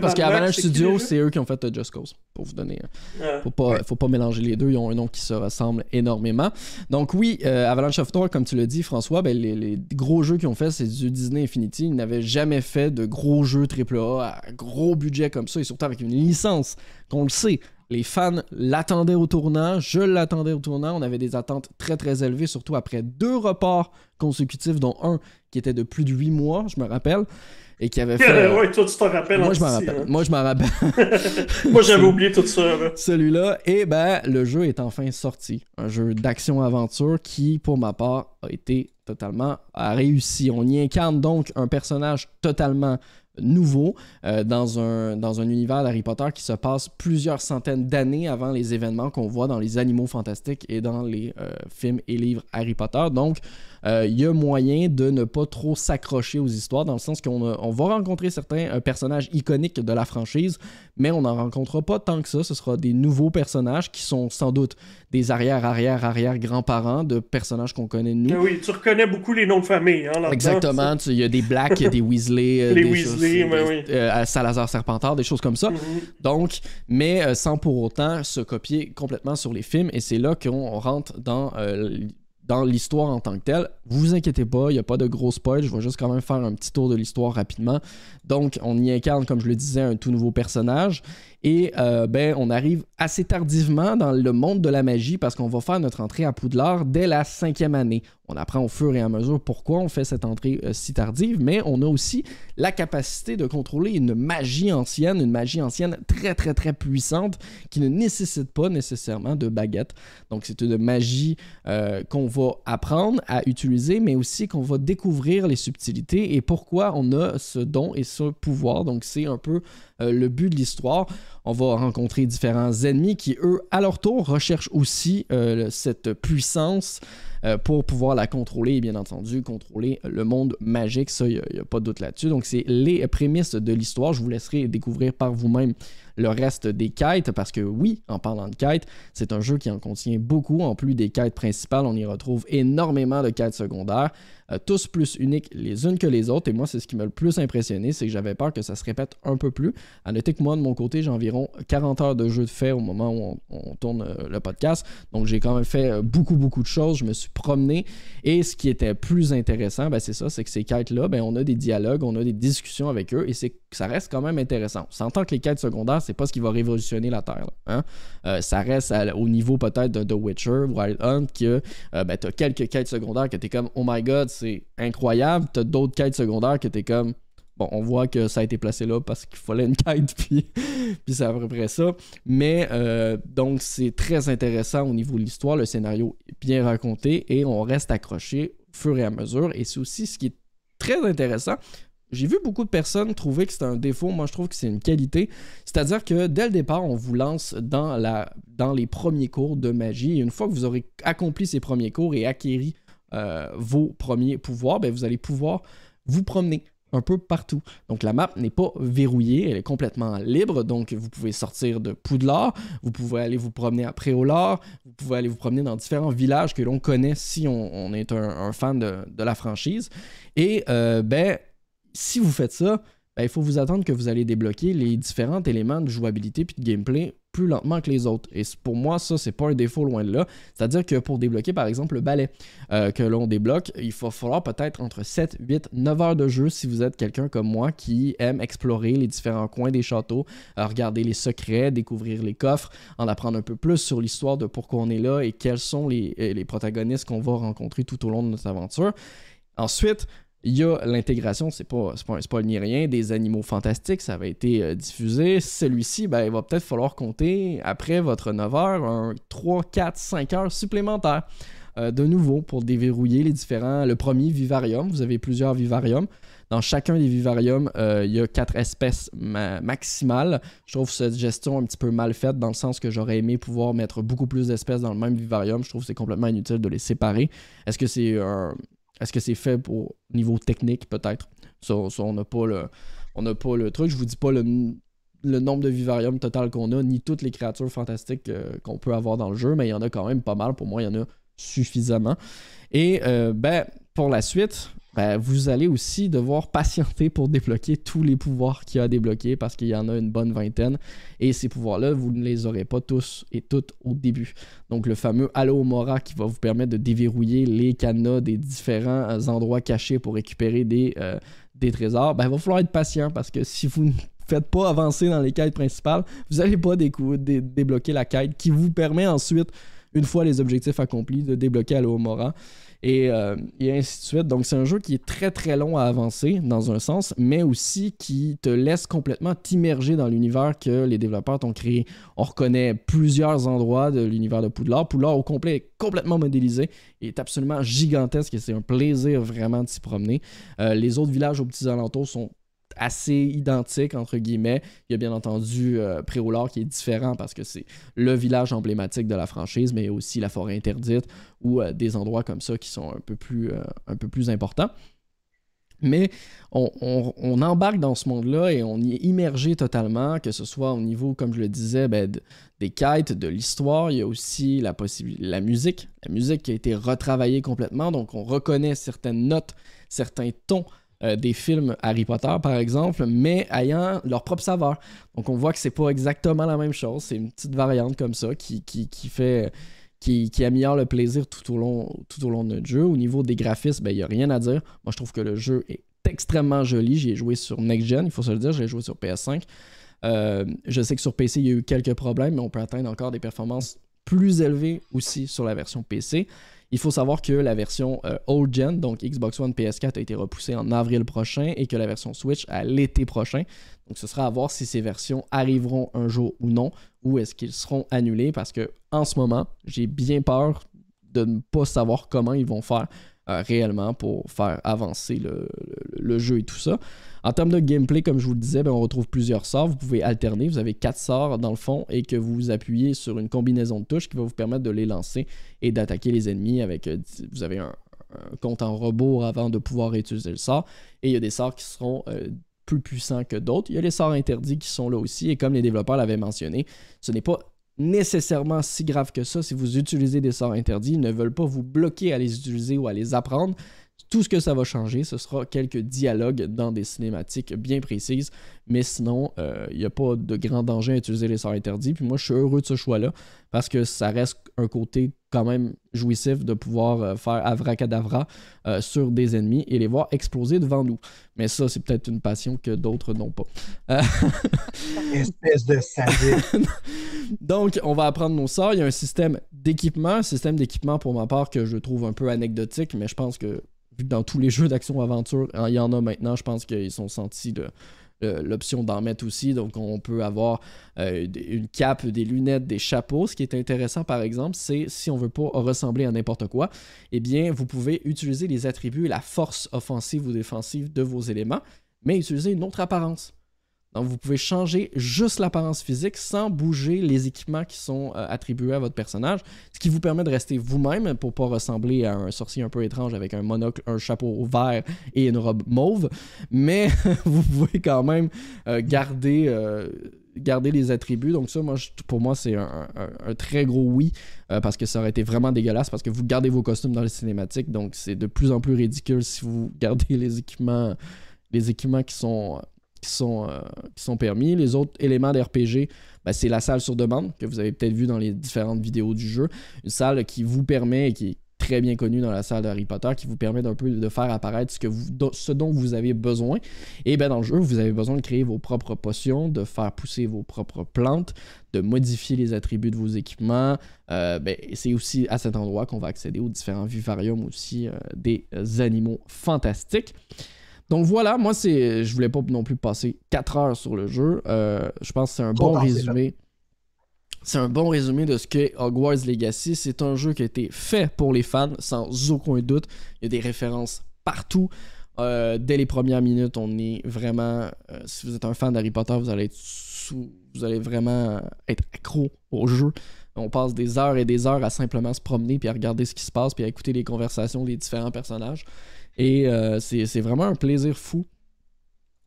Parce qu'Avalanche Studio, c'est eux qui ont fait Just Cause, pour vous donner. Euh, faut, pas, faut pas mélanger les deux, ils ont un nom qui se ressemble énormément. Donc oui, euh, Avalanche Software, comme tu l'as dit, François, ben, les, gros jeux qu'ils ont fait, c'est du Disney Infinity. Ils n'avaient jamais fait de gros jeux AAA à gros budget comme ça, et surtout avec une licence qu'on le sait. Les fans l'attendaient au tournant, je l'attendais au tournant. On avait des attentes très très élevées, surtout après deux reports consécutifs, dont un qui était de plus de huit mois, je me rappelle et qui avait [LAUGHS] fait. ouais, toi, tu t'en rappelles. Moi, je m'en rappelle. Hein. Moi, je m'en rappelle. [LAUGHS] Moi, j'avais oublié tout ça. Celui-là. Et ben, le jeu est enfin sorti. Un jeu d'action-aventure qui, pour ma part, a été totalement réussi. On y incarne donc un personnage totalement nouveau euh, dans, un, dans un univers d'Harry Potter qui se passe plusieurs centaines d'années avant les événements qu'on voit dans les animaux fantastiques et dans les euh, films et livres Harry Potter. Donc, il y a moyen de ne pas trop s'accrocher aux histoires, dans le sens qu'on on va rencontrer certains euh, personnages iconiques de la franchise, mais on n'en rencontrera pas tant que ça. Ce sera des nouveaux personnages qui sont sans doute des arrière, arrière, arrière grands-parents de personnages qu'on connaît nous. Ah oui, tu reconnais beaucoup les noms de famille. Hein, Exactement. Il y a des Blacks, il y a des [LAUGHS] Weasley, euh, les Weasley, oui. Salazar Serpentard, des choses comme ça. Mm-hmm. Donc, mais sans pour autant se copier complètement sur les films, et c'est là qu'on rentre dans dans l'histoire en tant que telle. Vous inquiétez pas, il n'y a pas de gros spoil. Je vais juste quand même faire un petit tour de l'histoire rapidement. Donc, on y incarne, comme je le disais, un tout nouveau personnage. Et euh, ben, on arrive assez tardivement dans le monde de la magie parce qu'on va faire notre entrée à Poudlard dès la cinquième année. On apprend au fur et à mesure pourquoi on fait cette entrée euh, si tardive, mais on a aussi la capacité de contrôler une magie ancienne, une magie ancienne très très très puissante qui ne nécessite pas nécessairement de baguette. Donc c'est une magie euh, qu'on va apprendre à utiliser, mais aussi qu'on va découvrir les subtilités et pourquoi on a ce don et ce pouvoir. Donc c'est un peu le but de l'histoire. On va rencontrer différents ennemis qui, eux, à leur tour, recherchent aussi euh, cette puissance euh, pour pouvoir la contrôler et bien entendu contrôler le monde magique. Ça, il n'y a, pas de doute là-dessus. Donc, c'est les prémices de l'histoire. Je vous laisserai découvrir par vous-même le reste des quêtes, parce que oui, en parlant de quêtes, c'est un jeu qui en contient beaucoup. En plus des quêtes principales, on y retrouve énormément de quêtes secondaires. Euh, tous plus uniques les unes que les autres. Et moi, c'est ce qui m'a le plus impressionné, c'est que j'avais peur que ça se répète un peu plus. À noter que moi, de mon côté, j'ai environ 40 heures de jeu de fait au moment où on, tourne euh, le podcast. Donc, j'ai quand même fait euh, beaucoup, beaucoup de choses. Je me suis promené. Et ce qui était plus intéressant, ben, c'est ça, c'est que ces quêtes-là, ben, on a des dialogues, on a des discussions avec eux. Et c'est ça reste quand même intéressant. On s'entend que les quêtes secondaires, c'est pas ce qui va révolutionner la Terre. Hein. ça reste au niveau peut-être de The Witcher, Wild Hunt, que ben, tu as quelques quêtes secondaires que tu es comme, oh my god, c'est incroyable. T'as d'autres quêtes secondaires que t'es comme. Bon, on voit que ça a été placé là parce qu'il fallait une [LAUGHS] quête, puis, puis c'est à peu près ça. Mais euh, donc, c'est très intéressant au niveau de l'histoire. Le scénario est bien raconté et on reste accroché au fur et à mesure. Et c'est aussi ce qui est très intéressant. J'ai vu beaucoup de personnes trouver que c'est un défaut. Moi, je trouve que c'est une qualité. C'est-à-dire que dès le départ, on vous lance dans, les premiers cours de magie. Une fois que vous aurez accompli ces premiers cours et acquéri euh, vos premiers pouvoirs, ben, vous allez pouvoir vous promener un peu partout. Donc la map n'est pas verrouillée, elle est complètement libre, donc vous pouvez sortir de Poudlard, vous pouvez aller vous promener à Préolard, vous pouvez aller vous promener dans différents villages que l'on connaît si on, est un, fan de, la franchise. Et euh, ben, si vous faites ça, ben, il faut vous attendre que vous allez débloquer les différents éléments de jouabilité puis de gameplay plus lentement que les autres. Et pour moi, ça, c'est pas un défaut loin de là. C'est-à-dire que pour débloquer, par exemple, le balai euh, que l'on débloque, il va falloir peut-être entre 7, 8, 9 heures de jeu si vous êtes quelqu'un comme moi qui aime explorer les différents coins des châteaux, euh, regarder les secrets, découvrir les coffres, en apprendre un peu plus sur l'histoire de pourquoi on est là et quels sont les, les protagonistes qu'on va rencontrer tout au long de notre aventure. Ensuite, il y a l'intégration, c'est pas, pas un spoil ni rien, des animaux fantastiques, ça avait été euh, diffusé. Celui-ci, ben, il va peut-être falloir compter, après votre 9 heures, un 3, 4, 5 heures supplémentaires. Euh, de nouveau, pour déverrouiller les différents. Le premier, vivarium, vous avez plusieurs vivariums. Dans chacun des vivariums, euh, il y a quatre espèces maximales. Je trouve cette gestion un petit peu mal faite dans le sens que j'aurais aimé pouvoir mettre beaucoup plus d'espèces dans le même vivarium. Je trouve que c'est complètement inutile de les séparer. Est-ce que c'est un, est-ce que c'est fait pour niveau technique, peut-être? Ça, on n'a pas le. On n'a pas le truc. Je vous dis pas le, nombre de vivariums total qu'on a, ni toutes les créatures fantastiques euh, qu'on peut avoir dans le jeu, mais il y en a quand même pas mal. Pour moi, il y en a suffisamment. Et euh, ben, pour la suite, ben, vous allez aussi devoir patienter pour débloquer tous les pouvoirs qu'il y a à débloquer parce qu'il y en a une bonne vingtaine. Et ces pouvoirs-là, vous ne les aurez pas tous et toutes au début. Donc le fameux Halo Mora qui va vous permettre de déverrouiller les cadenas des différents euh, endroits cachés pour récupérer des, euh, des trésors, ben, il va falloir être patient parce que si vous ne faites pas avancer dans les quêtes principales, vous n'allez pas débloquer la quête qui vous permet ensuite, une fois les objectifs accomplis, de débloquer Halo Euh, et, ainsi de suite. Donc c'est un jeu qui est très très long à avancer dans un sens, mais aussi qui te laisse complètement t'immerger dans l'univers que les développeurs t'ont créé. On reconnaît plusieurs endroits de l'univers de Poudlard. Poudlard au complet est complètement modélisé et est absolument gigantesque et c'est un plaisir vraiment de s'y promener. Euh, les autres villages aux petits alentours sont assez identique, entre guillemets. Il y a bien entendu euh, qui est différent parce que c'est le village emblématique de la franchise, mais aussi la forêt interdite ou euh, des endroits comme ça qui sont un peu plus, euh, un peu plus importants. Mais on, embarque dans ce monde-là et on y est immergé totalement, que ce soit au niveau, comme je le disais, ben, des quêtes, de l'histoire. Il y a aussi la, la musique. La musique qui a été retravaillée complètement, donc on reconnaît certaines notes, certains tons euh, des films Harry Potter, par exemple, mais ayant leur propre saveur. Donc on voit que c'est pas exactement la même chose, c'est une petite variante comme ça qui, qui, fait. Qui, qui, améliore le plaisir tout au long, tout au long de notre jeu. Au niveau des graphismes, ben, il n'y a rien à dire. Moi, je trouve que le jeu est extrêmement joli. J'y ai joué sur Next Gen, il faut se le dire, j'ai joué sur PS5. Euh, je sais que sur PC, il y a eu quelques problèmes, mais on peut atteindre encore des performances plus élevées aussi sur la version PC. Il faut savoir que la version euh, Old Gen, donc Xbox One PS4, a été repoussée en avril prochain et que la version Switch à l'été prochain. Donc ce sera à voir si ces versions arriveront un jour ou non, ou est-ce qu'ils seront annulés parce que en ce moment, j'ai bien peur de ne pas savoir comment ils vont faire réellement pour faire avancer le, jeu et tout ça. En termes de gameplay, comme je vous le disais, ben, on retrouve plusieurs sorts. Vous pouvez alterner. Vous avez quatre sorts dans le fond et que vous appuyez sur une combinaison de touches qui va vous permettre de les lancer et d'attaquer les ennemis avec. vous avez un, compte en rebours avant de pouvoir utiliser le sort. Et il y a des sorts qui seront plus puissants que d'autres. Il y a les sorts interdits qui sont là aussi. Et comme les développeurs l'avaient mentionné, ce n'est pas nécessairement si grave que ça si vous utilisez des sorts interdits. Ils ne veulent pas vous bloquer à les utiliser ou à les apprendre. Tout ce que ça va changer, ce sera quelques dialogues dans des cinématiques bien précises. Mais sinon, il euh, n'y a pas de grand danger à utiliser les sorts interdits. Puis moi, je suis heureux de ce choix-là parce que ça reste un côté quand même jouissif de pouvoir euh, faire avracadavra euh, sur des ennemis et les voir exploser devant nous. Mais ça, c'est peut-être une passion que d'autres n'ont pas. [LAUGHS] Espèce de. [LAUGHS] Donc, on va apprendre nos sorts. Il y a un système d'équipement, un système d'équipement pour ma part que je trouve un peu anecdotique, mais je pense que dans tous les [LAUGHS] jeux d'action-aventure, hein, il y en a maintenant, je pense qu'ils sont sentis l'option d'en mettre aussi. Donc, on peut avoir euh, une cape, des lunettes, des chapeaux. Ce qui est intéressant, par exemple, c'est si on veut pas ressembler à n'importe quoi, eh bien, vous pouvez utiliser les attributs et la force offensive ou défensive de vos éléments, mais utiliser une autre apparence. Donc, vous pouvez changer juste l'apparence physique sans bouger les équipements qui sont euh, attribués à votre personnage, ce qui vous permet de rester vous-même pour pas ressembler à un sorcier un peu étrange avec un monocle, un chapeau vert et une robe mauve. Mais [LAUGHS] vous pouvez quand même euh, garder, euh, garder les attributs. Donc, ça, moi, pour moi, c'est un, très gros oui parce que ça aurait été vraiment dégueulasse parce que vous gardez vos costumes dans les cinématiques. Donc, c'est de plus en plus ridicule si vous gardez les équipements, les équipements qui sont qui sont, euh, qui sont permis. Les autres éléments d'RPG, ben, c'est la salle sur demande que vous avez peut-être vu dans les différentes vidéos du jeu. Une salle qui vous permet et qui est très bien connue dans la salle d'Harry Potter, qui vous permet d'un peu de faire apparaître ce, que vous, ce dont vous avez besoin. Et ben dans le jeu, vous avez besoin de créer vos propres potions, de faire pousser vos propres plantes, de modifier les attributs de vos équipements. Euh, ben, c'est aussi à cet endroit qu'on va accéder aux différents vivariums aussi euh, des animaux fantastiques. Donc voilà, moi c'est, je voulais pas non plus passer 4 heures sur le jeu. Euh, je pense que c'est un bon résumé. C'est un bon résumé de ce qu'est Hogwarts Legacy. C'est un jeu qui a été fait pour les fans, sans aucun doute. Il y a des références partout. Euh, dès les premières minutes, on est vraiment. Euh, si vous êtes un fan d'Harry Potter, vous allez être sous, vous allez vraiment être accro au jeu. On passe des heures et des heures à simplement se promener puis à regarder ce qui se passe puis à écouter les conversations des différents personnages. Et euh, c'est vraiment un plaisir fou.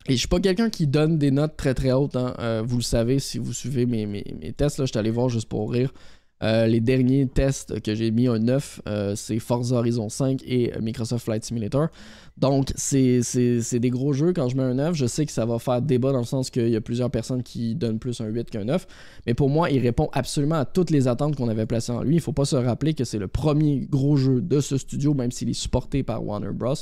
Et je suis pas quelqu'un qui donne des notes très très hautes. Hein. Euh, vous le savez si vous suivez mes, tests. Là, je suis allé voir juste pour rire. Euh, les derniers tests que j'ai mis un 9, euh, c'est Forza Horizon 5 et Microsoft Flight Simulator. Donc, c'est des gros jeux. Quand je mets un 9, je sais que ça va faire débat dans le sens qu'il y a plusieurs personnes qui donnent plus un 8 qu'un 9. Mais pour moi, il répond absolument à toutes les attentes qu'on avait placées en lui. Il faut pas se rappeler que c'est le premier gros jeu de ce studio, même s'il est supporté par Warner Bros.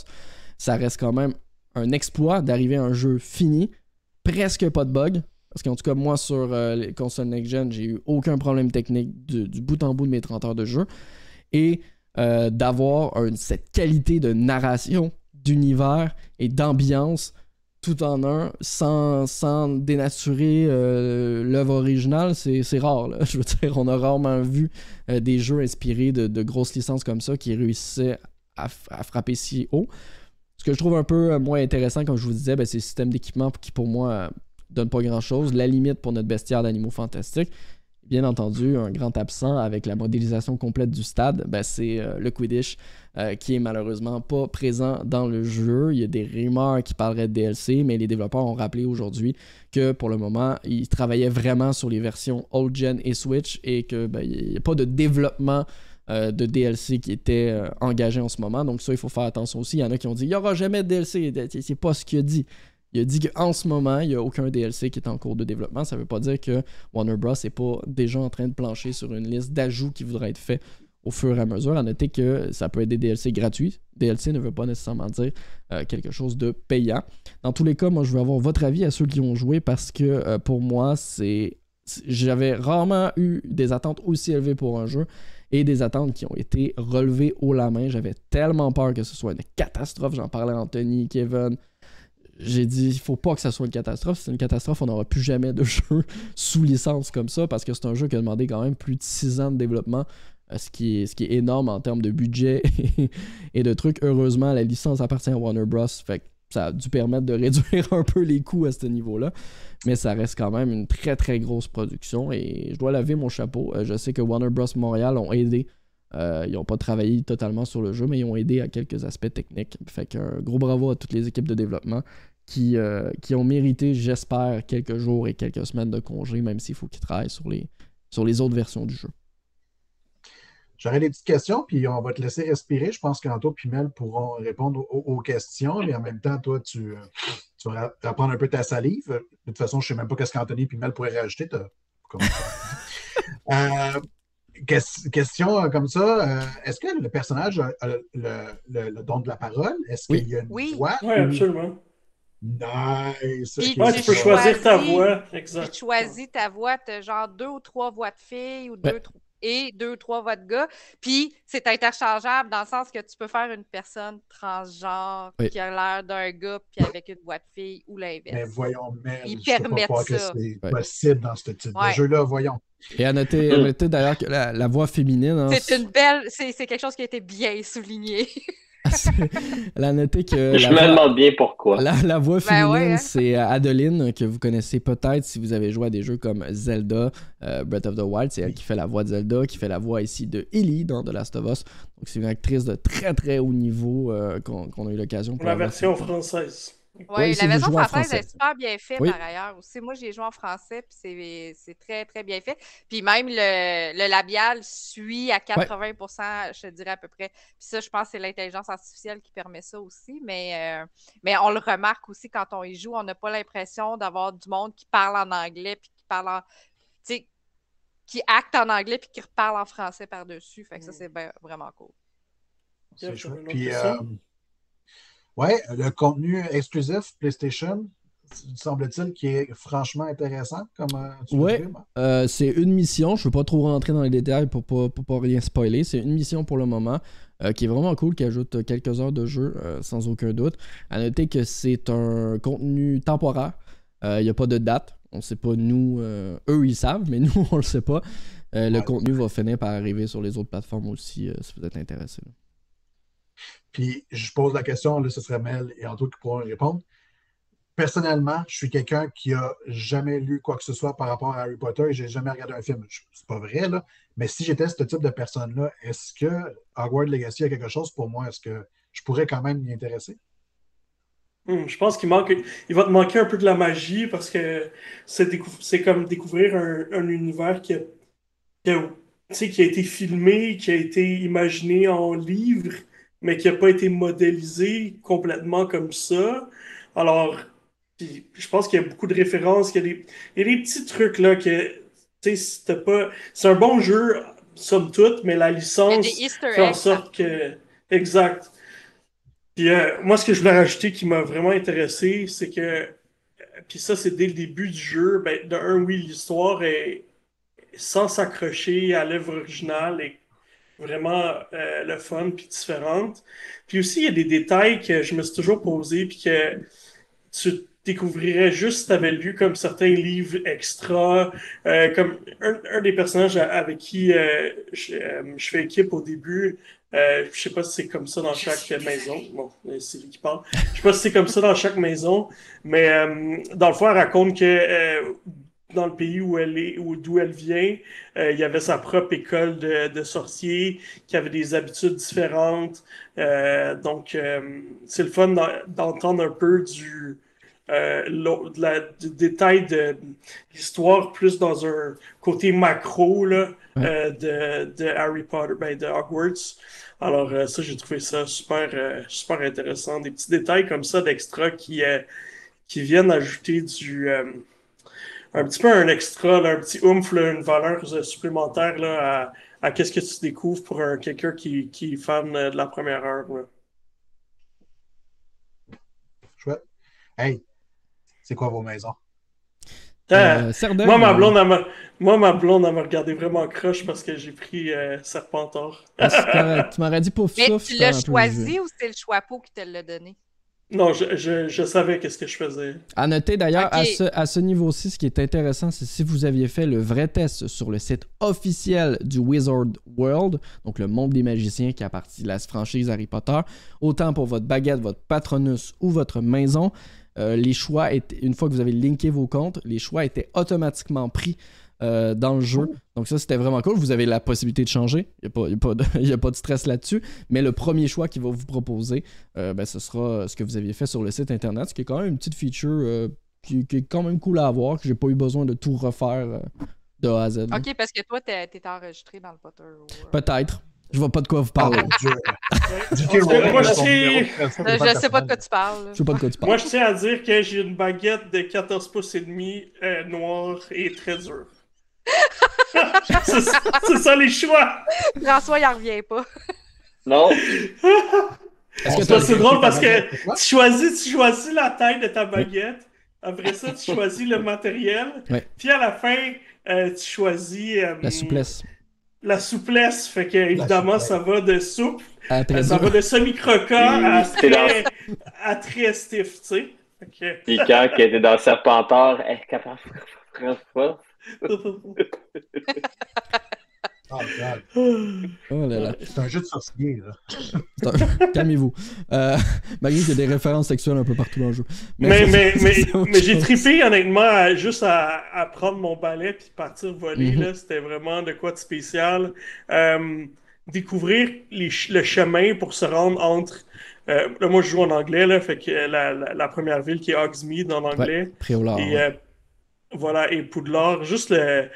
Ça reste quand même un exploit d'arriver à un jeu fini, presque pas de bugs, parce qu'en tout cas, moi, sur euh, les consoles next-gen, j'ai eu aucun problème technique du, bout en bout de mes 30 heures de jeu. Et euh, d'avoir cette qualité de narration, d'univers et d'ambiance tout en un, sans, sans dénaturer euh, l'œuvre originale, c'est rare. [LAUGHS] Je veux dire, on a rarement vu des jeux inspirés de, grosses licences comme ça qui réussissaient à, frapper si haut. Ce que je trouve un peu moins intéressant, comme je vous disais, ben, c'est le système d'équipement qui, pour moi, donne pas grand-chose. La limite pour notre bestiaire d'animaux fantastiques, bien entendu, un grand absent avec la modélisation complète du stade, ben, c'est euh, le Quidditch euh, qui est malheureusement pas présent dans le jeu. Il y a des rumeurs qui parleraient de DLC, mais les développeurs ont rappelé aujourd'hui que pour le moment, ils travaillaient vraiment sur les versions old gen et Switch et que ben, il n'y a pas de développement euh, de DLC qui était engagé en ce moment. Donc ça, il faut faire attention aussi. Il y en a qui ont dit il n'y aura jamais de DLC. C'est pas ce qu'il a dit. Il a dit qu'en ce moment, il n'y a aucun DLC qui est en cours de développement. Ça ne veut pas dire que Warner Bros. n'est pas déjà en train de plancher sur une liste d'ajouts qui voudraient être faits au fur et à mesure. À noter que ça peut être des DLC gratuits. DLC ne veut pas nécessairement dire euh, quelque chose de payant. Dans tous les cas, moi, je veux avoir votre avis à ceux qui ont joué parce que euh, pour moi, c'est. J'avais rarement eu des attentes aussi élevées pour un jeu et des attentes qui ont été relevées haut la main. J'avais tellement peur que ce soit une catastrophe. J'en parlais à Anthony, Kevin, j'ai dit il faut pas que ça soit une catastrophe. C'est une catastrophe, on n'aura plus jamais de [LAUGHS] jeu sous licence comme ça parce que c'est un jeu qui a demandé quand même plus de 6 ans de développement ce, qui est, ce qui est énorme en termes de budget [LAUGHS] et de trucs. Heureusement, la licence appartient à Warner Bros. Fait ça a dû permettre de [LAUGHS] réduire un peu les coûts à ce niveau-là. Mais ça reste quand même une très très grosse production et je dois laver mon chapeau. je sais que Warner Bros. Montréal ont aidé euh, ils n'ont pas travaillé totalement sur le jeu, mais ils ont aidé à quelques aspects techniques. Fait qu'un gros bravo à toutes les équipes de développement qui, euh, qui ont mérité, j'espère, quelques jours et quelques semaines de congé, même s'il faut qu'ils travaillent sur les, sur les autres versions du jeu. J'aurais des petites questions, puis on va te laisser respirer. Je pense qu'Anto et Mel pourront répondre aux, questions, mais en même temps, toi, tu, euh, tu vas reprendre un peu ta salive. De toute façon, je ne sais même pas ce qu'Anthony et Mel pourraient rajouter. [LAUGHS] question euh, comme ça, euh, est-ce que le personnage a, le, don de la parole? Est-ce qu'il y a une voix? Oui, absolument. Nice. tu, peux choisir ta voix. Exactement. Tu choisis ta voix, tu as genre deux ou trois voix de filles ou deux, et deux ou trois voix de gars. Puis c'est interchangeable dans le sens que tu peux faire une personne transgenre qui a l'air d'un gars puis avec une voix de fille ou l'inverse. Mais voyons, mais Ils permettent ça. que c'est possible dans ce type de jeu-là, voyons. Et à noter, d'ailleurs que la, voix féminine. Hein, c'est une belle. C'est quelque chose qui a été bien souligné. [LAUGHS] Elle a noté que. Je me demande bien pourquoi. La, voix ben féminine, hein. c'est euh, Adeline, que vous connaissez peut-être si vous avez joué à des jeux comme Zelda, euh, Breath of the Wild. C'est elle qui fait la voix de Zelda, qui fait la voix ici de Ellie dans The Last of Us. Donc, c'est une actrice de très très haut niveau euh, qu'on a eu l'occasion pour. La version française. Oui, la version française est super bien faite par ailleurs aussi. Moi, j'ai joué en français, puis c'est très, très bien fait. Puis même le, labial suit à 80% je dirais à peu près. Puis ça, je pense que c'est l'intelligence artificielle qui permet ça aussi. Mais, euh, mais on le remarque aussi quand on y joue, on n'a pas l'impression d'avoir du monde qui parle en anglais, puis qui parle en. qui acte en anglais, puis qui reparle en français par-dessus. Fait que ça, mm. c'est vraiment cool. C'est chouette. Puis, oui, le contenu exclusif PlayStation, semble-t-il, qui est franchement intéressant, comme euh, Oui, euh, c'est une mission. Je ne veux pas trop rentrer dans les détails pour ne pas, pas, rien spoiler. C'est une mission pour le moment euh, qui est vraiment cool, qui ajoute quelques heures de jeu, sans aucun doute. À noter que c'est un contenu temporaire. Il n'y a pas de date. On ne sait pas, nous, eux, ils savent, mais [LAUGHS] nous, on ne le sait pas. le contenu va finir par arriver sur les autres plateformes aussi, si vous êtes intéressé. Puis je pose la question, là, ce serait Mel et Antoine qui pourront répondre. Personnellement, je suis quelqu'un qui a jamais lu quoi que ce soit par rapport à Harry Potter et j'ai jamais regardé un film. C'est pas vrai, là. Mais si j'étais ce type de personne-là, est-ce que Hogwarts Legacy a quelque chose pour moi? Est-ce que je pourrais quand même m'y intéresser? Hmm, je pense qu'il manque, il va te manquer un peu de la magie parce que c'est comme découvrir un, univers qui a, qui a été filmé, qui a été imaginé en livre mais qui n'a pas été modélisé complètement comme ça. Alors, je pense qu'il y a beaucoup de références, qu'il y, a des, petits trucs là que, tu sais, pas. C'est un bon jeu, somme toute, mais la licence fait en sorte que. Exact. Puis euh, moi, ce que je voulais rajouter qui m'a vraiment intéressé, c'est que. Puis ça, c'est dès le début du jeu. Ben, de un, oui, l'histoire est sans s'accrocher à l'œuvre originale et vraiment euh, le fun puis différente. Puis aussi, il y a des détails que je me suis toujours posé puis que tu découvrirais juste si tu avais lu comme certains livres extra, euh, comme un, des personnages avec qui euh, je, fais équipe au début. je sais pas si c'est comme ça dans chaque maison. Bon, c'est lui qui parle. Je sais pas si c'est comme ça dans chaque maison, mais dans le fond, elle raconte que dans le pays où elle est, ou d'où elle vient. Euh, il y avait sa propre école de, de, sorciers qui avait des habitudes différentes. Euh, donc, euh, c'est le fun d'entendre un peu du, de la, du détail de l'histoire plus dans un côté macro là, de, de, Harry Potter, ben, de Hogwarts. Alors, ça, j'ai trouvé ça super, super intéressant. Des petits détails comme ça d'extra qui, qui viennent ajouter du un petit peu un extra, un petit oomph, une valeur supplémentaire là, à, qu'est-ce que tu découvres pour quelqu'un qui, qui est fan de la première heure. Chouette. Hey, c'est quoi vos maisons? Euh, moi, ma blonde, elle m'a, moi, ma blonde, elle m'a regardé vraiment croche parce que j'ai pris euh, Serpentor. Ah, tu m'aurais dit pour Mais tu l'as choisi ou c'est le choix qui te l'a donné? Non, je, je, je savais qu'est-ce que je faisais. À noter d'ailleurs, à Ok. ce, à ce niveau-ci, ce qui est intéressant, c'est si vous aviez fait le vrai test sur le site officiel du Wizard World, donc le monde des magiciens qui appartient à la franchise Harry Potter, autant pour votre baguette, votre patronus ou votre maison, euh, les choix étaient, une fois que vous avez linké vos comptes, les choix étaient automatiquement pris euh, dans le jeu. Donc ça, c'était vraiment cool. Vous avez la possibilité de changer. Il n'y a, pas- il y a pas de- [LAUGHS] il y a pas de stress là-dessus. Mais le premier choix qu'il va vous proposer, euh, ben, ce sera ce que vous aviez fait sur le site internet, ce qui est quand même une petite feature euh, qui, qui est quand même cool à avoir, que j'ai pas eu besoin de tout refaire euh, de A à Z. là. Ok, parce que toi, t'es t'es enregistré dans le Potter. ou, Peut-être. Je vois pas de quoi vous Oh. Parce que Rowling, moi, je sais- Je sais pas de quoi tu parles. Je sais pas de quoi tu parles. Moi, je tiens à dire que j'ai une baguette de 14 pouces et demi euh, noire et très dure. [LAUGHS] c'est ça les choix. François, il en revient pas. Non, c'est drôle parce que tu choisis, tu choisis la taille de ta baguette. Après ça, tu choisis le matériel. Puis à la fin, euh, tu choisis euh, La souplesse. La souplesse. Fait que, évidemment, ça va de souple, très euh, ça dur. va de semi-croquant à très, à très stiff, tu sais. Fait puis quand il était dans Serpentard, eh, capable- François, que- Oh, God. [LAUGHS] Oh là là. C'est un jeu de sorcier, là. Un- [LAUGHS] Calmez-vous. Euh, malgré qu'il y a des références sexuelles un peu partout dans le jeu. Mais, mais, [LAUGHS] mais, mais j'ai trippé, honnêtement, à- juste à, à prendre mon balai puis partir voler. Mhm. là. C'était vraiment de quoi de spécial. Euh, découvrir les le chemin pour se rendre entre. euh, là, moi, je joue en anglais, là, fait que la, la, la première ville qui est Hogsmeade en anglais. Préolard. Et euh, voilà, et Poudlard, juste le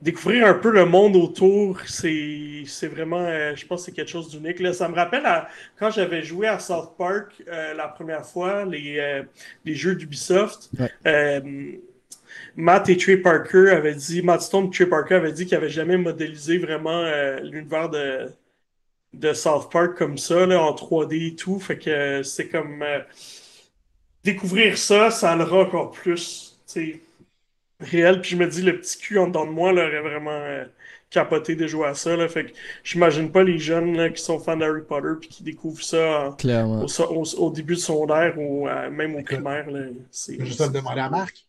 découvrir un peu le monde autour, c'est vraiment, euh, je pense que c'est quelque chose d'unique. Ça me rappelle à- quand j'avais joué à South Park euh, la première fois, les, euh, les jeux d'Ubisoft. Ouais. Matt et Trey Parker avaient dit, Matt Stone et Trey Parker avaient dit qu'ils n'avaient jamais modélisé vraiment l'univers de, de South Park comme ça, là, en 3D et tout. Fait que c'est comme découvrir ça, ça le rend encore plus réel. Puis je me dis, le petit cul en dedans de moi là, aurait vraiment euh, capoté de jouer à ça. Là. Fait que j'imagine pas les jeunes là, qui sont fans d'Harry Potter puis qui découvrent ça au, so- au- au début de secondaire ou euh, même au primaire. Là. C'est Je vais juste te le demander à Marc.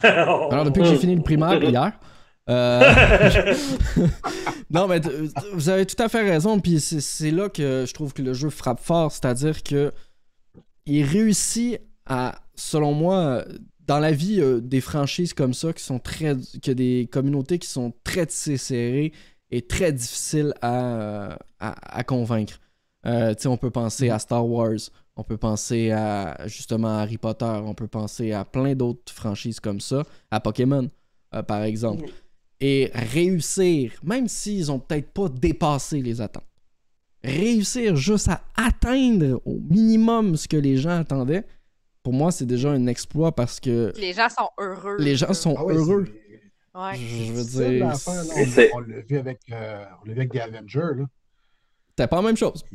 [LAUGHS] Alors, depuis que j'ai fini le primaire hier. euh, [LAUGHS] non, mais vous avez tout à fait raison. Puis c'est- c'est là que je trouve que le jeu frappe fort. C'est-à-dire que il réussit à, selon moi, dans la vie, euh, des franchises comme ça qui sont très. que des communautés qui sont très tissées serrées et très difficiles à, euh, à, à convaincre. Euh, tu sais, on peut penser à Star Wars, on peut penser à justement à Harry Potter, on peut penser à plein d'autres franchises comme ça, à Pokémon euh, par exemple. Mhm. Et réussir, même s'ils ont peut-être pas dépassé les attentes, réussir juste à atteindre au minimum ce que les gens attendaient, pour moi c'est déjà un exploit parce que Les gens sont heureux. les gens sont Ah ouais, heureux. Ouais. Je veux dire, là. On, on l'a vu avec, euh, on vu avec The Avengers, là. c'était pas la même chose. [LAUGHS]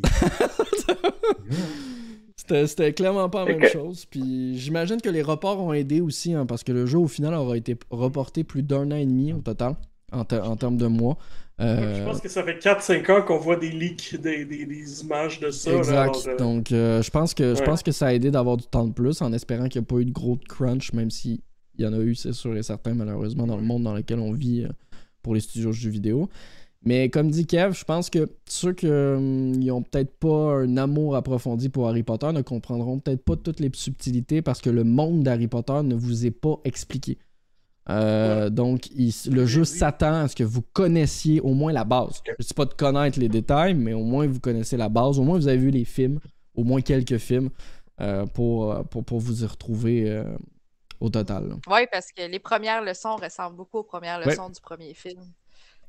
C'était clairement pas la même chose. Puis j'imagine que les reports ont aidé aussi, hein, parce que le jeu au final aura été reporté plus d'un an et demi au total, en, te- en termes de mois. Euh, Je pense que ça fait 4-5 ans qu'on voit des leaks, des, des, des images de ça. là, exact. alors, euh, Donc euh, je pense que je ouais. pense que ça a aidé d'avoir du temps de plus, en espérant qu'il n'y a pas eu de gros crunch, même si il y en a eu, c'est sûr et certain, malheureusement, dans le monde dans lequel on vit euh, pour les studios de jeux vidéo. Mais comme dit Kev, je pense que ceux qui n'ont peut-être pas un amour approfondi pour Harry Potter ne comprendront peut-être pas toutes les subtilités parce que le monde d'Harry Potter ne vous est pas expliqué. Euh, Donc, il- le jeu oui. s'attend à ce que vous connaissiez au moins la base. Je ne dis pas de connaître les détails, mais au moins vous connaissez la base. Au moins vous avez vu les films, au moins quelques films, euh, pour, euh, pour, pour vous y retrouver euh, au total. Oui, parce que les premières leçons ressemblent beaucoup aux premières Ouais. leçons du premier film.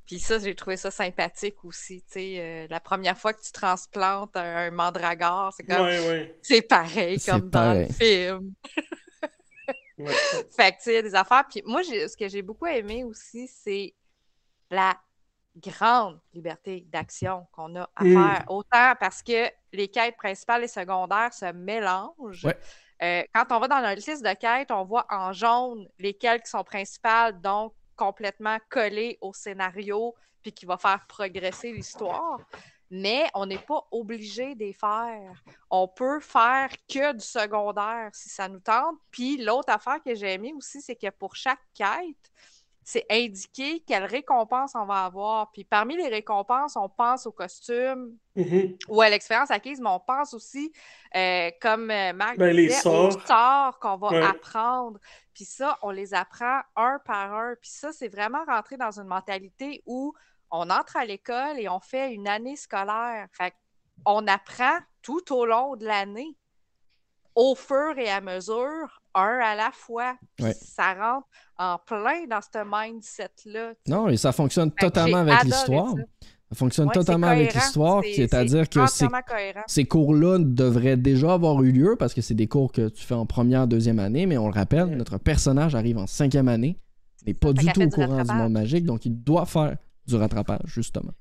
Puis ça, j'ai trouvé ça sympathique aussi. euh, la première fois que tu transplantes un, un mandragore, c'est comme Ouais, ouais. c'est pareil comme pareil. dans le film. [LAUGHS] ouais. [LAUGHS] Fait que tu sais, il y a des affaires. Puis moi, ce que j'ai beaucoup aimé aussi, c'est la grande liberté d'action qu'on a à Mm. faire. Autant parce que les quêtes principales et secondaires se mélangent. Ouais. Euh, quand on va dans notre liste de quêtes, on voit en jaune lesquelles qui sont principales, donc complètement collées au scénario, puis qui va faire progresser l'histoire. Mais on n'est pas obligé d'y faire. On peut faire que du secondaire si ça nous tente. Puis l'autre affaire que j'ai aimé aussi, c'est que pour chaque quête, c'est indiqué quelle récompense on va avoir. Puis parmi les récompenses, on pense au costume Mhm. ou à l'expérience acquise, mais on pense aussi, euh, comme euh, Marc Ben, les disait, aux sorts. sorts qu'on va Ouais. apprendre. Puis ça, on les apprend un par un. Puis ça, c'est vraiment rentrer dans une mentalité où on entre à l'école et on fait une année scolaire. Fait on apprend tout au long de l'année, au fur et à mesure, un à la fois. Ouais. ça rentre en plein dans ce mindset-là. Non, et ça fonctionne Fait totalement avec l'histoire. ça. Fonctionne Ouais, totalement avec l'histoire, C'est- c'est-à-dire que ces cours-là devraient déjà avoir eu lieu parce que c'est des cours que tu fais en première, deuxième année, mais on le rappelle, notre personnage arrive en cinquième année, n'est pas du tout au courant du monde magique, donc il doit faire du rattrapage, justement.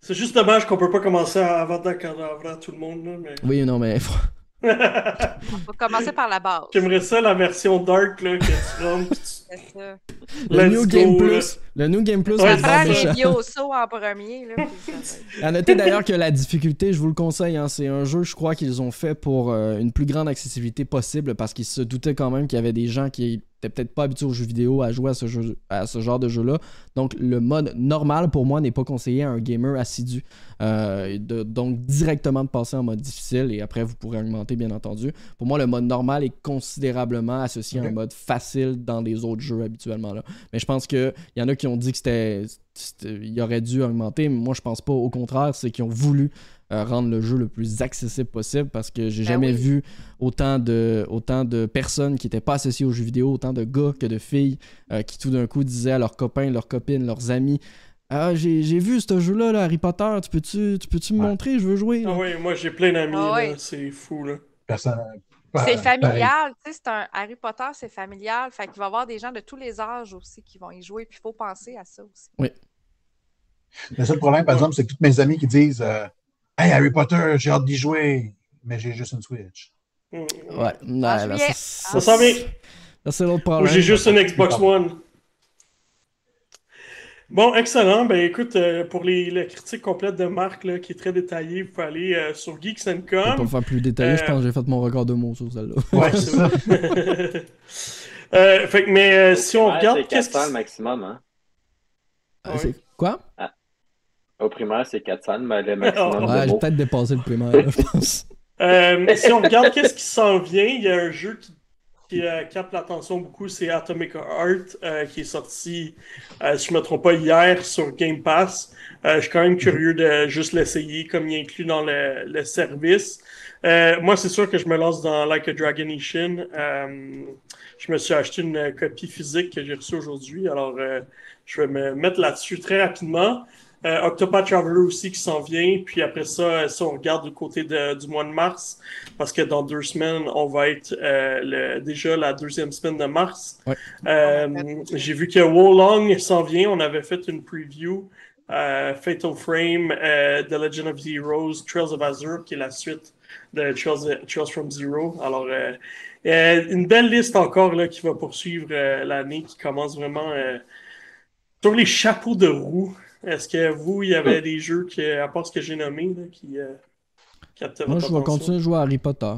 C'est juste dommage qu'on peut pas commencer à avant avant tout le monde. Là, mais... Oui, non, mais [LAUGHS] On va commencer par la base. J'aimerais ça la version dark là, que tu rentres. ça. le New go, Game là. Plus, le New Game Plus, Ouais, prend les Yoso en premier. Là, À noter d'ailleurs que la difficulté, je vous le conseille, hein, c'est un jeu, je crois qu'ils ont fait pour euh, une plus grande accessibilité possible parce qu'ils se doutaient quand même qu'il y avait des gens qui étaient peut-être pas habitués aux jeux vidéo à jouer à ce, jeu, à ce genre de jeu-là. Donc le mode normal pour moi n'est pas conseillé à un gamer assidu. Euh, de- donc directement de passer en mode difficile et après vous pourrez augmenter bien entendu. Pour moi le mode normal est considérablement associé à un mode facile dans les autres jeux habituellement là. Mais je pense qu'il y en a qui ont dit que c'était c'était- il aurait dû augmenter, mais moi je pense pas. Au contraire, c'est qu'ils ont voulu euh, rendre le jeu le plus accessible possible parce que j'ai Ben jamais oui. vu autant de, autant de personnes qui étaient pas associées aux jeux vidéo, autant de gars que de filles euh, qui tout d'un coup disaient à leurs copains, leurs copines, leurs amis Ah, j'ai j'ai vu ce jeu-là, là, Harry Potter, tu peux-tu tu peux-tu me Ouais. montrer, je veux jouer. là. Ah oui, moi j'ai plein d'amis, Ah c'est fou là. Personne. C'est familial, tu sais, c'est un Harry Potter, c'est familial. Fait qu'il va y avoir des gens de tous les âges aussi qui vont y jouer. Puis il faut penser à ça aussi. Le seul problème, par exemple, c'est que toutes mes amis qui disent euh, Hey, Harry Potter, j'ai hâte d'y jouer, mais j'ai juste une Switch. Mm. Ouais, ouais, là, juillet. ça, Ça c'est l'autre Ou j'ai juste une Xbox One. Bon, excellent. Ben écoute, euh, pour les, la critique complète de Marc, là, qui est très détaillée, vous pouvez aller euh, sur Geeks Je pas Com. le faire plus détaillé, je Euh, pense que j'ai fait mon record de mots sur celle-là. Ouais, c'est [LAUGHS] ça. Euh, fait que, mais euh, si on Ouais, regarde, c'est qu'est-ce 400 qui... le maximum. Hein? Euh, c'est- Quoi? Au primaire, c'est 400 mais le [LAUGHS] maximum Ouais, j'ai peut-être dépassé le primaire, là, [LAUGHS] je pense. Euh, si on regarde qu'est-ce qui s'en vient, il y a un jeu qui, qui euh, capte l'attention beaucoup, c'est Atomic Heart, euh, qui est sorti, euh, si je ne me trompe pas, hier sur Game Pass. Euh, je suis quand même curieux de juste l'essayer, comme il est inclus dans le, le service. Euh, moi, c'est sûr que je me lance dans Like a Dragon Ishin. Euh, je me suis acheté une copie physique que j'ai reçue aujourd'hui, alors euh, je vais me mettre là-dessus très rapidement. Euh, Octopath Traveler aussi qui s'en vient. Puis après ça, si on regarde du côté de- du mois de mars, parce que dans deux semaines, on va être euh, le- déjà la deuxième semaine de mars. Ouais. Euh, J'ai vu que Wolong s'en vient. On avait fait une preview. euh, Fatal Frame, euh, The Legend of Heroes, Trails of Azure, qui est la suite de Trails, Trails from Zero. Alors, euh, euh, une belle liste encore là, qui va poursuivre euh, l'année, qui commence vraiment euh, sur les chapeaux de roue. Est-ce que vous, il y avait des jeux qui, à part ce que j'ai nommé, là, qui euh, captaient Moi, votre je vais attention? continuer à jouer à Harry Potter.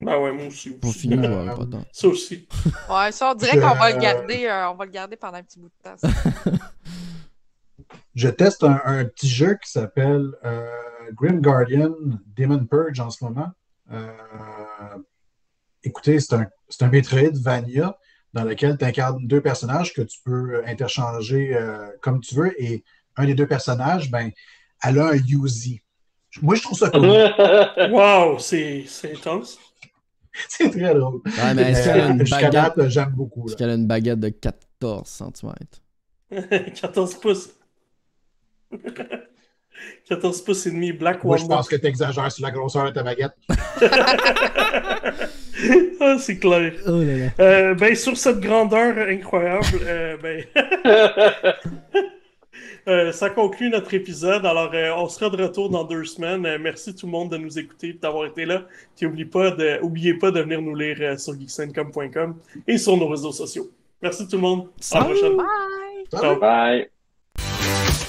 Ben ouais, moi aussi. Pour finir de jouer à Harry [LAUGHS] Potter. Ça aussi. Ouais, ça, on dirait qu'on va le garder, euh, on va le garder pendant un petit bout de temps. ça. [LAUGHS] Je teste un, un petit jeu qui s'appelle euh, Grim Guardian Demon Purge en ce moment. Euh, écoutez, c'est un, c'est un Metroidvania dans lequel tu incarnes deux personnages que tu peux interchanger euh, comme tu veux. Et un des deux personnages, ben, elle a un Yuzi. Moi, je trouve ça cool. [LAUGHS] Wow, c'est intense. [LAUGHS] c'est très drôle. Ouais, mais est-ce qu'elle a Euh, une Jusqu'à baguette, j'aime beaucoup. est-ce qu'elle a une baguette de 14 cm? 14 pouces. [LAUGHS] 14 pouces et demi, Black Moi, je pense que tu exagères sur la grosseur de ta baguette. ah, c'est clair. Oh là là. Euh, ben, sur cette grandeur incroyable, euh, ben, euh, ça conclut notre épisode. Alors, euh, on sera de retour dans deux semaines. Euh, merci tout le monde de nous écouter et d'avoir été là. Puis, oubliez pas de, oubliez pas de venir nous lire euh, sur geeksencom.com et sur nos réseaux sociaux. Merci tout le monde. À la prochaine. Bye! Bye.